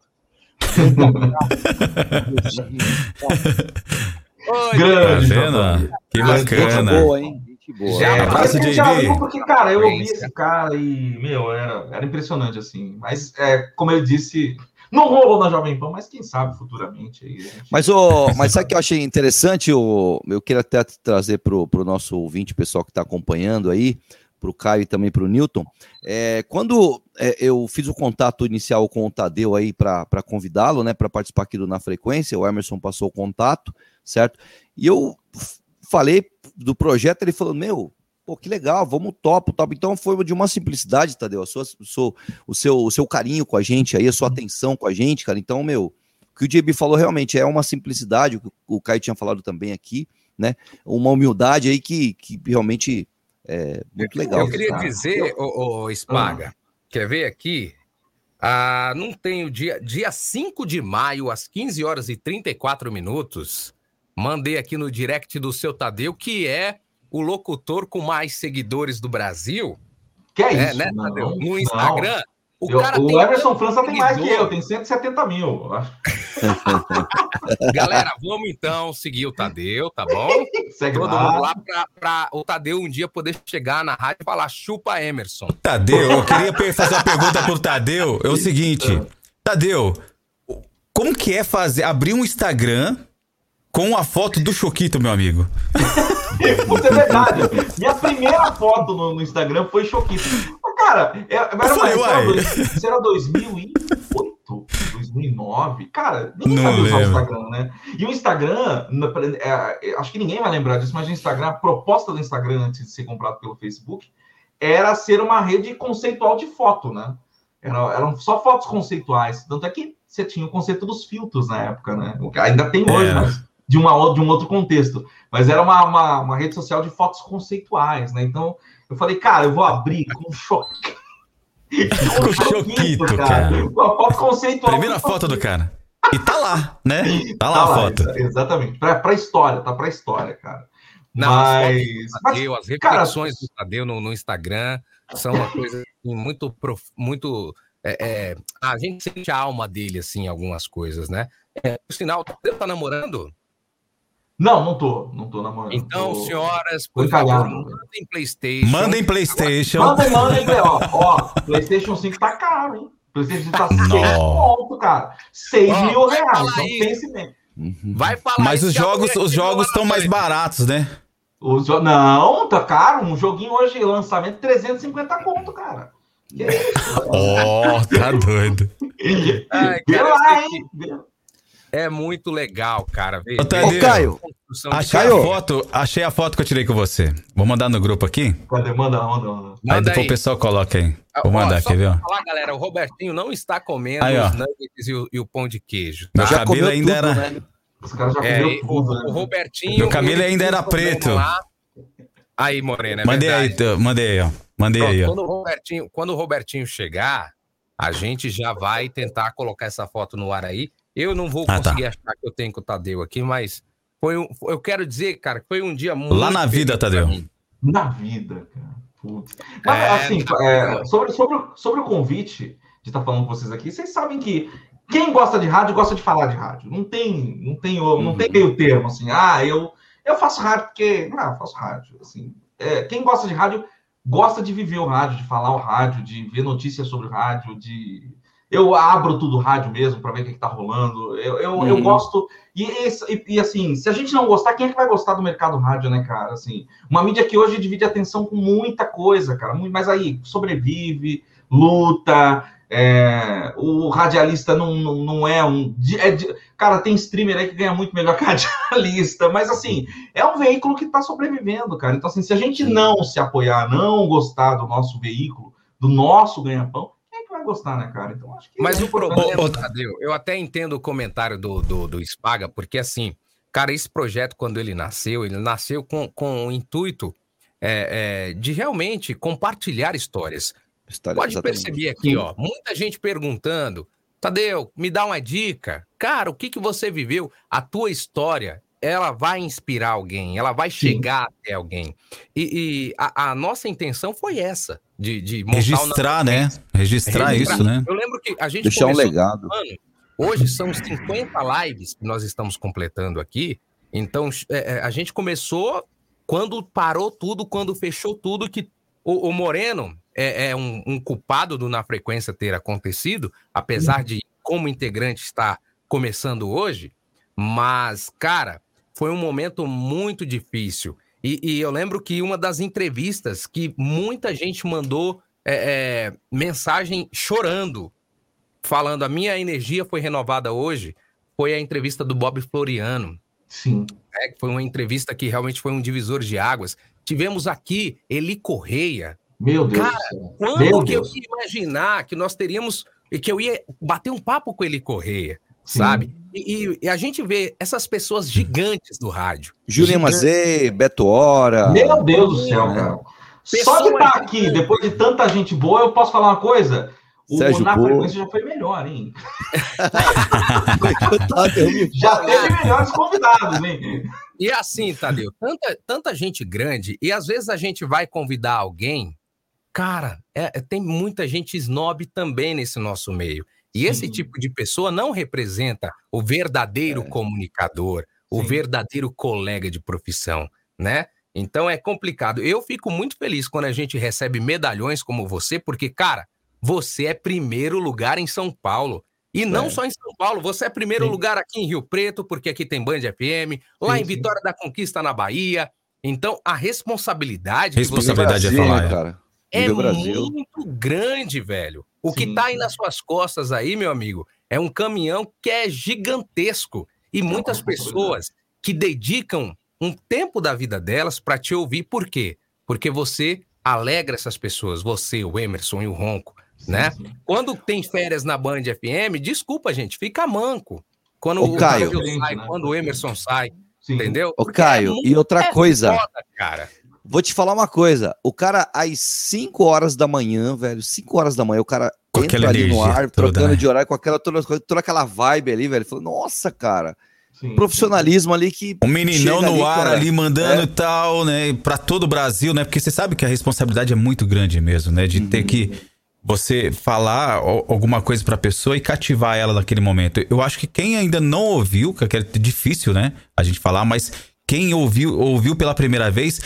Oi, Grande. Tá vendo? Que Gente bacana. boa, hein? Gente boa. Já- Abraço, Eu já JB. vi porque, cara, eu ouvi esse cara e, meu, era, era impressionante, assim. Mas, é, como ele disse, Não rolou na Jovem Pan, mas quem sabe futuramente aí. Gente... Mas, oh, mas sabe o que eu achei interessante? Oh, eu queria até trazer para o nosso ouvinte, pessoal que está acompanhando aí, para o Caio e também para o Newton. É, quando é, eu fiz o contato inicial com o Tadeu aí para convidá-lo, né, para participar aqui do Na Frequência, o Emerson passou o contato, certo? E eu falei do projeto, ele falou: Meu, pô, que legal, vamos topo, top. Então foi de uma simplicidade, Tadeu, a sua, o, seu, o, seu, o seu carinho com a gente aí, a sua atenção com a gente, cara. Então, meu, o que o JB falou realmente é uma simplicidade, o que o Caio tinha falado também aqui, né? Uma humildade aí que, que realmente é muito legal. Eu queria dizer, ô, ô Spaga, quer ver aqui? Ah, não tem o dia, dia 5 de maio, às 15 horas e 34 minutos, mandei aqui no direct do seu Tadeu, que é o locutor com mais seguidores do Brasil. Que é, é isso? Né, Tadeu? No Instagram. Não. O, eu, o Everson França tem mais que eu, tem 170 mil. <laughs> Galera, vamos então seguir o Tadeu, tá bom? <laughs> Segue Todo lá. mundo lá pra, pra, o Tadeu um dia poder chegar na rádio e falar chupa Emerson. Tadeu, eu queria fazer uma pergunta pro Tadeu. É o seguinte, Tadeu, como que é fazer abrir um Instagram com a foto do Choquito, meu amigo? <laughs> Isso é verdade. Minha primeira foto no, no Instagram foi Choquito. Cara, é, era, eu falei, mais, isso era 2008, 2009. Cara, ninguém sabe usar o Instagram, né? E o Instagram, é, é, acho que ninguém vai lembrar disso, mas o Instagram, a proposta do Instagram antes de ser comprado pelo Facebook era ser uma rede conceitual de foto, né? Era, eram só fotos conceituais. Tanto é que você tinha o conceito dos filtros na época, né? Ainda tem hoje, é. mas de, uma, de um outro contexto. Mas era uma, uma, uma rede social de fotos conceituais, né? Então eu falei, cara, eu vou abrir com choque. <laughs> com choquito, cara. cara. Uma foto conceitual. Primeira foto do cara. E tá lá, né? Tá lá tá a lá, foto. Exatamente. Pra, pra história, tá pra história, cara. Não, mas, as, Tadeu, mas, as reflexões cara... do Tadeu no, no, Instagram são uma coisa assim, muito, prof... muito é, é... a gente sente a alma dele, assim, algumas coisas, né? É, por sinal, o Tadeu tá namorando? Não, não tô. Não tô namorando. Então, tô... senhoras, por favor, mandem Playstation. Mandem Playstation. Mandem, mandem, ó. ó. Playstation 5 tá caro, hein? Playstation 5 tá 6 ponto, cara. 6 ó, mil reais. Então pense bem. Uhum. Vai falar Mas os jogos, os jogos estão mais baratos, né? Os, não, tá caro. Um joguinho hoje, lançamento, 350 conto, cara. Que é isso? Ó, oh, tá doido. <laughs> Ai, cara, lá, hein? É muito legal, cara. Ô, Tadeu, Ô, Caio, achei a foto, achei a foto que eu tirei com você. Vou mandar no grupo aqui. Cadê? Manda, manda, manda. Aí depois aí. o pessoal coloca aí. Vou mandar, aqui, viu? falar, galera, o Robertinho não está comendo aí, os nuggets e o, e o, pão de queijo. Tá? Meu cabelo ainda tudo, era... Né? Os caras já é, comeram tudo, o, né? o Robertinho... Meu cabelo ainda era preto. Lá. Aí, Morena, é mandei verdade. aí, mandei aí, ó. Mandei Pronto, aí, ó. Quando o, Robertinho, quando o Robertinho chegar, a gente já vai tentar colocar essa foto no ar aí. Eu não vou ah, tá. conseguir tá. achar que eu tenho com o Tadeu aqui, mas foi um, eu quero dizer, cara, que foi um dia muito. Lá na vida, Tadeu. Na vida, cara. Putz. Mas, é, assim, é, sobre, sobre, sobre o convite de estar falando com vocês aqui, vocês sabem que quem gosta de rádio gosta de falar de rádio. Não tem, não tem, não uhum. tem meio termo assim. Ah, eu, eu faço rádio porque, ah, eu faço rádio. Assim, é, quem gosta de rádio gosta de viver o rádio, de falar o rádio, de ver notícias sobre o rádio, de eu abro tudo rádio mesmo para ver o que, está rolando. Eu, eu, uhum. eu gosto. E, e, e, assim, se a gente não gostar, quem é que vai gostar do mercado rádio, né, cara? Assim, uma mídia que hoje divide atenção com muita coisa, cara. Mas aí sobrevive, luta. É, o radialista não, não, não é um. É, cara, tem streamer aí que ganha muito melhor <laughs> que radialista, mas assim, é um veículo que está sobrevivendo, cara. Então, assim, se a gente não se apoiar, não gostar do nosso veículo, do nosso ganha-pão, gostar, né, cara? Então acho que. Mas o problema, Tadeu, eu até entendo o comentário do, do, do Spaga, porque assim, cara, esse projeto, quando ele nasceu, ele nasceu com, com o intuito é, é, de realmente compartilhar histórias. História, Pode exatamente. perceber aqui, ó, muita gente perguntando. Tadeu, me dá uma dica. Cara, o que, que você viveu? A tua história ela vai inspirar alguém, ela vai chegar Sim. até alguém. E, e a, a, nossa intenção foi essa, de, de registrar, né? Registrar, registrar, isso, né? Eu lembro que a gente deixar um legado. Ano, hoje são 50 lives que nós estamos completando aqui. Então é, é, a gente começou quando parou tudo, quando fechou tudo, que o, o Moreno é, é um, um, culpado do na frequência ter acontecido, apesar de como integrante está começando hoje, mas, cara, foi um momento muito difícil. E, e eu lembro que uma das entrevistas que muita gente mandou é, é, mensagem chorando, falando a minha energia foi renovada hoje, foi a entrevista do Bob Floriano. Sim. É, foi uma entrevista que realmente foi um divisor de águas. Tivemos aqui Eli Correia. Meu Deus. Cara, quando Meu que Deus. eu ia imaginar que nós teríamos, que eu ia bater um papo com Eli Correia, sabe? E, e- a gente vê essas pessoas gigantes do rádio. Julian Gigantes. Mazei, Beto Hora. Meu Deus do céu, cara. Só de estar aqui, depois de tanta gente boa, eu posso falar uma coisa? O Sérgio Na Boa. Frequência já foi melhor, hein? <laughs> já <laughs> teve melhores convidados, hein? E assim, Tadeu, tanta, tanta gente grande, e às vezes a gente vai convidar alguém, cara, é- é- tem muita gente snob também nesse nosso meio. E esse tipo de pessoa não representa o verdadeiro comunicador, o verdadeiro colega de profissão, né? Então é complicado. Eu fico muito feliz quando a gente recebe medalhões como você, porque, cara, você é primeiro lugar em São Paulo. E não É. só em São Paulo, você é primeiro lugar aqui em Rio Preto, porque aqui tem Band FM, lá Sim, em sim. Vitória da Conquista, na Bahia. Então, a responsabilidade. que você Responsabilidade é falar, é. cara. É muito grande, velho. O que tá aí nas suas costas aí, meu amigo, é um caminhão que é gigantesco. E muitas pessoas que dedicam um tempo da vida delas para te ouvir. Por quê? Porque você alegra essas pessoas, você, o Emerson e o Ronco, né? Quando tem férias na Band FM, desculpa, gente, fica manco. Quando Ô, o Caio. Sai, quando o Emerson sai, entendeu? Ô, Porque é Caio, muito- e outra é coisa. foda, cara. Vou te falar uma coisa. O cara, às 5 horas da manhã, velho, 5 horas da manhã, o cara entra aquela ali no ar, toda, trocando né? de horário, com aquela, toda, toda aquela vibe ali, velho. Falou, nossa, cara. Profissionalismo ali que. O meninão no ar cara. ali mandando É. e tal, né? Pra todo o Brasil, né? Porque você sabe que a responsabilidade é muito grande mesmo, né? De ter que você falar al- alguma coisa pra pessoa e cativar ela naquele momento. Eu acho que quem ainda não ouviu, que é difícil, né? A gente falar, mas quem ouviu, ouviu pela primeira vez,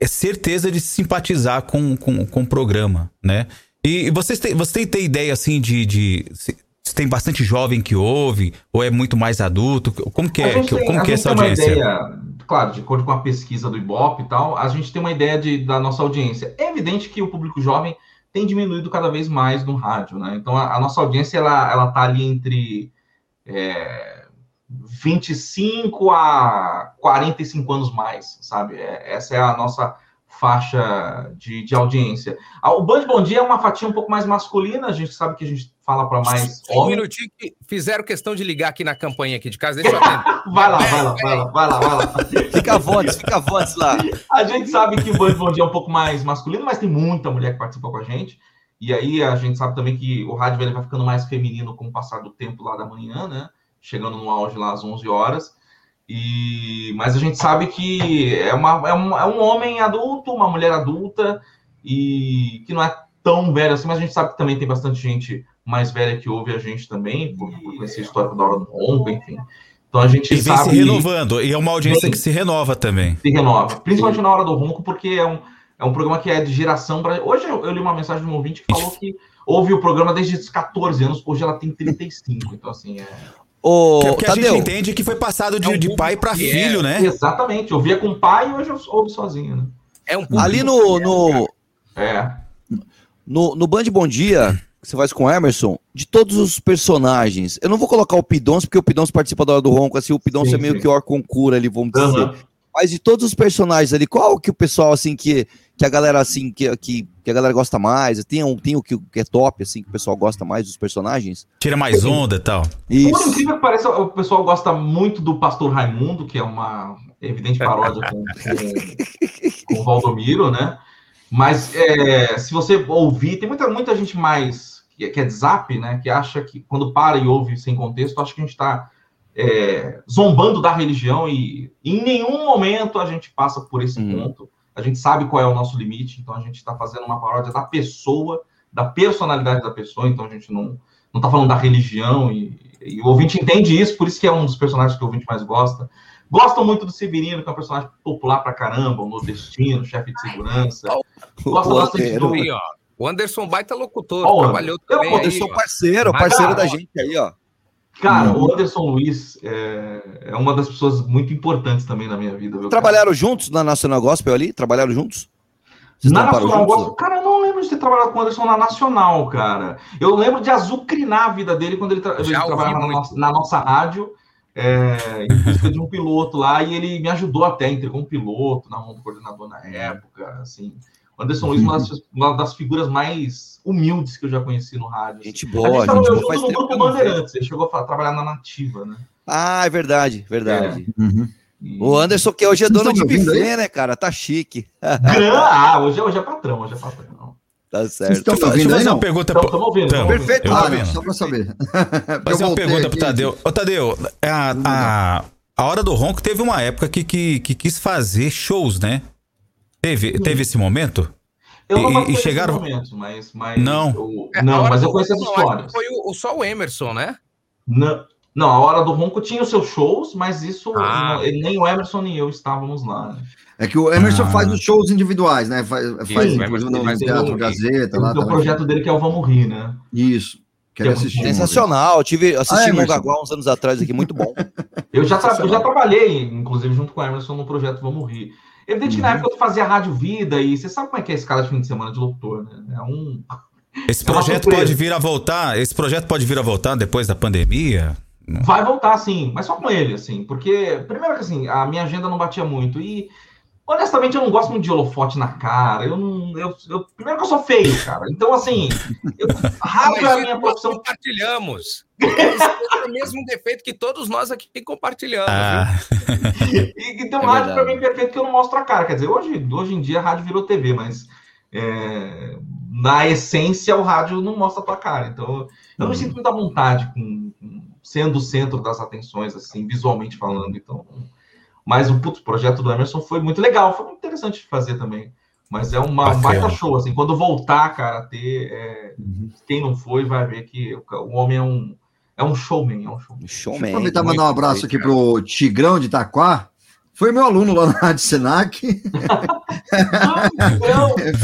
é certeza de simpatizar com, com, com o programa, né? E vocês têm, você tem, ideia, assim, de... de se, se tem bastante jovem que ouve, ou é muito mais adulto? Como que é, que- tem- como que é essa audiência? ideia, claro, de acordo com a pesquisa do Ibope e tal, a gente tem uma ideia de, da nossa audiência. É evidente que o público jovem tem diminuído cada vez mais no rádio, né? Então a, a nossa audiência ela, ela tá ali entre é, 25 a 45 anos mais, sabe? É, essa é a nossa faixa de, de audiência. Ah, O Band Bom Dia é uma fatia um pouco mais masculina, a gente sabe que a gente fala para mais Só um minutinho que fizeram questão de ligar aqui na campanha aqui de casa. Deixa eu atender. <laughs> Vai lá, vai lá, vai lá, vai lá, vai lá. Fica à vontade, fica à vontade lá. A gente sabe que o Band Bom Dia é um pouco mais masculino, mas tem muita mulher que participa com a gente. E aí a gente sabe também que o rádio ele vai ficando mais feminino com o passar do tempo lá da manhã, né? Chegando no auge lá às 11 horas. E... Mas a gente sabe que é, uma, é, um, é um homem adulto, uma mulher adulta, e que não é tão velho assim, mas a gente sabe que também tem bastante gente mais velha que ouve a gente também, por, por conhecer a história da hora do ronco, enfim. Então a gente E vem sabe se renovando. E é uma audiência que se renova também. se renova. Principalmente na hora do ronco, porque é um, é um programa que é de geração para. Hoje eu, eu li uma mensagem de um ouvinte que falou que ouve o programa desde os 14 anos, hoje ela tem 35. Então, assim, é. Ô, Que é porque a gente entende que foi passado de, de pai pra É, filho, né? Exatamente. Eu via com o pai e hoje eu ouvo sozinho, né? É um Ali no, no, É. no, no Band Bom Dia, que você faz com o Emerson, de todos os personagens, eu não vou colocar o Pidons, porque o Pidons participa da hora do Ronco, assim, o Pidons Sim, é meio sim. que o concura ali, vamos dizer. Mas de todos os personagens ali, qual que o pessoal, assim, que, que a galera, assim, que, que, que a galera gosta mais? Tem, um, tem o que, que é top, assim, que o pessoal gosta mais dos personagens? Tira mais onda e tal. Por Isso. incrível que pareça, o pessoal gosta muito do Pastor Raimundo, que é uma evidente paródia com, com, com o Valdomiro, né? Mas é, se você ouvir, tem muita, muita gente mais que, que é de zap, né? Que acha que quando para e ouve sem contexto, acha que a gente está zombando da religião e em nenhum momento a gente passa por esse ponto. A gente sabe qual é o nosso limite, então a gente está fazendo uma paródia da pessoa, da personalidade da pessoa, então a gente não, não tá falando da religião e, e o ouvinte entende isso, por isso que é um dos personagens que o ouvinte mais gosta. Gostam muito do Severino, que é um personagem popular pra caramba, um nordestino, chefe de segurança. Gostam bastante do. Aí, ó. O Anderson Baita locutor, Ó, o trabalhou Anderson. também. Aí, sou ó. parceiro, parceiro cara, da ó, gente aí, ó. Cara, o Anderson Luiz é, é, uma das pessoas muito importantes também na minha vida. Viu, Trabalharam cara? juntos na Nacional Gospel ali? Trabalharam juntos? Vocês na Nacional Gospel? Cara, eu não lembro de ter trabalhado com o Anderson na Nacional, cara. Eu lembro de azucrinar a vida dele quando ele, tra ele trabalhava na nossa, na nossa, rádio, é, em busca de um piloto lá, e ele me ajudou até, entregou um piloto na mão do coordenador na época, assim. O Anderson Luiz, uma das, uma das figuras mais humildes que eu já conheci no rádio. Gente assim. boa, a gente, gente boa. Faz no grupo Bandeirantes, ele chegou a trabalhar na Nativa, né? Ah, é verdade, verdade. É. Uhum. O Anderson, que hoje é dono de buffet, né, cara? Tá chique. ah, hoje, hoje é patrão, hoje é patrão. Tá certo. Estão me ouvindo aí, não? Uma pergunta Estamos ouvindo. Então, perfeito, ah, só para saber. <laughs> Fazer uma pergunta pro Tadeu. Ô, Tadeu, a, a, a Hora do Ronco teve uma época que, que, que quis fazer shows, né? Teve, teve esse momento? Eu não e, e chegaram... momento, mas, mas não, eu, não, mas eu conheço as histórias. Foi o, só o Emerson, né? Não, não, a Hora do Ronco tinha os seus shows, mas isso ah. não, nem o Emerson nem eu estávamos lá. Né? É que o Emerson ah. faz os shows individuais, né? Faz, faz inclusive no Teatro Gazeta. Lá, tem o projeto dele que é o Vamos Rir, né? Isso. Quero assistir. Sensacional. Tive assisti ah, Gaguá uns anos atrás aqui, muito bom. eu, já eu já trabalhei, inclusive, junto com o Emerson no projeto Vamos Rir. Evidente que na uhum. época eu fazia Rádio Vida e você sabe como é que é esse cara de fim de semana de locutor, né? É um. Esse <laughs> é projeto pode vir a voltar. Esse projeto pode vir a voltar depois da pandemia? Vai voltar, sim, mas só com ele, assim, porque, primeiro que assim, a minha agenda não batia muito e, honestamente, eu não gosto muito de holofote na cara, eu não, eu, eu primeiro que eu sou feio, cara, então, assim, eu, rádio é a minha profissão... compartilhamos, é o mesmo defeito que todos nós aqui compartilhamos, ah. e, Então, é rádio para mim é perfeito que eu não mostro a cara, quer dizer, hoje, hoje em dia a rádio virou TV, mas... É, na essência, o rádio não mostra a tua cara. Então, eu não me uhum. sinto muita vontade com, com sendo o centro das atenções, assim, visualmente falando. Então, mas o putz, projeto do Emerson foi muito legal, foi muito interessante de fazer também. Mas é uma, um baita show, assim, quando voltar, cara, a ter. É, uhum. Quem não foi vai ver que o, o homem é um, é um showman, é um showman. showman. Deixa eu aproveitar e mandar um abraço aqui pro Tigrão de Itaquá. Foi meu aluno lá na Rádio Senac.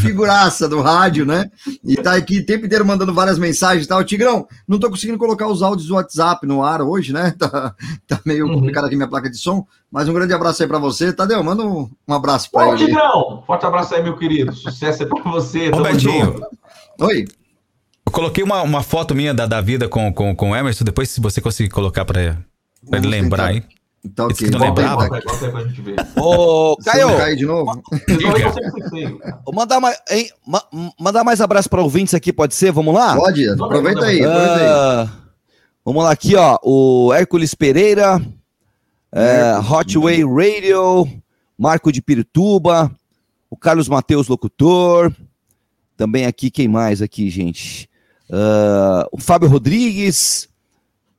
Figuraça do rádio, né? E tá aqui o tempo inteiro mandando várias mensagens e tal. Tigrão, não tô conseguindo colocar os áudios do WhatsApp no ar hoje, né? Tá, tá meio uhum. complicado aqui minha placa de som. Mas um grande abraço aí pra você. Tadeu, manda um, um abraço pra Ô, ele. Tigrão, forte abraço aí, meu querido. Sucesso aí pra você. Ô, Betinho. Oi. Eu coloquei uma, uma foto minha da, da vida com, com, com o Emerson, depois se você conseguir colocar pra, pra ele lembrar aí. Tá ok. Não lembrava? Ô, Caio. De novo. Vou mandar mais, hein, ma, mandar mais abraço para ouvintes aqui, pode ser? Vamos lá? Pode, aproveita aí. Aproveita aí. Uh, vamos lá aqui, ó. O Hércules Pereira, é, Hotway Radio, Marco de Pirituba, o Carlos Mateus Locutor. Também aqui, quem mais aqui, gente? Uh, o Fábio Rodrigues,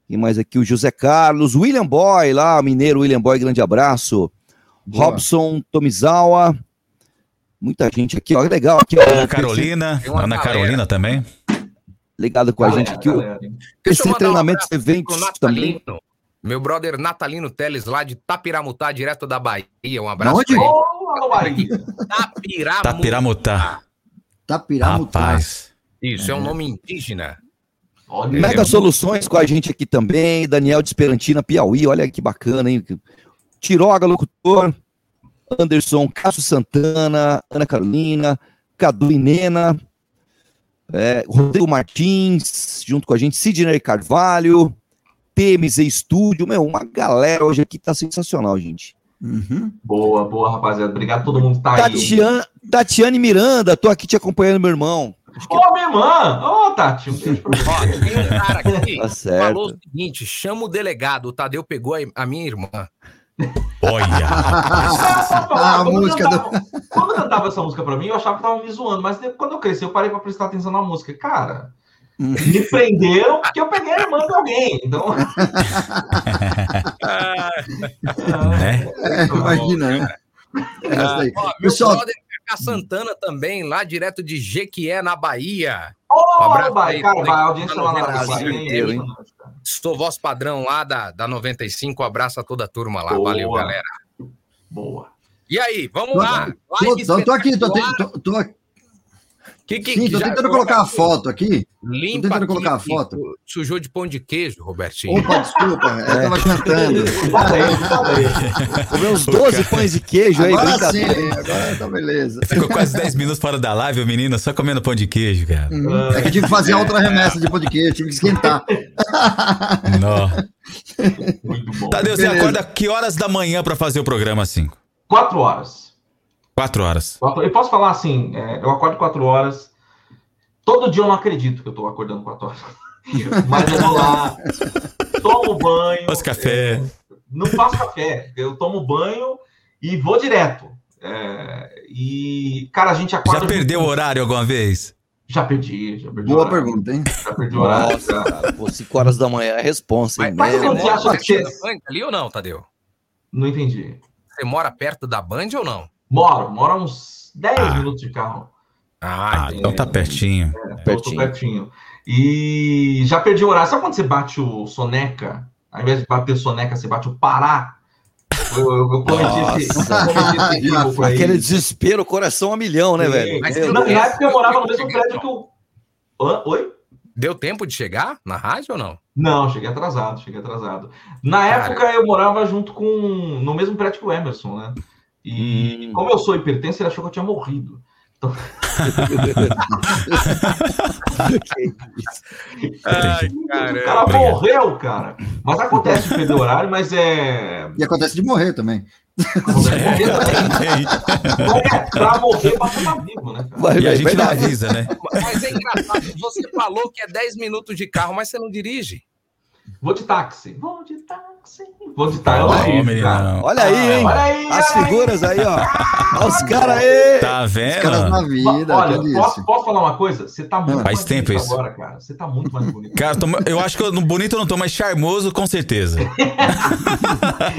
e mais aqui? O José Carlos, William Boy, lá, mineiro William Boy, grande abraço. Boa. Robson Tomizawa. Muita gente aqui, ó, legal. Aqui, ó, Ana Carolina, Ana Carolina também. Ligado com galera, a gente aqui. Esse treinamento um eventos também. Meu brother Natalino Teles, lá de Tapiramutá, direto da Bahia. Um abraço. Onde? Tapiramutá. Tapiramutá. Tapiramutá. Rapaz. Isso, é um nome indígena. Olha, Mega Soluções com a gente aqui também, Daniel de Esperantina, Piauí, olha que bacana, hein? Tiroga, locutor, Anderson, Cássio Santana, Ana Carolina, Cadu e Nena, é, Rodrigo Martins, junto com a gente, Sidney Carvalho, TMZ Estúdio, meu, uma galera hoje aqui tá sensacional, gente. Uhum. Boa, boa, rapaziada. Obrigado a todo mundo que tá Tatiane, aí. Tatiane Miranda, tô aqui te acompanhando, meu irmão. Ô, oh, minha irmã! Ô, oh, Tati, um beijo pra você. Tem um cara aqui <laughs> tá certo. falou o seguinte: chama o delegado. O Tadeu pegou a, a minha irmã. Olha! <laughs> ah, a música cantava, do... Quando cantava essa música pra mim, eu achava que tava me zoando, mas quando eu cresci, eu parei pra prestar atenção na música. Cara, hum. me prenderam porque eu peguei a irmã de alguém. Então. <laughs> é, imagina, né? É, ó, Pessoal, brother Cacá Santana também, lá direto de Jequié, na Bahia. Oh, um abraço Bahia, aí, cara, a audiência lá na Brasil inteiro, hein? Estou voz padrão lá da, da 95. Um abraço a toda a turma lá. Boa. Valeu, galera. Boa. E aí, vamos tô, lá. Tô, tô, tô, aqui, tô, tô, tô, Que, que, Sim, que tô já- tentando colocar a foto aqui. Tô Limpa tentando aqui, colocar a foto. Sujou de pão de queijo, Robertinho. Opa, desculpa, eu tava cantando. <laughs> Comeu uns <laughs> 12 pães de queijo aí, Agora sim, brincadeira. agora tá beleza. Ficou quase 10 minutos fora da live, o menino só comendo pão de queijo, cara. Uhum. É que eu tive que fazer outra remessa de podcast, tive que esquentar. <laughs> Nó. Muito bom. Tadeu, você Beleza. acorda que horas da manhã pra fazer o programa assim? Quatro horas. Quatro horas. Eu posso falar assim, é, eu acordo quatro horas. Todo dia eu não acredito que eu tô acordando quatro horas. <laughs> Mas eu vou lá, tomo banho. Faz café. Não faço café, eu tomo banho e vou direto. É, e, cara, a gente acorda. Já perdeu o horário alguma vez? Já perdi, já perdi. o Boa horário. pergunta, hein? Já perdi o horário. Nossa, cara, pô, 5 horas da manhã é responsa, hein? Mas né? você Mas mora acha que- Band ali ou não, Tadeu? Não entendi. Você mora perto da Band ou não? Moro, moro a uns 10 Ah. minutos de carro. Ah, então tá pertinho. É, tô Pertinho. pertinho. E já perdi o horário. Sabe quando você bate o soneca? Ao invés de bater o soneca, você bate o pará? Eu, eu, eu cometi esse, cometi esse. Aquele desespero, coração a milhão, né, velho? Mas Na Deus. na época eu morava no mesmo prédio que o. Hã? Oi? Deu tempo de chegar na rádio ou não? Não, cheguei atrasado, cheguei atrasado. Na Cara. época eu morava junto com. no mesmo prédio que o Emerson, né? E Hum. como eu sou hipertenso, ele achou que eu tinha morrido. <laughs> Ai, O cara Obrigado. morreu, cara. Mas acontece de perder o horário, mas é. E acontece de morrer também. É, pra morrer, basta estar vivo, né? cara? E a gente não avisa, né? Mas é engraçado, você falou que é 10 minutos de carro, mas você não dirige. Vou de táxi. Vou de táxi. Vou Ó, não dirijo, meninão. cara. Olha aí, hein? Olha aí, As olha aí. figuras aí, ó. Olha os caras aí. Tá Os caras na vendo? vida, Olha, posso, isso. posso falar uma coisa? Você tá muito Faz mais tempo bonito isso. agora, cara. Você tá muito mais bonito. Cara, tô- eu acho que eu, no bonito eu não tô, mas charmoso com certeza. <laughs>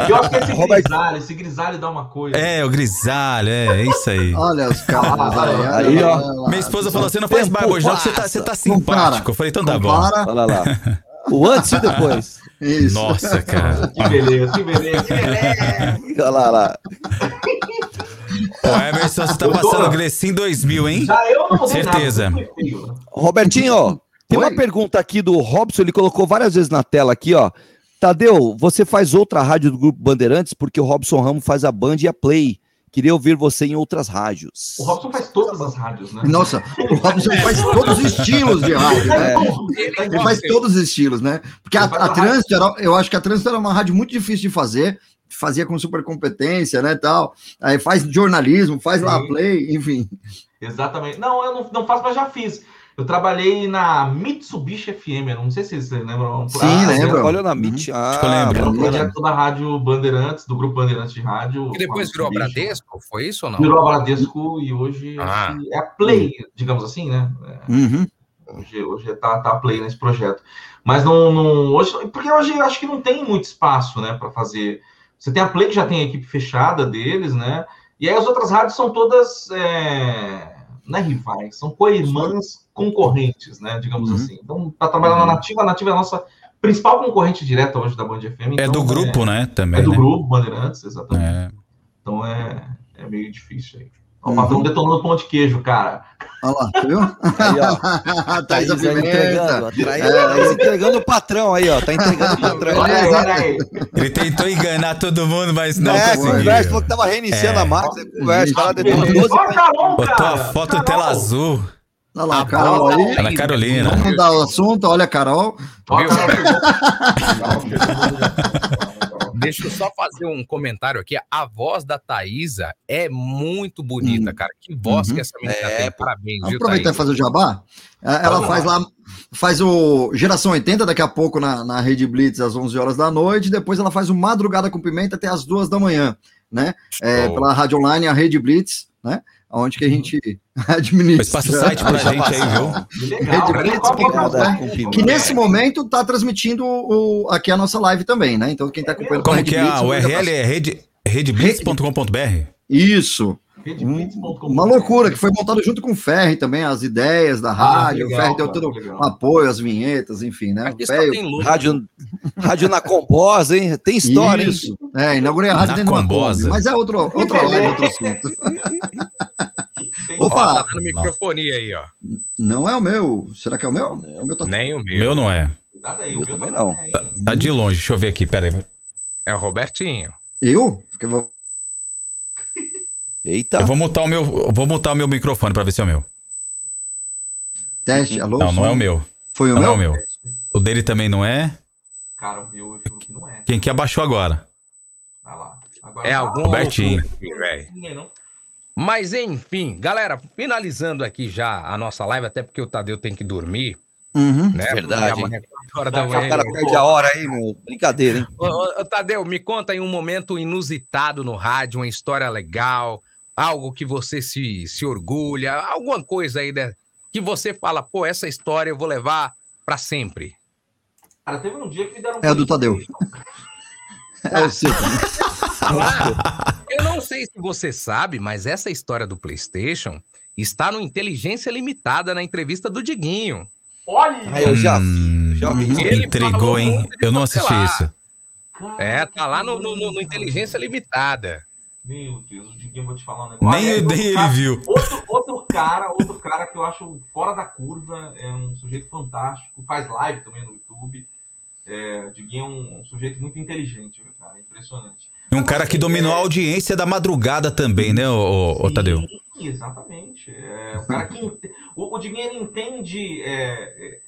Eu acho que esse Robert- grisalho, esse grisalho dá uma coisa. É, o grisalho, é, é isso aí. Olha os caras aí. olha Aí, ó. Minha esposa falou: você não faz barba hoje, não, que você tá, você tá simpático. Eu falei, então tá bom. Olha lá. O antes e depois. <laughs> Isso. Nossa, cara. Que beleza, que beleza, que beleza. Olha lá, lá. Pô, Emerson, você tá passando o Grecin 2000, hein? Já eu não Certeza. nada. Robertinho, ó, tem Oi. uma pergunta aqui do Robson, ele colocou várias vezes na tela aqui, ó. Tadeu, você faz outra rádio do Grupo Bandeirantes porque o Robson Ramos faz a Band e a Play. Queria ouvir você em outras rádios. O Robson faz todas as rádios, né? Nossa, o Robson faz todos os estilos de rádio, né? É. Ele faz todos os estilos, né? Porque a, a Trânsito, era, eu acho que a Trânsito era uma rádio muito difícil de fazer, fazia com super competência, né, tal. Aí faz jornalismo, faz lá play, enfim. Exatamente. Não, eu não, não faço, mas já fiz. Eu trabalhei na Mitsubishi FM, não sei se vocês lembram. Sim, Ah, lembro. Olha na MIT. Acho que eu Ah, lembro. Era um projeto da Rádio Bandeirantes, do Grupo Bandeirantes de Rádio. E depois virou a Bradesco, foi isso ou não? Virou a Bradesco e hoje Ah. é a Play, digamos assim, né? É, Uhum. Hoje, hoje tá, tá a Play nesse projeto. Mas não, não- hoje, porque hoje eu acho que não tem muito espaço, né, para fazer. Você tem a Play que já tem a equipe fechada deles, né? E aí as outras rádios são todas é, não é rivais, são co-irmãs concorrentes, né? Digamos Uhum. assim. Então, para trabalhar na Nativa, a Nativa é a nossa principal concorrente direta hoje da Band FM. É então, do grupo, né? Também. É do né? grupo Bandeirantes, exatamente. É. Então é, é meio difícil aí. O patrão detonando pão de queijo, cara. Olha lá, tá viu? Aí, ó. <laughs> Thaís Thaís aí entregando, ó. Thaís, É. Entregando o patrão aí, ó. Tá entregando o patrão. Olha aí, olha aí. Ele tentou enganar todo mundo, mas não é, conseguiu. conversa, falou que tava reiniciando É. a máquina. Conversa, tá Olha 12 a Carol, Botou a foto Carol. tela azul. Olha lá, A Carol aí. Ana Carolina. Vamos mudar o assunto, olha a Carol. Ó, a Carol. <laughs> Deixa eu só fazer um comentário aqui. A voz da Thaísa é muito bonita, cara. Que voz Uhum. que essa menina É, tem. Parabéns, viu, aproveitar e fazer o jabá? É, Ela Vamos faz lá, faz o Geração 80 daqui a pouco na, na Rede Blitz às 11 horas da noite, depois ela faz o Madrugada com Pimenta até às 2 da manhã, né? É, pela Rádio Online, a Rede Blitz, né? Onde que a gente <laughs> administra. Mas passa o site pra <laughs> gente aí, viu? Legal. Rede que é. Que nesse momento está transmitindo o, aqui a nossa live também, né? Então quem está acompanhando Como que é a URL? É rede? Isso. Uma loucura, que foi montado junto com o Ferri também, as ideias da rádio. legal, o Ferri deu todo legal. um apoio, as vinhetas, enfim, né? Aqui O só Ferri- tem luz. Rádio, rádio na Combosa, hein? Tem história, hein? Isso. É, inaugurei a rádio Na Combosa. Mas é outro, outra live, outro assunto. <laughs> Opa! Ó, tá microfonia aí, ó. Não é o meu. Será que é o meu? O meu tá... Nem o meu. Meu não é. Cuidado aí, Eu o meu também tá- não. Tá, tá de longe, deixa eu ver aqui, pera aí. É o Robertinho. Eu? Porque eu vou- Eita. Eu vou mutar o meu, eu vou mutar o meu microfone pra ver se é o meu. Teste, alô? Não, não é o meu. Foi o não meu? é o meu. O dele também não é. Cara, o meu que não é. Quem que abaixou agora? Tá lá. Agora É algum Robertinho. não. Mas enfim, galera, finalizando aqui já a nossa live, até porque o Tadeu tem que dormir, Uhum. né? Verdade, Porque amanhã, horas da O manhã, cara ele- perde a hora aí, meu. Brincadeira, hein? Ô, ô, Tadeu, me conta aí um momento inusitado no rádio, uma história legal, algo que você se, se orgulha, alguma coisa aí né, que você fala, pô, essa história eu vou levar pra sempre. Cara, teve um dia que me deram um É o do Tadeu. <laughs> É o seu. Eu não sei se você sabe, mas essa história do PlayStation está no Inteligência Limitada na entrevista do Diguinho. Olha! Ah, eu já vi, já vi. Ele Entregou, hein? Eu não assisti lá. isso. É, tá lá no, no- no- no Inteligência Limitada. Meu Deus, o Diguinho, vou te falar um negócio. Nem, Olha, nem outro ele cara- viu. Outro, outro cara, outro cara que eu acho fora da curva, é um sujeito fantástico, faz live também no YouTube. É, o Diguinho é um, um sujeito muito inteligente, viu, cara? Impressionante. E um cara que dominou a audiência da madrugada também, né, ô, ô, ô, Tadeu? Exatamente. É, o cara que ente- o, o ele entende é, é,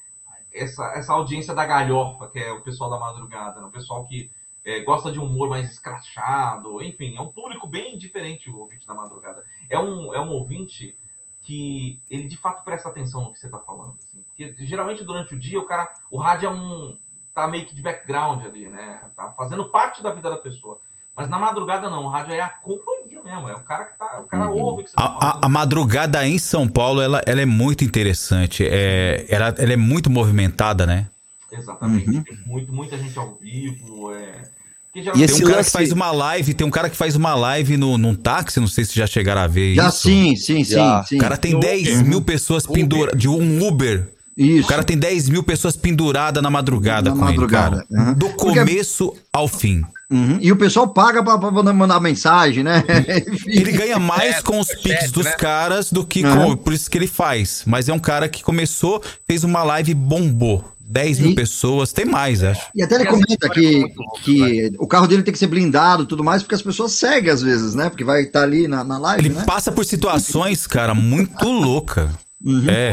essa, essa audiência da galhofa, que é o pessoal da madrugada, né? o pessoal que é, gosta de um humor mais escrachado, enfim, é um público bem diferente o ouvinte da madrugada. É um, é um ouvinte que ele de fato presta atenção no que você está falando. assim. Porque geralmente durante o dia o cara, o rádio é um tá meio que de background ali, né? Tá fazendo parte da vida da pessoa. Mas na madrugada não, o rádio é a companhia mesmo, é o cara que tá, o cara ouve o que você tá A, a- a madrugada em São Paulo, ela, ela é muito interessante. É, ela, ela é muito movimentada, né? Exatamente. Tem muito, muita gente ao vivo. É... Porque E geralmente- tem um cara que faz uma live, tem um cara que faz uma live no, num táxi, não sei se já chegaram a ver Já isso. sim, sim, sim, Já. sim. O cara tem No 10 Uber. mil pessoas penduradas, de um Uber. Isso. O cara tem 10 mil pessoas penduradas na madrugada Na com madrugada, ele, cara. uhum. Do Porque- começo ao fim. Uhum. E o pessoal paga pra, pra mandar- mensagem, né? <laughs> Ele ganha mais É, com os pics dos né? caras do que Uhum. com. Por isso que ele faz. Mas é um cara que começou, fez uma live e bombou. 10 mil pessoas, tem mais, acho. E até ele comenta que, que o carro dele tem que ser blindado e tudo mais, porque as pessoas seguem às vezes, né? Porque vai estar ali na, na live, Ele né? passa por situações, cara, muito louca. É.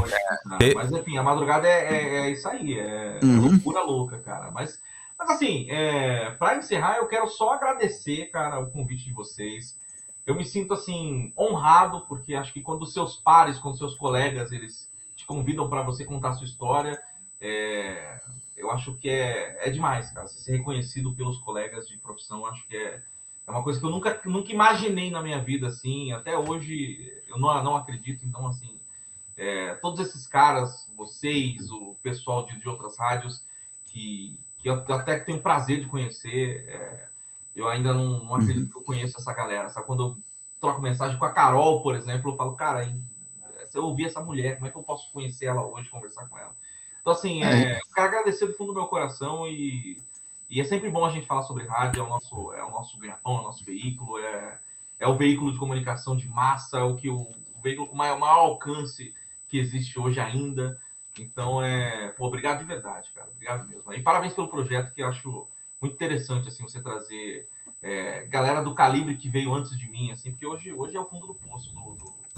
É, mas enfim, a madrugada é, é- é isso aí, é Uhum. loucura louca, cara. Mas, mas assim, é, para encerrar, eu quero só agradecer, cara, o convite de vocês. Eu me sinto assim honrado porque acho que quando os seus pares, quando os seus colegas, eles te convidam para você contar a sua história, é, eu acho que é, é demais, cara. Você ser reconhecido pelos colegas de profissão, acho que é, é uma coisa que eu nunca, nunca imaginei na minha vida, assim. Até hoje eu não, não acredito, então assim. É, todos esses caras, vocês, o pessoal de, de outras rádios, que, que eu até tenho prazer de conhecer, é, eu ainda não, não acredito que eu conheço essa galera. Sabe? Quando eu troco mensagem com a Carol, por exemplo, eu falo, cara, hein, se eu ouvir essa mulher, como é que eu posso conhecer ela hoje, conversar com ela? Então, assim, é, eu quero agradecer do fundo do meu coração e, e é sempre bom a gente falar sobre rádio, é o nosso, é o nosso ganha-pão, é o nosso veículo, é, é o veículo de comunicação de massa, é o que o, o veículo com maior, maior alcance que existe hoje ainda. Então, é, pô, obrigado de verdade, cara. Obrigado mesmo. E parabéns pelo projeto, que eu acho muito interessante, assim, você trazer é, galera do calibre que veio antes de mim, assim, porque hoje, hoje é o fundo do poço do. do... <laughs>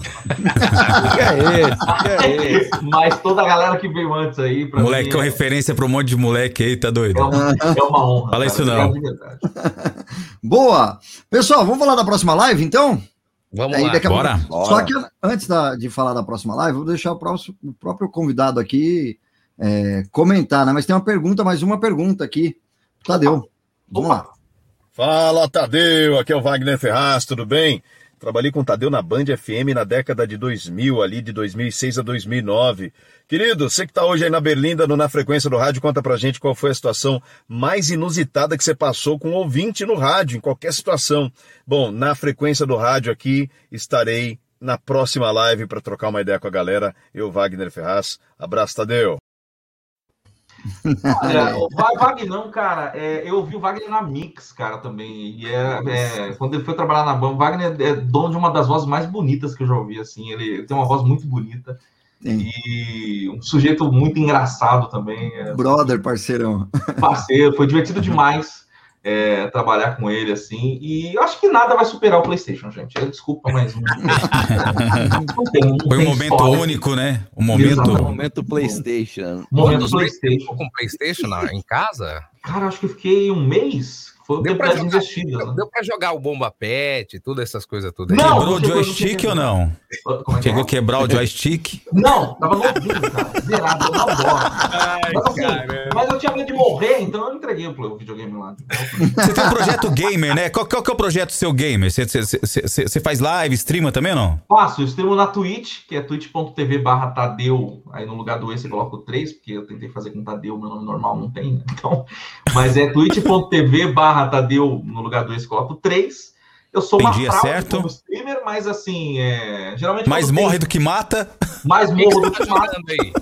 Que é esse? Que é <laughs> esse? Mas toda a galera que veio antes aí, pra Moleque mim, é uma é, referência pra um monte de moleque aí, tá doido? é uma, é uma honra. Fala cara. isso não. Obrigado de verdade. <laughs> Boa! Pessoal, vamos falar da próxima live, então? Vamos Aí, lá. daqui a Bora. pouco-. Só que antes da- de falar da próxima live, vou deixar o, próximo- o próprio convidado aqui é, comentar, né? Mas tem uma pergunta, mais uma pergunta aqui. Tadeu, vamos lá. Fala, Tadeu. Aqui é o Wagner Ferraz, tudo bem? Trabalhei com o Tadeu na Band FM na década de 2000, ali de 2006 a 2009. Querido, você que está hoje aí na Berlinda, no Na Frequência do Rádio, conta pra gente qual foi a situação mais inusitada que você passou com um ouvinte no rádio, em qualquer situação. Bom, na Frequência do Rádio aqui, estarei na próxima live para trocar uma ideia com a galera. Eu, Wagner Ferraz. Abraço, Tadeu. Olha, o Va- Vagnão, cara, é, eu ouvi o Wagner na Mix, cara, também. E é, é, quando ele foi trabalhar na banda, o Wagner é dono de uma das vozes mais bonitas que eu já ouvi, assim. Ele, ele tem uma voz muito bonita. E um sujeito muito engraçado também. é, Brother, parceirão. parceiro, foi divertido demais é, trabalhar com ele, assim. E eu acho que nada vai superar o PlayStation, gente. Desculpa, mas. não- <laughs> não tem- não Foi um momento história. único, né? Um momento. Exatamente. Momento PlayStation. Momento PlayStation. com PlayStation na- em casa? Cara, acho que eu fiquei um mês. Foi Deu das jogar, né? deu pra jogar o Bomba Pet, todas essas coisas tudo. Não, Quebrou o joystick ou não? Como é que Chegou é? a quebrar o joystick? Não, tava novinho, cara. Zerado, eu não. Mas, assim, mas eu tinha medo de morrer, então eu entreguei o videogame lá. Você tem um projeto gamer, né? Qual, qual que é o projeto seu gamer? Você, você, você- você- você faz live, streama também ou não? Faço, eu streamo na Twitch, que é twitch.tv barra Tadeu. Aí no lugar do E você coloca o 3, porque eu tentei fazer com Tadeu, meu nome normal não tem, né? Então, mas é twitch.tv barra Tadeu, no lugar do E você coloca o 3. Eu sou uma Entendi, é fraude certo. como streamer, mas assim, é... geralmente... Mais quando tem- morre do que mata? Mais morro que do você que tá mata. aí?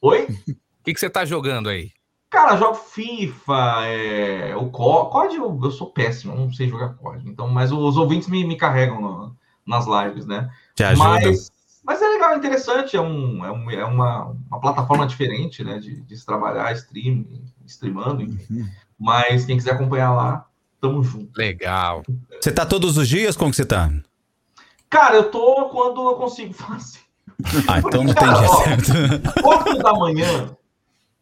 Oi? O que, que você tá jogando aí? Cara, jogo FIFA, é, o Co- COD, eu, eu sou péssimo, eu não sei jogar COD. Então, mas os ouvintes me, me carregam no- nas lives, né? Te ajuda. Mas, mas é legal, é interessante, é, um, é, um- é uma, uma plataforma diferente, né? De, de se trabalhar, stream, streamando, enfim. Mas quem quiser acompanhar lá, tamo junto. Legal. Você tá todos os dias? Como que você tá? Cara, eu tô quando eu consigo fazer. Ah, então não tem dia ó, certo. Quatro da manhã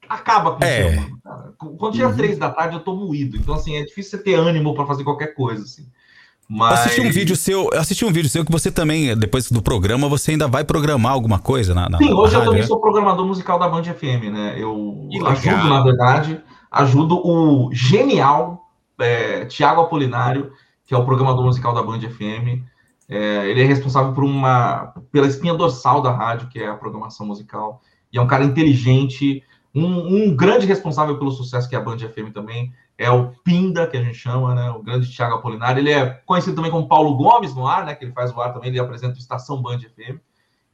acaba com o É. humano, cara. Quando chega três da tarde, eu tô moído. Então, assim, é difícil você ter ânimo pra fazer qualquer coisa, assim. Eu Mas... assisti um vídeo seu, eu assisti um vídeo seu que você também, depois do programa, você ainda vai programar alguma coisa na, na Sim, na hoje eu rádio, também né? sou programador musical da Band FM, né? Eu Que legal. ajudo, na verdade, ajudo o genial é, Tiago Apolinário, que é o programador musical da Band FM. É, ele é responsável por uma pela espinha dorsal da rádio, que é a programação musical. E é um cara inteligente, um, um grande responsável pelo sucesso que é a Band FM também. É o Pinda, que a gente chama, né? O grande Tiago Apolinário. Ele é conhecido também como Paulo Gomes no ar, né? Que ele faz o ar também, ele apresenta o Estação Band FM.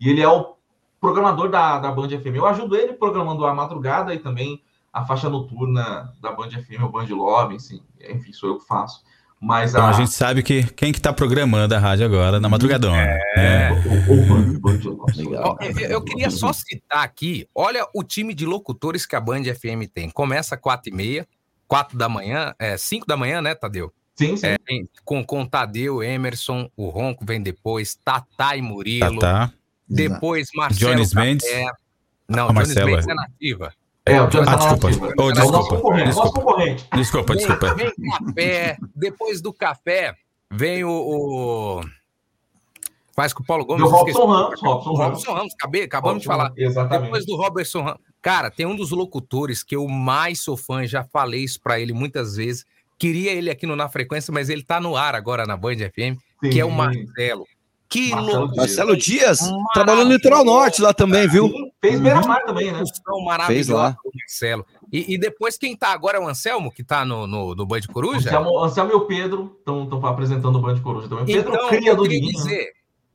E ele é o programador da, da Band FM. Eu ajudo ele programando a madrugada e também a faixa noturna da Band FM, o Band Lobby, assim, enfim, sou eu que faço. Mas Então a, a gente sabe que quem que tá programando a rádio agora na madrugadona. É. Ó, eu, eu queria só citar aqui, olha o time de locutores que a Band FM tem. Começa às 4 e meia, 4 da manhã, é 5 da manhã, né, Tadeu? Sim, sim. É, com, com Tadeu, Emerson, o Ronco vem depois, Tatá e Murilo. Tatá. Depois Marcelo Jones. Mendes. Não, Ah, Jones Marcelo, Mendes é. é nativa. É, o Jones Ah, tá na desculpa. Oh, É o nosso desculpa. concorrente, nosso Desculpa. concorrente. Desculpa, Vem- desculpa. Vem café, depois do café vem o... o- Faz com o Paulo Gomes. Do Robson esqueci. Ramos, Robson Ramos. Robson Ramos, acabei, acabamos de Robson falar. Ramos, exatamente. Depois do Robertson Ramos. Cara, tem um dos locutores que eu mais sou fã, já falei isso pra ele muitas vezes. Queria ele aqui no Na Frequência, mas ele tá no ar agora na Band FM, que é o Sim. Marcelo. Que Marcelo. Marcelo Dias, trabalhou no Litoral Norte lá também, viu? Fez Beira-Mar também, né? Fez lá. Marcelo. E, e depois quem tá agora é o Anselmo, que tá no, no, no Band Coruja. Anselmo, Anselmo e o Pedro estão apresentando o Band Coruja também. Pedro Então, cria eu do queria Diguinho. né? dizer,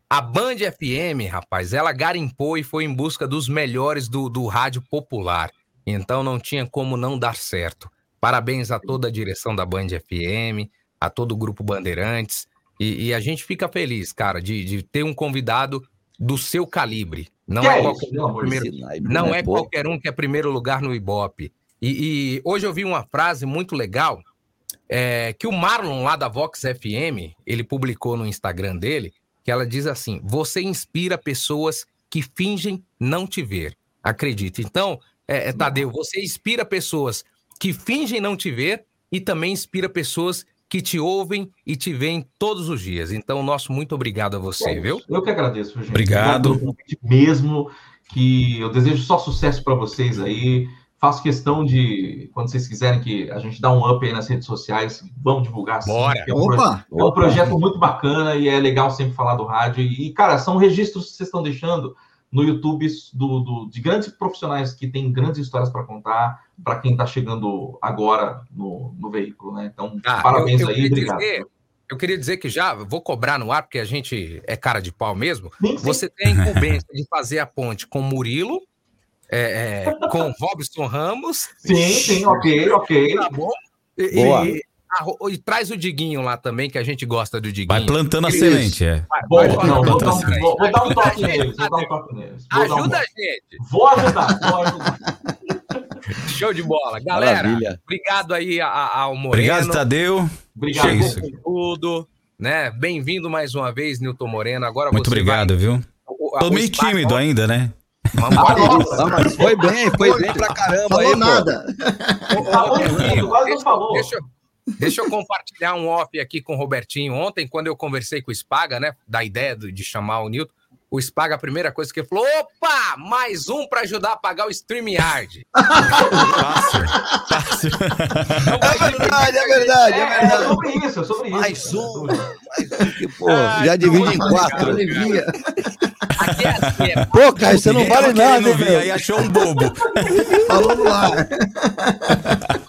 a Band FM, rapaz, ela garimpou e foi em busca dos melhores do, do rádio popular. Então não tinha como não dar certo. Parabéns a toda a direção da Band FM, a todo o Grupo Bandeirantes. E, e a gente fica feliz, cara, de, de ter um convidado do seu calibre. Não Que é, é qualquer isso, um primeiro, não Não é é qualquer um que é primeiro lugar no Ibope. E, e hoje eu vi uma frase muito legal é, que o Marlon lá da Vox FM, ele publicou no Instagram dele, que ela diz assim: "Você inspira pessoas que fingem não te ver". Acredite. Então, é, é, Tadeu, você inspira pessoas que fingem não te ver e também inspira pessoas que te ouvem e te veem todos os dias. Então, nosso muito obrigado a você, viu? Eu que agradeço, gente. Obrigado. mesmo. Que eu desejo só sucesso para vocês aí. Faço questão de, quando vocês quiserem que a gente dá um up aí nas redes sociais, vamos divulgar sim, Bora. que É um, Opa! é um projeto muito bacana e é legal sempre falar do rádio. E, cara, são registros que vocês estão deixando no YouTube do, do- de grandes profissionais que têm grandes histórias para contar para quem está chegando agora no, no veículo, né? Então, Ah, parabéns eu, eu aí, queria obrigado. dizer, eu queria dizer que já vou cobrar no ar, porque a gente é cara de pau mesmo. Sim, sim. Você tem a incumbência de fazer a ponte com Murilo, é, é, com Robson Ramos. Sim, sim, ok, ok. Tá bom? E, Boa. e- e traz o Diguinho lá também, que a gente gosta do Diguinho. Vai plantando a semente, é. Vai, Boa, vai não, vou, plantando dar um, vou, vou dar um toque neles, vou dar um toque neles. Vou dar um- Ajuda a gente. Vou ajudar, vou ajudar. <laughs> Show de bola. Galera, Maravilha. obrigado aí ao Moreno. Obrigado, Tadeu. Obrigado. É isso. Com tudo, né? Bem-vindo mais uma vez, Nilton Moreno. Agora Muito você obrigado, vai... viu? O- Tô meio tímido ainda, né? Ah, nossa. Mas foi bem, foi bem pra caramba Falou aí, pô. nada. Falou tudo, quase não falou. Deixa, eu- deixa eu compartilhar um off aqui com o Robertinho. Ontem, quando eu conversei com o Spaga, né, da ideia de chamar o Nilton, o Spaga, a primeira coisa que ele falou: opa, mais um para ajudar a pagar o StreamYard. <laughs> Fácil. Fácil. É verdade, é verdade, é É, é verdade. sobre isso, é sobre isso. Mais um. É sobre isso. Que, pô, já divide em quatro. Aqui é assim, é Pô, cara, você não vale nada, meu? Aí achou um bobo. Falou. Ai,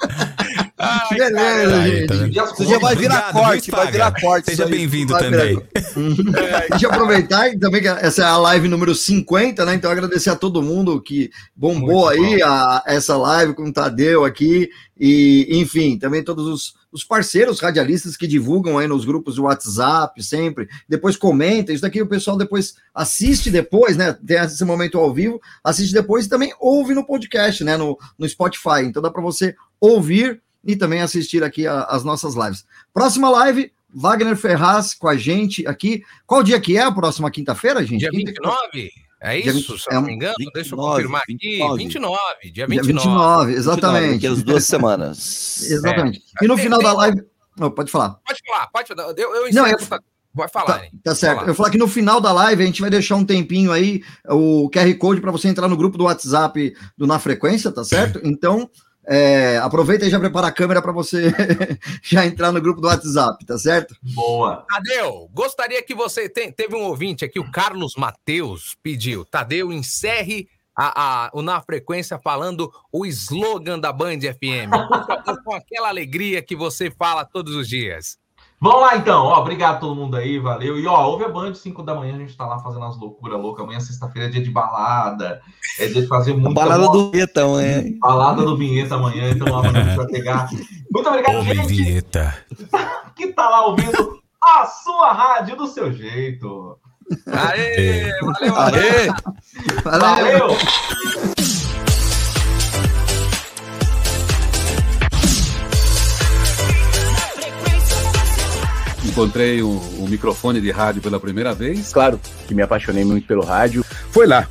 Beleza, gente. tá vendo? E as Isso já vai virar Obrigado, corte, vai virar corte. Seja bem-vindo também. virar- <laughs> Deixa eu aproveitar também que essa é a live número 50, né? Então agradecer a todo mundo que bombou Muito aí a, essa live com o Tadeu aqui. E, enfim, também todos os, os parceiros radialistas que divulgam aí nos grupos de WhatsApp sempre. Depois comenta. Isso daqui o pessoal depois assiste depois, né? Tem esse momento ao vivo, assiste depois e também ouve no podcast, né? No, no Spotify. Então dá para você ouvir e também assistir aqui a- as nossas lives. Próxima live, Wagner Ferraz com a gente aqui. Qual dia que é a próxima quinta-feira, gente? Dia Quinta- 29? É Dia isso, 20 se eu não me engano? 29, Deixa eu confirmar aqui. 29. 29, dia Dia 29. 29, exatamente. Daqui as duas <laughs> semanas. Exatamente. E no final da live. Oh, pode falar. Pode falar, pode falar. Eu, eu Não, encerro, eu- tá- Vai falar, Tá, né? tá certo. Falar. Eu vou falar que no final da live a gente vai deixar um tempinho aí, o QR Code para você entrar no grupo do WhatsApp do Na Frequência, tá certo? Então, é, aproveita e já prepara a câmera para você <laughs> já entrar no grupo do WhatsApp, tá certo? Boa. Tadeu, gostaria que você. tem- teve um ouvinte aqui, o Carlos Mateus, pediu. Tadeu, encerre a, a- o Na Frequência falando o slogan da Band FM. Com aquela alegria que você fala todos os dias. Vamos lá então, ó, obrigado a todo mundo aí, valeu. E ó, ouve a Band 5 da manhã, a gente tá lá fazendo as loucuras loucas. Amanhã, sexta-feira, é dia de balada, é dia de fazer muita Balada mo- do Vinheta amanhã. balada do Vinheta amanhã, então amanhã a gente vai pegar. Muito obrigado, Homem gente, vinheta. <laughs> que tá lá ouvindo a sua rádio do seu jeito. Aê, valeu, Aê! Valeu! Encontrei um, um microfone de rádio pela primeira vez. Claro que me apaixonei muito pelo rádio. Foi lá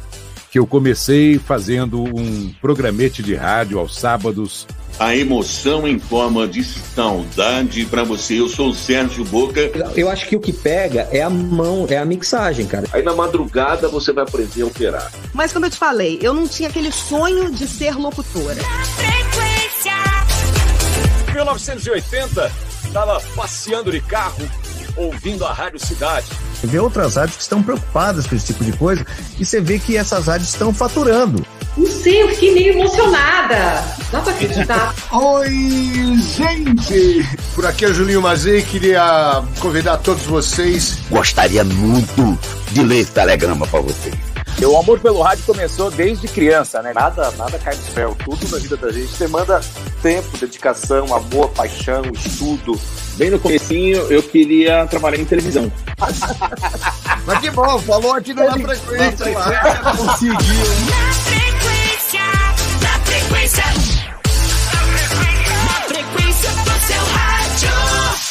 que eu comecei fazendo um programete de rádio aos sábados. A emoção em forma de saudade para você. Eu sou o Sérgio Boca. Eu acho que o que pega é a mão, é a mixagem, cara. Aí na madrugada você vai aprender a operar. Mas como eu te falei, eu não tinha aquele sonho de ser locutora. 1980, tava passeando de carro, ouvindo a Rádio Cidade. Vê outras rádios que estão preocupadas com esse tipo de coisa e você vê que essas rádios estão faturando. Não sei, eu fiquei meio emocionada. Dá pra acreditar. <laughs> Oi, gente! Por aqui é o Julinho Mazei, queria convidar todos vocês. Gostaria muito de ler esse telegrama pra você. O amor pelo rádio começou desde criança, né? Nada, nada cai do céu. Tudo na vida da gente demanda tempo, dedicação, amor, paixão, estudo. Bem no comecinho, eu queria trabalhar em televisão. <laughs> Mas que bom, falou aqui na frequência. Na conseguiu. Na frequência, na frequência. Na frequência do seu rádio.